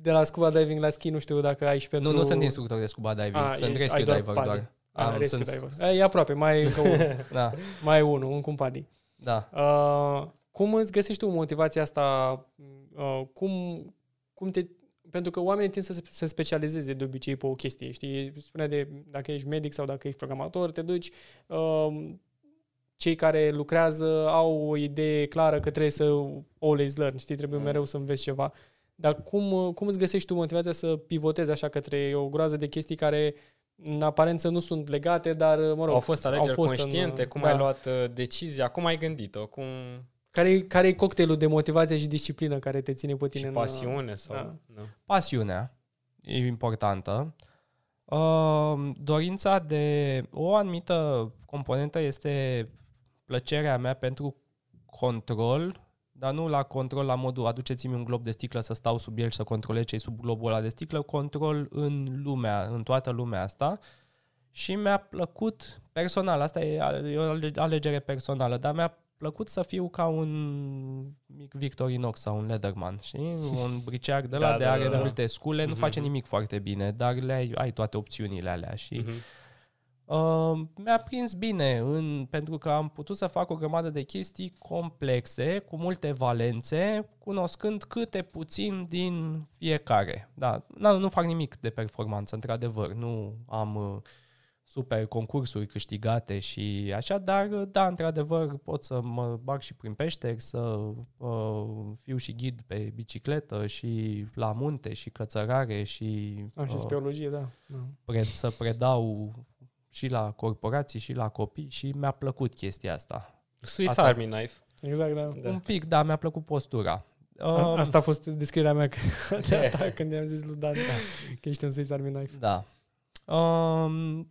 S2: de la scuba diving la ski, nu știu dacă ai și pentru...
S3: Nu, nu sunt instructor de scuba diving,
S2: A,
S3: sunt
S2: ești-
S3: rescue
S2: ai doar
S3: diver
S2: paddy.
S3: doar.
S2: Ah,
S3: Am-
S2: rescue
S3: sunt-
S2: diver. E aproape, mai e încă unul.
S3: Da,
S2: mai e unul, un cumpadi.
S3: da.
S2: Uh, cum îți găsești tu motivația asta? Uh, cum, cum te... Pentru că oamenii tind să se să specializeze de obicei pe o chestie, știi? Spune de dacă ești medic sau dacă ești programator, te duci... Uh, cei care lucrează au o idee clară că trebuie să always learn, știi? Trebuie
S3: Mm.
S2: mereu să înveți ceva. Dar cum, cum îți găsești tu motivația să pivotezi așa către o groază de chestii care în aparență nu sunt legate, dar, mă rog,
S1: Au fost alegeri
S2: au fost
S1: conștiente,
S2: în,
S1: cum
S2: da.
S1: ai luat uh, decizia, cum ai gândit-o, cum
S2: Care, care e cocktailul de motivație și disciplină care te ține pe tine
S1: și
S2: în...
S1: pasiune sau...
S2: da.
S1: Da.
S3: Pasiunea e importantă. Uh, dorința de o anumită componentă este plăcerea mea pentru control, dar nu la control la modul aduceți-mi un glob de sticlă să stau sub el și să controlez ce sub globul ăla de sticlă, control în lumea, în toată lumea asta. Și mi-a plăcut personal, asta e, e o ale- alegere personală, dar mi-a plăcut să fiu ca un mic Victorinox sau un Leatherman, știi? Un briceag de la
S1: Da,
S3: de
S1: da,
S3: are
S1: da, da.
S3: multe scule, nu
S1: Mhm.
S3: face nimic foarte bine, dar le ai, ai toate opțiunile alea și
S1: Mhm.
S3: Uh, mi-a prins bine în, pentru că am putut să fac o grămadă de chestii complexe, cu multe valențe, cunoscând câte puțin din fiecare. Da, nu, nu fac nimic de performanță, într-adevăr. Nu am uh, super concursuri câștigate și așa, dar uh, da, într-adevăr pot să mă bag și prin peșteri, să uh, fiu și ghid pe bicicletă și la munte și cățărare și
S2: Ah, și
S3: uh,
S2: speologie, da. da.
S3: pred, să predau și la corporații și la copii și mi-a plăcut chestia asta.
S1: Swiss
S3: Asta-
S1: Army Knife.
S2: Exact, da.
S1: Da.
S3: Da. Un pic, da, mi-a plăcut postura.
S2: A,
S3: Um,
S2: Asta a fost descrierea mea că- de ta, când i-am zis lui Dan că ești un Swiss Army Knife.
S3: Da. Um,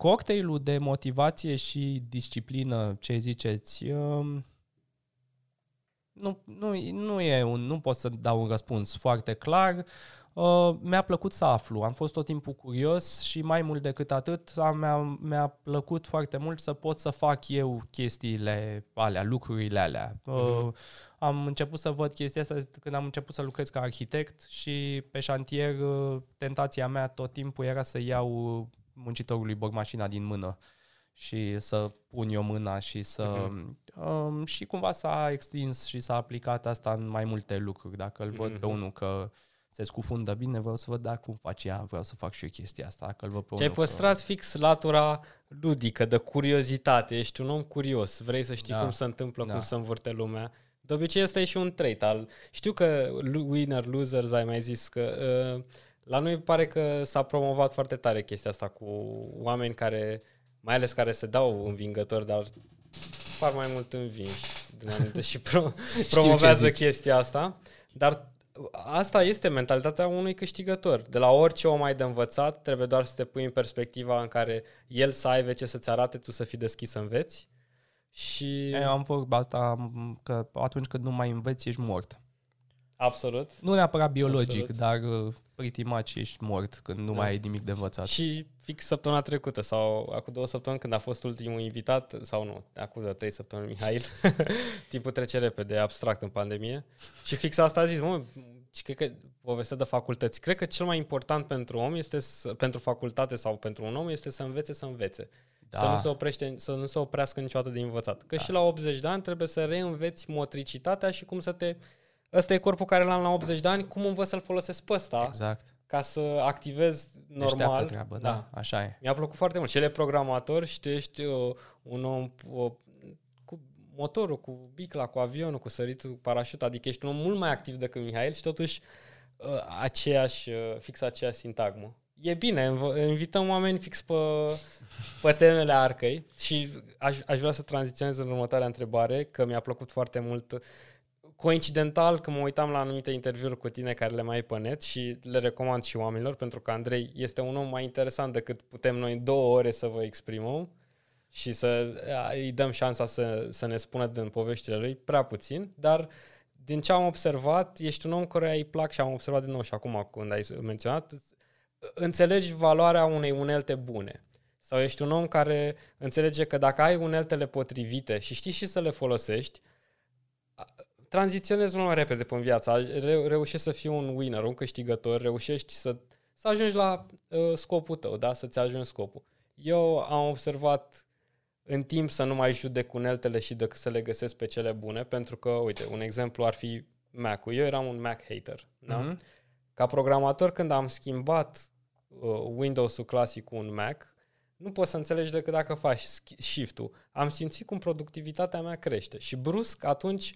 S3: cocktailul de motivație și disciplină, ce ziceți, um, nu, nu, nu, e un, nu pot să dau un răspuns foarte clar. Uh, mi-a plăcut să aflu, am fost tot timpul curios și mai mult decât atât am, mi-a, mi-a plăcut foarte mult să pot să fac eu chestiile alea, lucrurile alea. Uh,
S1: Mhm.
S3: am început să văd chestia asta când am început să lucrez ca arhitect și pe șantier uh, tentația mea tot timpul era să iau uh, muncitorului bormașina din mână și să pun eu mâna și să...
S1: Mhm.
S3: Um, și cumva s-a extins și s-a aplicat asta în mai multe lucruri. Dacă îl văd pe
S1: Mhm.
S3: unul că se scufundă bine, vreau să văd dacă cum face ea, vreau să fac și eu chestia asta. Dacă îl văd pe
S1: Și ai
S3: unul că-
S1: păstrat fix latura ludică, de curiozitate. Ești un om curios, vrei să știi
S3: Da.
S1: cum se întâmplă,
S3: Da.
S1: cum se învârte lumea. De obicei ăsta e și un trait al... Știu că lu- winner, losers, ai mai zis că... Uh, la noi pare că s-a promovat foarte tare chestia asta cu oameni care, mai ales care se dau învingători, dar par mai mult învinși din anumite și pro, promovează
S3: zici.
S1: chestia asta. Dar asta este mentalitatea unui câștigător. De la orice om ai de învățat, trebuie doar să te pui în perspectiva în care el să aibă ce să-ți arate, tu să fii deschis să înveți. Și
S3: Eu am vorba asta m, că atunci când nu mai înveți, ești mort.
S1: Absolut.
S3: Nu neapărat biologic,
S1: Absolut.
S3: dar uh, pretty much ești mort când nu
S1: Da.
S3: mai ai nimic de învățat.
S1: Și fix săptămâna trecută sau acum două săptămâni când a fost ultimul invitat, sau nu, acum de trei săptămâni, Mihail, timpul trece repede, abstract în pandemie. Și fix asta a zis, mă, și cred că povestea de facultăți. Cred că cel mai important pentru om este, să, pentru facultate sau pentru un om, este să învețe să învețe.
S3: Da.
S1: Să, nu se oprește, să nu se oprească niciodată de învățat. Că da. și la 80 de ani trebuie să reînveți motricitatea și cum să te... Ăsta e corpul care l-am la 80 de ani, cum învăț să-l folosesc pe ăsta
S3: Exact.
S1: ca să activez normal.
S3: Deșteaptă treabă, da. da. Așa e.
S1: Mi-a plăcut foarte mult. Și el e programator și tu ești uh, un om uh, cu motorul, cu bicla, cu avionul, cu săritul, cu parașut, adică ești un om mult mai activ decât Mihail și totuși uh, aceeași, uh, fix aceeași sintagmă. e bine, invităm oameni fix pe, pe temele arcăi și aș, aș vrea să tranziționez în următoarea întrebare, că mi-a plăcut foarte mult coincidental când mă uitam la anumite interviuri cu tine care le mai ai pe net și le recomand și oamenilor, pentru că Andrei este un om mai interesant decât putem noi două ore să vă exprimăm și să îi dăm șansa să, să ne spună din poveștile lui, prea puțin, dar din ce am observat, ești un om care îi plac și am observat din nou și acum când ai menționat, înțelegi valoarea unei unelte bune. Sau ești un om care înțelege că dacă ai uneltele potrivite și știi și să le folosești, tranziționezi mult mai repede pe în viața, Re- reușești să fii un winner, un câștigător, reușești să, să ajungi la uh, scopul tău, da? să-ți ajungi scopul. Eu am observat în timp să nu mai judec uneltele și decât să le găsesc pe cele bune, pentru că, uite, un exemplu ar fi Mac-ul. Eu eram un Mac hater. Da? Mm-hmm. Ca programator, când am schimbat uh, Windows-ul clasic cu un Mac, nu poți să înțelegi decât dacă faci shift-ul. Am simțit cum productivitatea mea crește și brusc atunci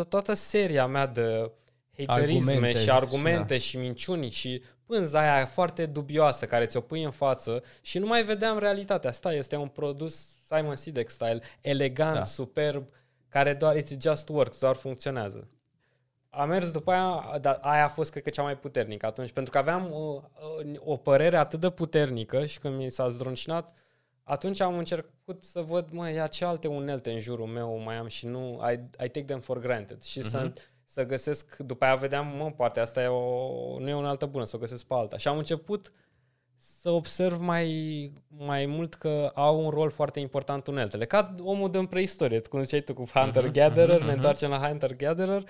S1: toată seria mea de haterisme argumente, și argumente da. și minciuni și pânza aia foarte dubioasă care ți-o pui în față și nu mai vedeam realitatea. Asta este un produs Simon Sinek style, elegant, da. superb, care doar it just works, doar funcționează. A mers după aia, dar aia a fost cred că cea mai puternică atunci, pentru că aveam o, o părere atât de puternică și când mi s-a zdruncinat, atunci am încercat să văd, mă, ia ce alte unelte în jurul meu mai am și nu, I, I take them for granted. Și uh-huh. să, mhm. să găsesc, după aia vedeam, mă, poate asta e o, nu e o altă bună, să o găsesc pe alta. Și am început să observ mai, mai mult că au un rol foarte important uneltele. Ca omul din preistorie, cum ziceai tu cu Hunter-Gatherer, uh-huh, uh-huh. ne întoarcem la Hunter-Gatherer,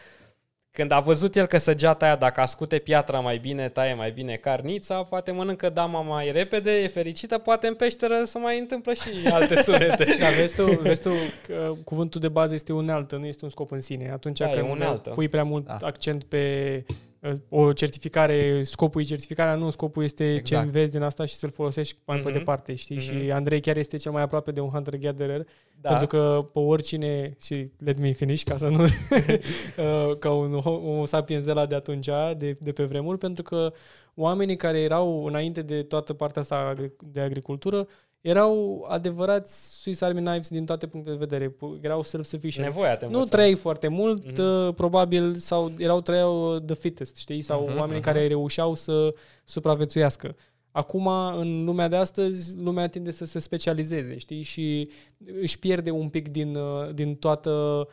S1: când a văzut el că săgeata aia, dacă ascute piatra mai bine, taie mai bine carnița, poate mănâncă dama mai repede, e fericită, poate în peșteră să mai întâmplă și alte sunete.
S2: da, vezi tu, vezi tu că cuvântul de bază este unealtă, nu este un scop în sine. Atunci da, când unealtă. pui prea mult da. accent pe o certificare, scopul e certificarea, nu, scopul este exact. ce înveți din asta și să-l folosești mai mm-hmm. pe mhm. departe, știi? Mm-hmm. Și Andrei chiar este cel mai aproape de un hunter-gatherer, da. pentru că pe oricine, și let me finish, ca să nu, uh, ca un homo sapiens de la de atunci, de, de pe vremuri, pentru că oamenii care erau înainte de toată partea asta de agricultură, erau adevărați Swiss Army Knives din toate punctele de vedere. Erau self-sufficient.
S1: Nevoia te
S2: Nu trăiai foarte mult, mm-hmm. probabil, sau erau trăiau the fittest, știi? Sau mm-hmm, oamenii mm-hmm. care reușeau să supraviețuiască. Acum, în lumea de astăzi, lumea tinde să se specializeze, știi? Și își pierde un pic din, uh, din toată uh,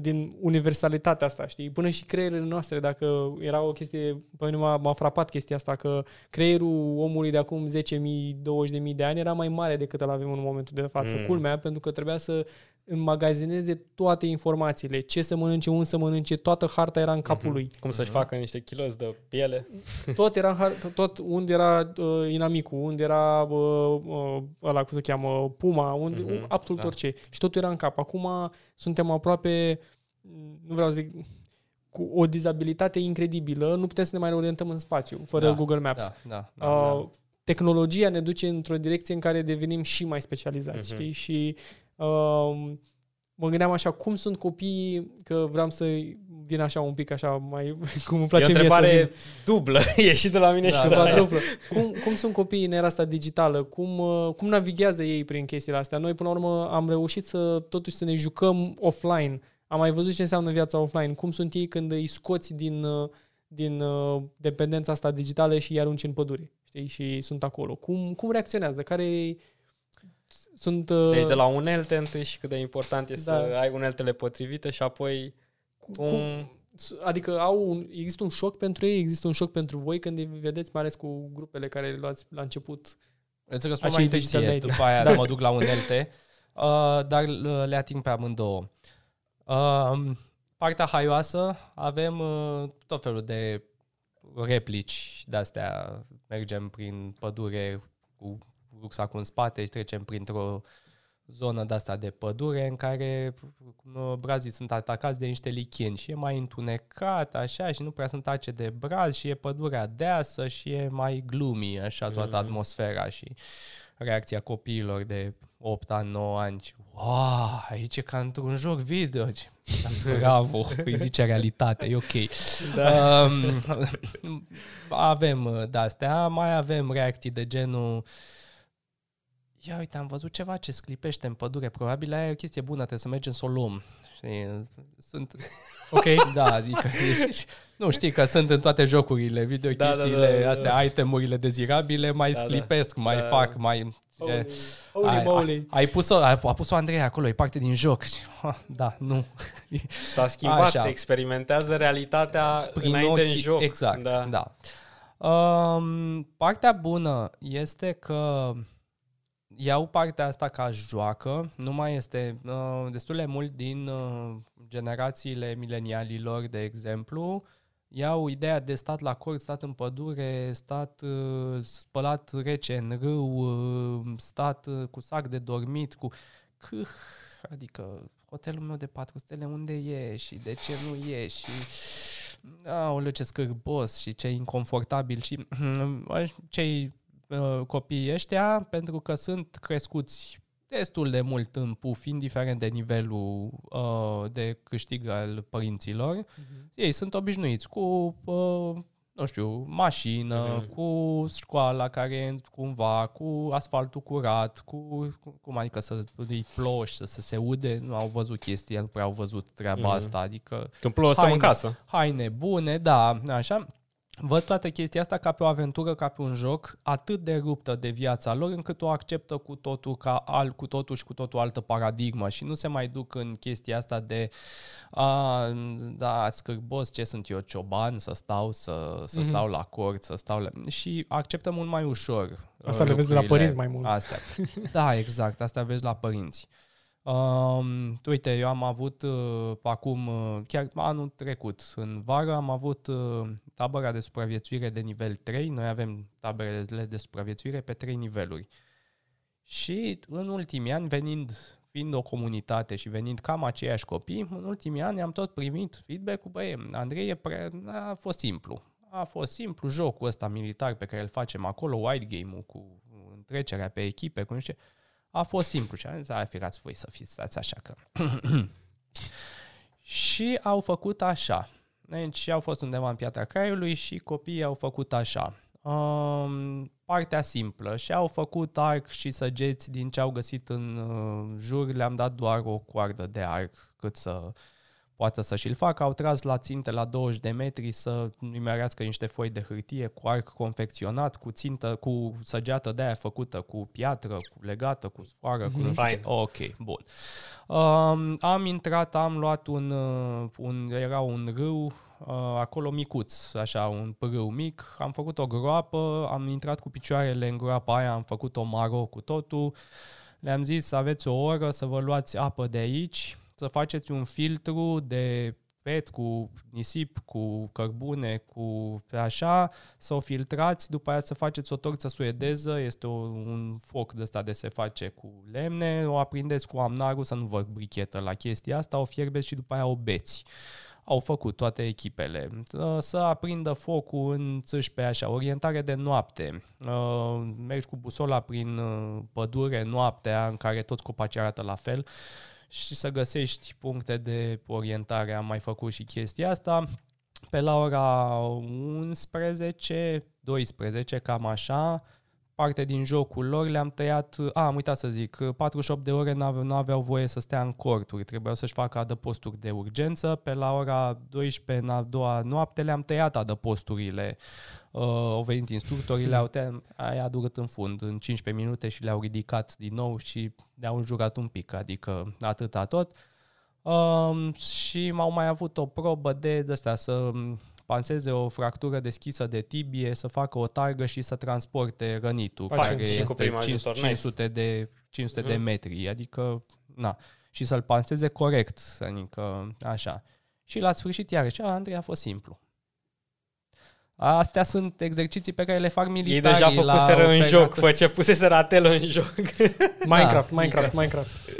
S2: din universalitatea asta, știi? Până și creierele noastre, dacă era o chestie, pe mine m-a, m-a frapat chestia asta, că creierul omului de acum 10.000, 20.000 de ani era mai mare decât îl avem în momentul de față. Mm. Culmea, pentru că trebuia să înmagazineze toate informațiile, ce să mănânce, unde să mănânce, toată harta era în capul mm-hmm. lui.
S1: Cum să-și uh-huh. facă niște kilos de piele.
S2: Tot era tot unde era uh, inamicul, unde era uh, uh, ăla, cum se cheamă, puma, unde, mm-hmm. absolut da. orice. Și totul era în cap. Acum suntem aproape, nu vreau să zic, cu o dizabilitate incredibilă, nu putem să ne mai orientăm în spațiu, fără da, Google Maps. Da, da, da, uh, da. Tehnologia ne duce într-o direcție în care devenim și mai specializați, uh-huh. știi? Și uh, mă gândeam așa, cum sunt copiii, că vreau să vin așa un pic așa mai, cum îmi place
S1: e o întrebare mie să dublă, e și de la mine da, și de la dublă.
S2: Cum, cum sunt copiii în era asta digitală? Cum, uh, cum navighează ei prin chestiile astea? Noi, până la urmă, am reușit să totuși să ne jucăm offline. Am mai văzut ce înseamnă viața offline. Cum sunt ei când îi scoți din, uh, din uh, dependența asta digitală și îi arunci în pădure. Știi? Și sunt acolo. Cum, cum reacționează? Care sunt...
S1: Deci de la unelte întâi și cât de important e da. să ai uneltele potrivite și apoi cum... cum
S2: adică au un, există un șoc pentru ei, există un șoc pentru voi când îi vedeți, mai ales cu grupele care le luați la început.
S3: Îți răspund mai întâi după aia da. mă duc la unelte, uh, dar le ating pe amândouă. Uh, partea haioasă avem uh, tot felul de replici de-astea. Mergem prin pădure cu rucsacul în spate și trecem printr-o zonă de asta de pădure în care brazii sunt atacați de niște licheni și e mai întunecat așa și nu prea sunt tace de braz și e pădurea deasă și e mai gloomy așa toată mm-hmm. atmosfera și reacția copiilor de 8 ani, 9 ani. Wow, aici e ca într-un joc video. Bravo, îi zice realitate, e ok. Da. Um, avem de-astea, mai avem reacții de genul ia uite, am văzut ceva ce sclipește în pădure, probabil aia e o chestie bună, trebuie să mergem să o luăm. Sunt...
S2: Ok.
S3: da, adică... nu știi că sunt în toate jocurile, video da, chestiile, da, da, da, astea, da. itemurile dezirabile, mai da, sclipesc, da. mai da. fac, mai...
S2: Holy, holy ai, moly.
S3: Ai pus-o, ai, a pus-o Andrei acolo, e parte din joc. Da, nu.
S1: S-a schimbat, Așa. experimentează realitatea Prin înainte ochii, în joc.
S3: Exact, da. da. Um, partea bună este că iau partea asta ca joacă, nu mai este uh, destul de mult din uh, generațiile milenialilor, de exemplu, iau ideea de stat la cort, stat în pădure, stat uh, spălat rece în râu, uh, stat uh, cu sac de dormit, cu... Câh, adică hotelul meu de 4 stele unde e și de ce nu e și aoleu ce scârbos și ce inconfortabil și cei uh, copiii ăștia pentru că sunt crescuți destul de mult în puf, indiferent de nivelul uh, de câștig al părinților. Uh-huh. Ei sunt obișnuiți cu, uh, nu știu, mașină, uh-huh. cu școala care e cumva, cu asfaltul curat, cu, cu cum adică să îi ploși, să, să se ude, nu au văzut chestia, nu prea au văzut treaba uh-huh. asta, adică...
S1: Când plouă stăm în casă.
S3: Haine bune, da, așa. Văd toată chestia asta ca pe o aventură, ca pe un joc atât de ruptă de viața lor, încât o acceptă cu totul ca al, cu totul și cu totul altă paradigmă și nu se mai duc în chestia asta de a, da, scârbos, ce sunt eu, cioban, să stau, să, să mm-hmm. stau la cort, să stau la... și acceptă mult mai ușor
S2: Asta le vezi de la părinți mai mult.
S3: Asta. Da, exact, asta vezi la părinți. Um, uite, eu am avut uh, acum, uh, chiar anul trecut, în vară, am avut uh, tabăra de supraviețuire de nivel 3. Noi avem taberele de supraviețuire pe 3 niveluri. Și în ultimii ani, venind, fiind o comunitate și venind cam aceiași copii, în ultimii ani am tot primit feedback-ul, băie, Andrei, e pre... a fost simplu. A fost simplu jocul ăsta militar pe care îl facem acolo, white game-ul cu trecerea pe echipe, cu nu știu a fost simplu și am zis, hai, firați voi să fiți, stați așa că... și au făcut așa. Deci au fost undeva în Piatra Craiului și copiii au făcut așa. Um, partea simplă și au făcut arc și săgeți din ce au găsit în uh, jur, le-am dat doar o coardă de arc cât să poată să și-l facă. Au tras la ținte la 20 de metri să nimerească niște foi de hârtie cu arc confecționat, cu țintă, cu săgeată de aia făcută, cu piatră, cu legată, cu sfoară, cu nu știu Ok, bun. Um, am intrat, am luat un, uh, un era un râu, uh, acolo micuț, așa, un râu mic, am făcut o groapă, am intrat cu picioarele în groapa aia, am făcut o maro cu totul, le-am zis aveți o oră să vă luați apă de aici, să faceți un filtru de pet cu nisip, cu cărbune, cu așa, să o filtrați, după aia să faceți o torță suedeză, este o, un foc de ăsta de se face cu lemne, o aprindeți cu amnarul să nu vă brichetă la chestia asta, o fierbeți și după aia o beți. Au făcut toate echipele. Să aprindă focul în țâșpe așa, orientare de noapte. Mergi cu busola prin uh, pădure noaptea în care toți copacii arată la fel și să găsești puncte de orientare. Am mai făcut și chestia asta. Pe la ora 11, 12, cam așa, parte din jocul lor le-am tăiat, a, am uitat să zic, 48 de ore nu aveau voie să stea în corturi, trebuiau să-și facă adăposturi de urgență, pe la ora 12 în a doua noapte le-am tăiat adăposturile, uh, au venit instructorii, le-au tăiat, aia a durat în fund, în 15 minute și le-au ridicat din nou și le-au înjurat un pic, adică atâta tot. Uh, și m-au mai avut o probă de, de astea, să panseze o fractură deschisă de tibie, să facă o targă și să transporte rănitul, Facem care și este 500, 500 de 500 uh-huh. de mhm. metri, adică na, și să-l panseze corect, adică așa. Și la sfârșit iarăși, a, Andrei a fost simplu. Astea sunt exerciții pe care le fac militarii.
S1: Ei deja făcuseră în joc, fă ce pusese ratel în joc.
S2: Minecraft, da, Minecraft, Minecraft.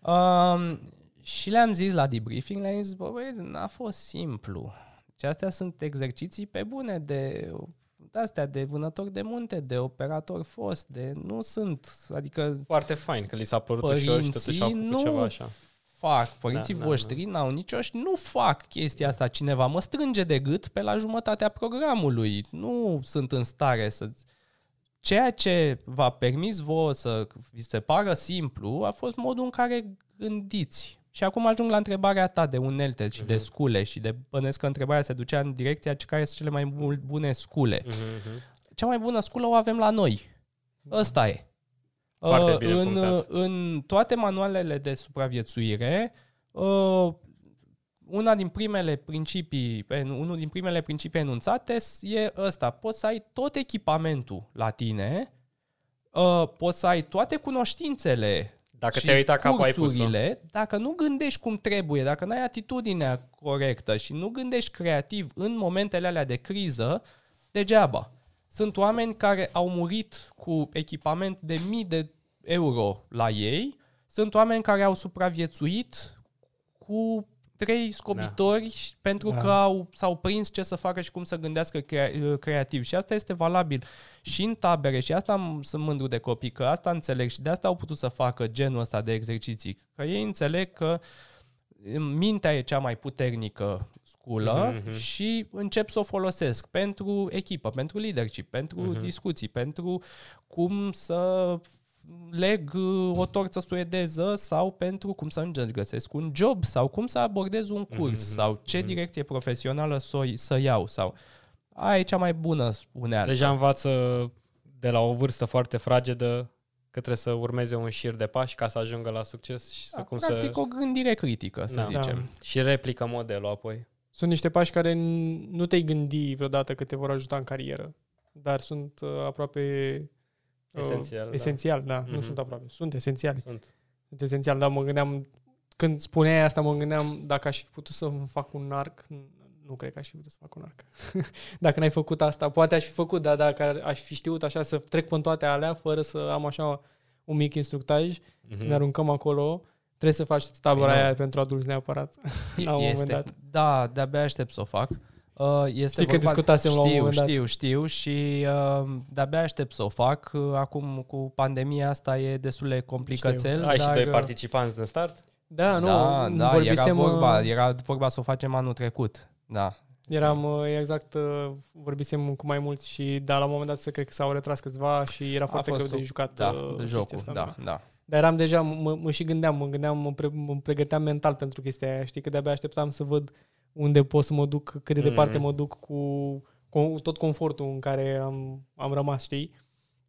S3: Um, și le-am zis la debriefing, le-am zis, bă, băieți, n-a fost simplu. Și astea sunt exerciții pe bune de astea de vânători de munte, de operator fost, de nu sunt, adică
S1: Foarte fain că li s-a părut ușor și totuși au făcut
S3: nu
S1: ceva așa.
S3: fac, părinții
S1: Da,
S3: da,
S1: da,
S3: voștri da, n-au nicio și nu fac chestia asta. Cineva mă strânge de gât pe la jumătatea programului. Nu sunt în stare să... Ceea ce v-a permis vouă să vi se pară simplu a fost modul în care gândiți. Și acum ajung la întrebarea ta de unelte și de
S1: Mhm.
S3: scule și de bănesc că întrebarea se ducea în direcția ce care sunt cele mai bu- bune scule.
S1: Mhm, mhm.
S3: Cea mai bună sculă o avem la noi. Ăsta e.
S1: Foarte
S3: Uh,
S1: bine
S3: în,
S1: punctat.
S3: în toate manualele de supraviețuire, uh, una din primele principii, en- unul din primele principii enunțate s- e ăsta. Poți să ai tot echipamentul la tine, uh, poți să ai toate cunoștințele
S1: Dacă
S3: și
S1: ți-ai uitat capul, ai pus
S3: cursurile, dacă nu gândești cum trebuie, dacă nu ai atitudinea corectă și nu gândești creativ în momentele alea de criză, degeaba. Sunt oameni care au murit cu echipament de mii de euro la ei, sunt oameni care au supraviețuit cu trei scobitori da. pentru
S2: Da.
S3: că au, s-au prins ce să facă și cum să gândească crea- creativ. Și asta este valabil și în tabere și asta am, sunt mândru de copii, că asta înțeleg și de asta au putut să facă genul ăsta de exerciții. Că ei înțeleg că mintea e cea mai puternică sculă
S1: Mhm, mhm.
S3: și încep să o folosesc pentru echipă, pentru leadership, pentru
S1: Mhm.
S3: discuții, pentru cum să leg uh, o torță suedeză sau pentru cum să îmi găsesc un job sau cum să abordez un curs
S1: Mhm,
S3: sau ce
S1: mhm.
S3: direcție profesională să, o- să iau sau aia e cea mai bună unealtă.
S1: Deja învață de la o vârstă foarte fragedă că trebuie să urmeze un șir de pași ca să ajungă la succes și să
S3: Da,
S1: cum
S3: practic
S1: să...
S3: o gândire critică, să
S1: Da.
S3: zicem.
S1: Și replică modelul apoi.
S2: Sunt niște pași care n- nu te-ai gândi vreodată că te vor ajuta în carieră, dar sunt uh, aproape uh,
S1: Esențial, da.
S2: esențial, da, nu
S1: Mhm.
S2: sunt aproape, sunt esențiali.
S1: Sunt.
S2: Sunt esențial, dar mă gândeam, când spuneai asta, mă gândeam dacă aș fi putut să fac un arc, nu cred că aș fi putut să fac un arc. dacă n-ai făcut asta, poate aș fi făcut, dar dacă ar- aș fi știut așa să trec până toate alea, fără să am așa un mic instructaj, să ne
S1: Mhm.
S2: aruncăm acolo, trebuie să faci tabăra
S3: Păi,
S2: aia
S3: nu.
S2: pentru adulți neapărat, la un moment
S3: este,
S2: dat.
S3: Da, de-abia aștept să o fac. Uh, Este
S2: Știi că
S3: vorba-
S2: discutasem la un
S3: știu,
S2: moment dat.
S3: Știu, știu și uh, de-abia aștept să o fac. Uh, Acum cu pandemia asta e destul de complicățel.
S1: Ai și
S3: dar,
S1: doi
S3: uh,
S1: participanți din start?
S2: Da, nu,
S3: da, da, era
S2: vorbisem,
S3: vorba,
S2: uh,
S3: era vorba să o facem anul trecut. Da.
S2: Eram uh, exact, uh, vorbisem cu mai mulți și da, la un moment dat să cred că s-au retras câțiva și era foarte
S3: fost
S2: greu de
S3: o-
S2: jucat
S3: Da,
S2: uh, chestia
S3: jocul,
S2: asta,
S3: da, da.
S2: Dar eram deja, mă, mă și gândeam, mă gândeam, mă, pre, mă pregăteam mental pentru chestia aia, știi, că de-abia așteptam să văd unde pot să mă duc, cât de
S1: Mhm.
S2: departe mă duc cu, cu tot confortul în care am, am rămas, știi?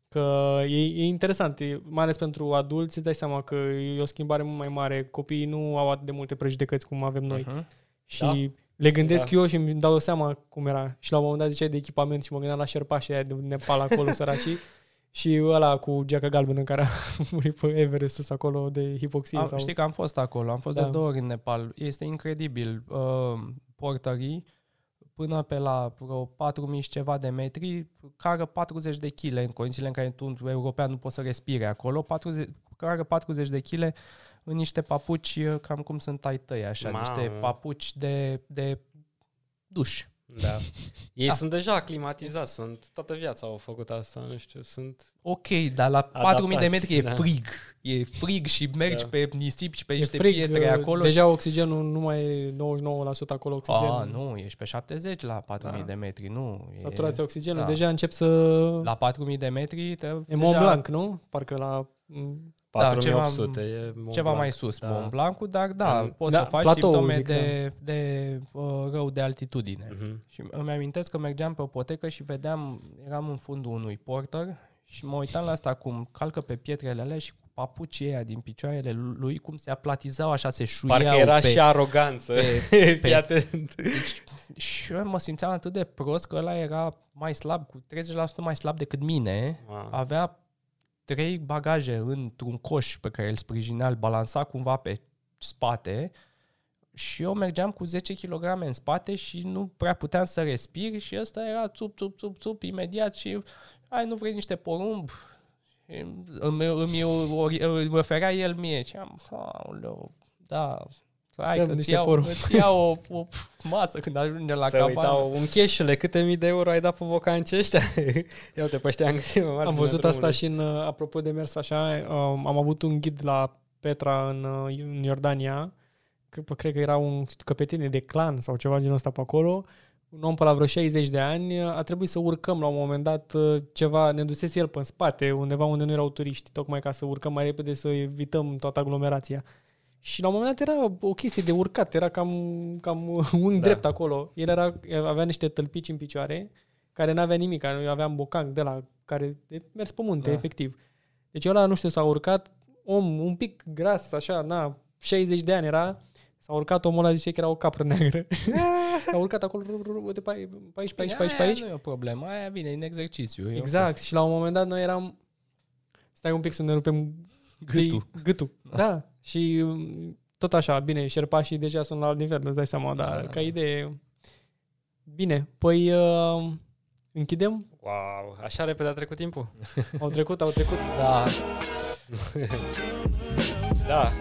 S2: Că e, e interesant, e, mai ales pentru adulți, îți dai seama că e o schimbare mult mai mare. Copiii nu au atât de multe prejudecăți cum avem noi.
S3: Mhm.
S2: Și
S1: Da.
S2: le gândesc
S1: Da.
S2: eu și îmi dau seama cum era. Și la un moment dat ziceai de echipament și mă gândeam la șerpașii aia de Nepal acolo, săracii. Și ăla cu geaca galbenă în care a murit pe Everest sus acolo de hipoxie.
S3: Am,
S2: sau...
S3: Știi că am fost acolo, am fost
S2: Da.
S3: de două ori în Nepal. Este incredibil. Uh, portării până pe la vreo 4000 și ceva de metri, cară 40 de kg în condițiile în care tu, un european, nu poți să respire acolo, 40, cară 40 de kg în niște papuci, uh, cam cum sunt ai tăi, așa,
S1: Mamă.
S3: niște papuci de, de duș.
S1: Da. Ei
S3: Da.
S1: sunt deja aclimatizați, sunt toată viața au făcut asta, nu știu, sunt
S3: Ok, dar la 4000 de metri e
S1: da.
S3: frig. E frig și mergi
S1: Da.
S3: pe nisip și pe
S2: E
S3: niște
S2: frig,
S3: pietre
S2: uh,
S3: acolo.
S2: Deja oxigenul nu mai e 99% acolo oxigen.
S3: A, nu, ești pe 70 la 4000
S2: Da.
S3: de metri, nu. e-
S2: Saturația oxigenului.
S3: da.
S2: Deja încep să...
S3: La 4000 de metri te,
S2: E Mont Blanc, nu? Parcă la... m,
S1: 4800, e Mont
S3: ceva
S1: Blanc.
S3: mai sus,
S1: Da.
S3: da. Mont Blancul, dar da,
S1: În-
S3: poți
S2: da,
S3: să faci
S2: platou,
S3: simptome
S2: zic,
S3: de, de uh, rău de altitudine.
S1: Mhm.
S3: Și îmi amintesc că mergeam pe o potecă și vedeam, eram în fundul unui porter și mă uitam la asta cum calcă pe pietrele alea și cu papucii aia din picioarele lui, cum se aplatizau așa, se șuiau
S1: Parcă era
S3: pe,
S1: și aroganță.
S3: pe-
S1: Fii atent.
S3: Și eu mă simțeam atât de prost că ăla era mai slab, cu 30% mai slab decât mine.
S1: Wow.
S3: Avea trei bagaje într-un coș pe care îl sprijinea, îl balansa cumva pe spate și eu mergeam cu 10 kg în spate și nu prea puteam să respir și ăsta era țup, țup, țup, țup, imediat și ai, nu vrei niște porumb? Și Îmi, îmi, îmi oferea el mie și am, aoleu, da, Hai
S2: Dăm
S3: că îți
S2: niște
S3: iau,
S2: porumb.
S3: îți iau o, o masă când ajunge la
S1: Se
S3: cabană.
S1: uitau un cheșule, câte mii de euro ai dat pe bocanci ăștia? Ia uite pe ăștia
S2: Am văzut asta și în, uh, apropo de mers așa, um, am avut un ghid la Petra în, uh, în Iordania, că, pă, cred că era un căpetenie de clan sau ceva genul ăsta pe acolo, un om pe la vreo 60 de ani, a trebuit să urcăm la un moment dat uh, ceva, ne dusese el pe în spate, undeva unde nu erau turiști, tocmai ca să urcăm mai repede să evităm toată aglomerația. Și la un moment dat era o chestie de urcat, era cam, cam un
S1: Da.
S2: drept acolo. El era, avea niște tălpici în picioare, care n-avea nimic, eu aveam bocanc de la care de mers pe munte,
S3: Da.
S2: efectiv. Deci ăla, nu știu, s-a urcat, om un pic gras, așa, na, 60 de ani era, s-a urcat omul ăla, zice că era o capră neagră. a urcat acolo, ru- ru- uite, pe aici, pe aici, pe aici, pe aici, pe aici.
S3: Nu e o problemă, aia vine în exercițiu. E
S2: Exact. Și la un moment dat noi eram... Stai un pic să ne rupem
S3: Gâtul.
S2: Gâtul. Da. Și um, tot așa, bine, șerpașii deja sunt la alt nivel, îți dai seama, dar
S3: Da.
S2: ca idee... Bine, păi uh, închidem?
S1: Wow, așa repede a trecut timpul.
S2: Au trecut, au trecut.
S3: Da,
S1: Da,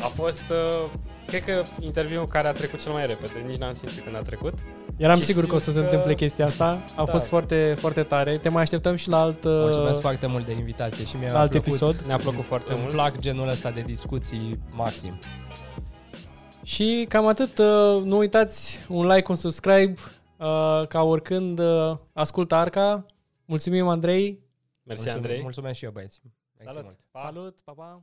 S1: a fost, uh, cred că interviul care a trecut cel mai repede, nici n-am simțit când a trecut.
S2: Eram
S1: Și
S2: sigur că o să
S1: simt
S2: se
S1: că-
S2: întâmple chestia asta. A
S1: Da.
S2: fost foarte, foarte tare. Te mai așteptăm și la alt, uh,
S3: mulțumesc foarte mult de invitație și mi-a
S2: la alt
S3: plăcut.
S2: episod.
S1: Ne-a plăcut foarte
S3: Îmi
S1: mult.
S3: plac genul ăsta de discuții maxim.
S2: Și cam atât. uh, Nu uitați un like, un subscribe, uh, ca oricând uh, ascultă Arca. Mulțumim, Andrei.
S1: Mersi,
S3: Mulțumesc-
S1: Andrei.
S3: Mulțumesc și eu, băieți. Mersi
S1: Salut.
S3: mult.
S1: Pa.
S2: Salut, pa, pa!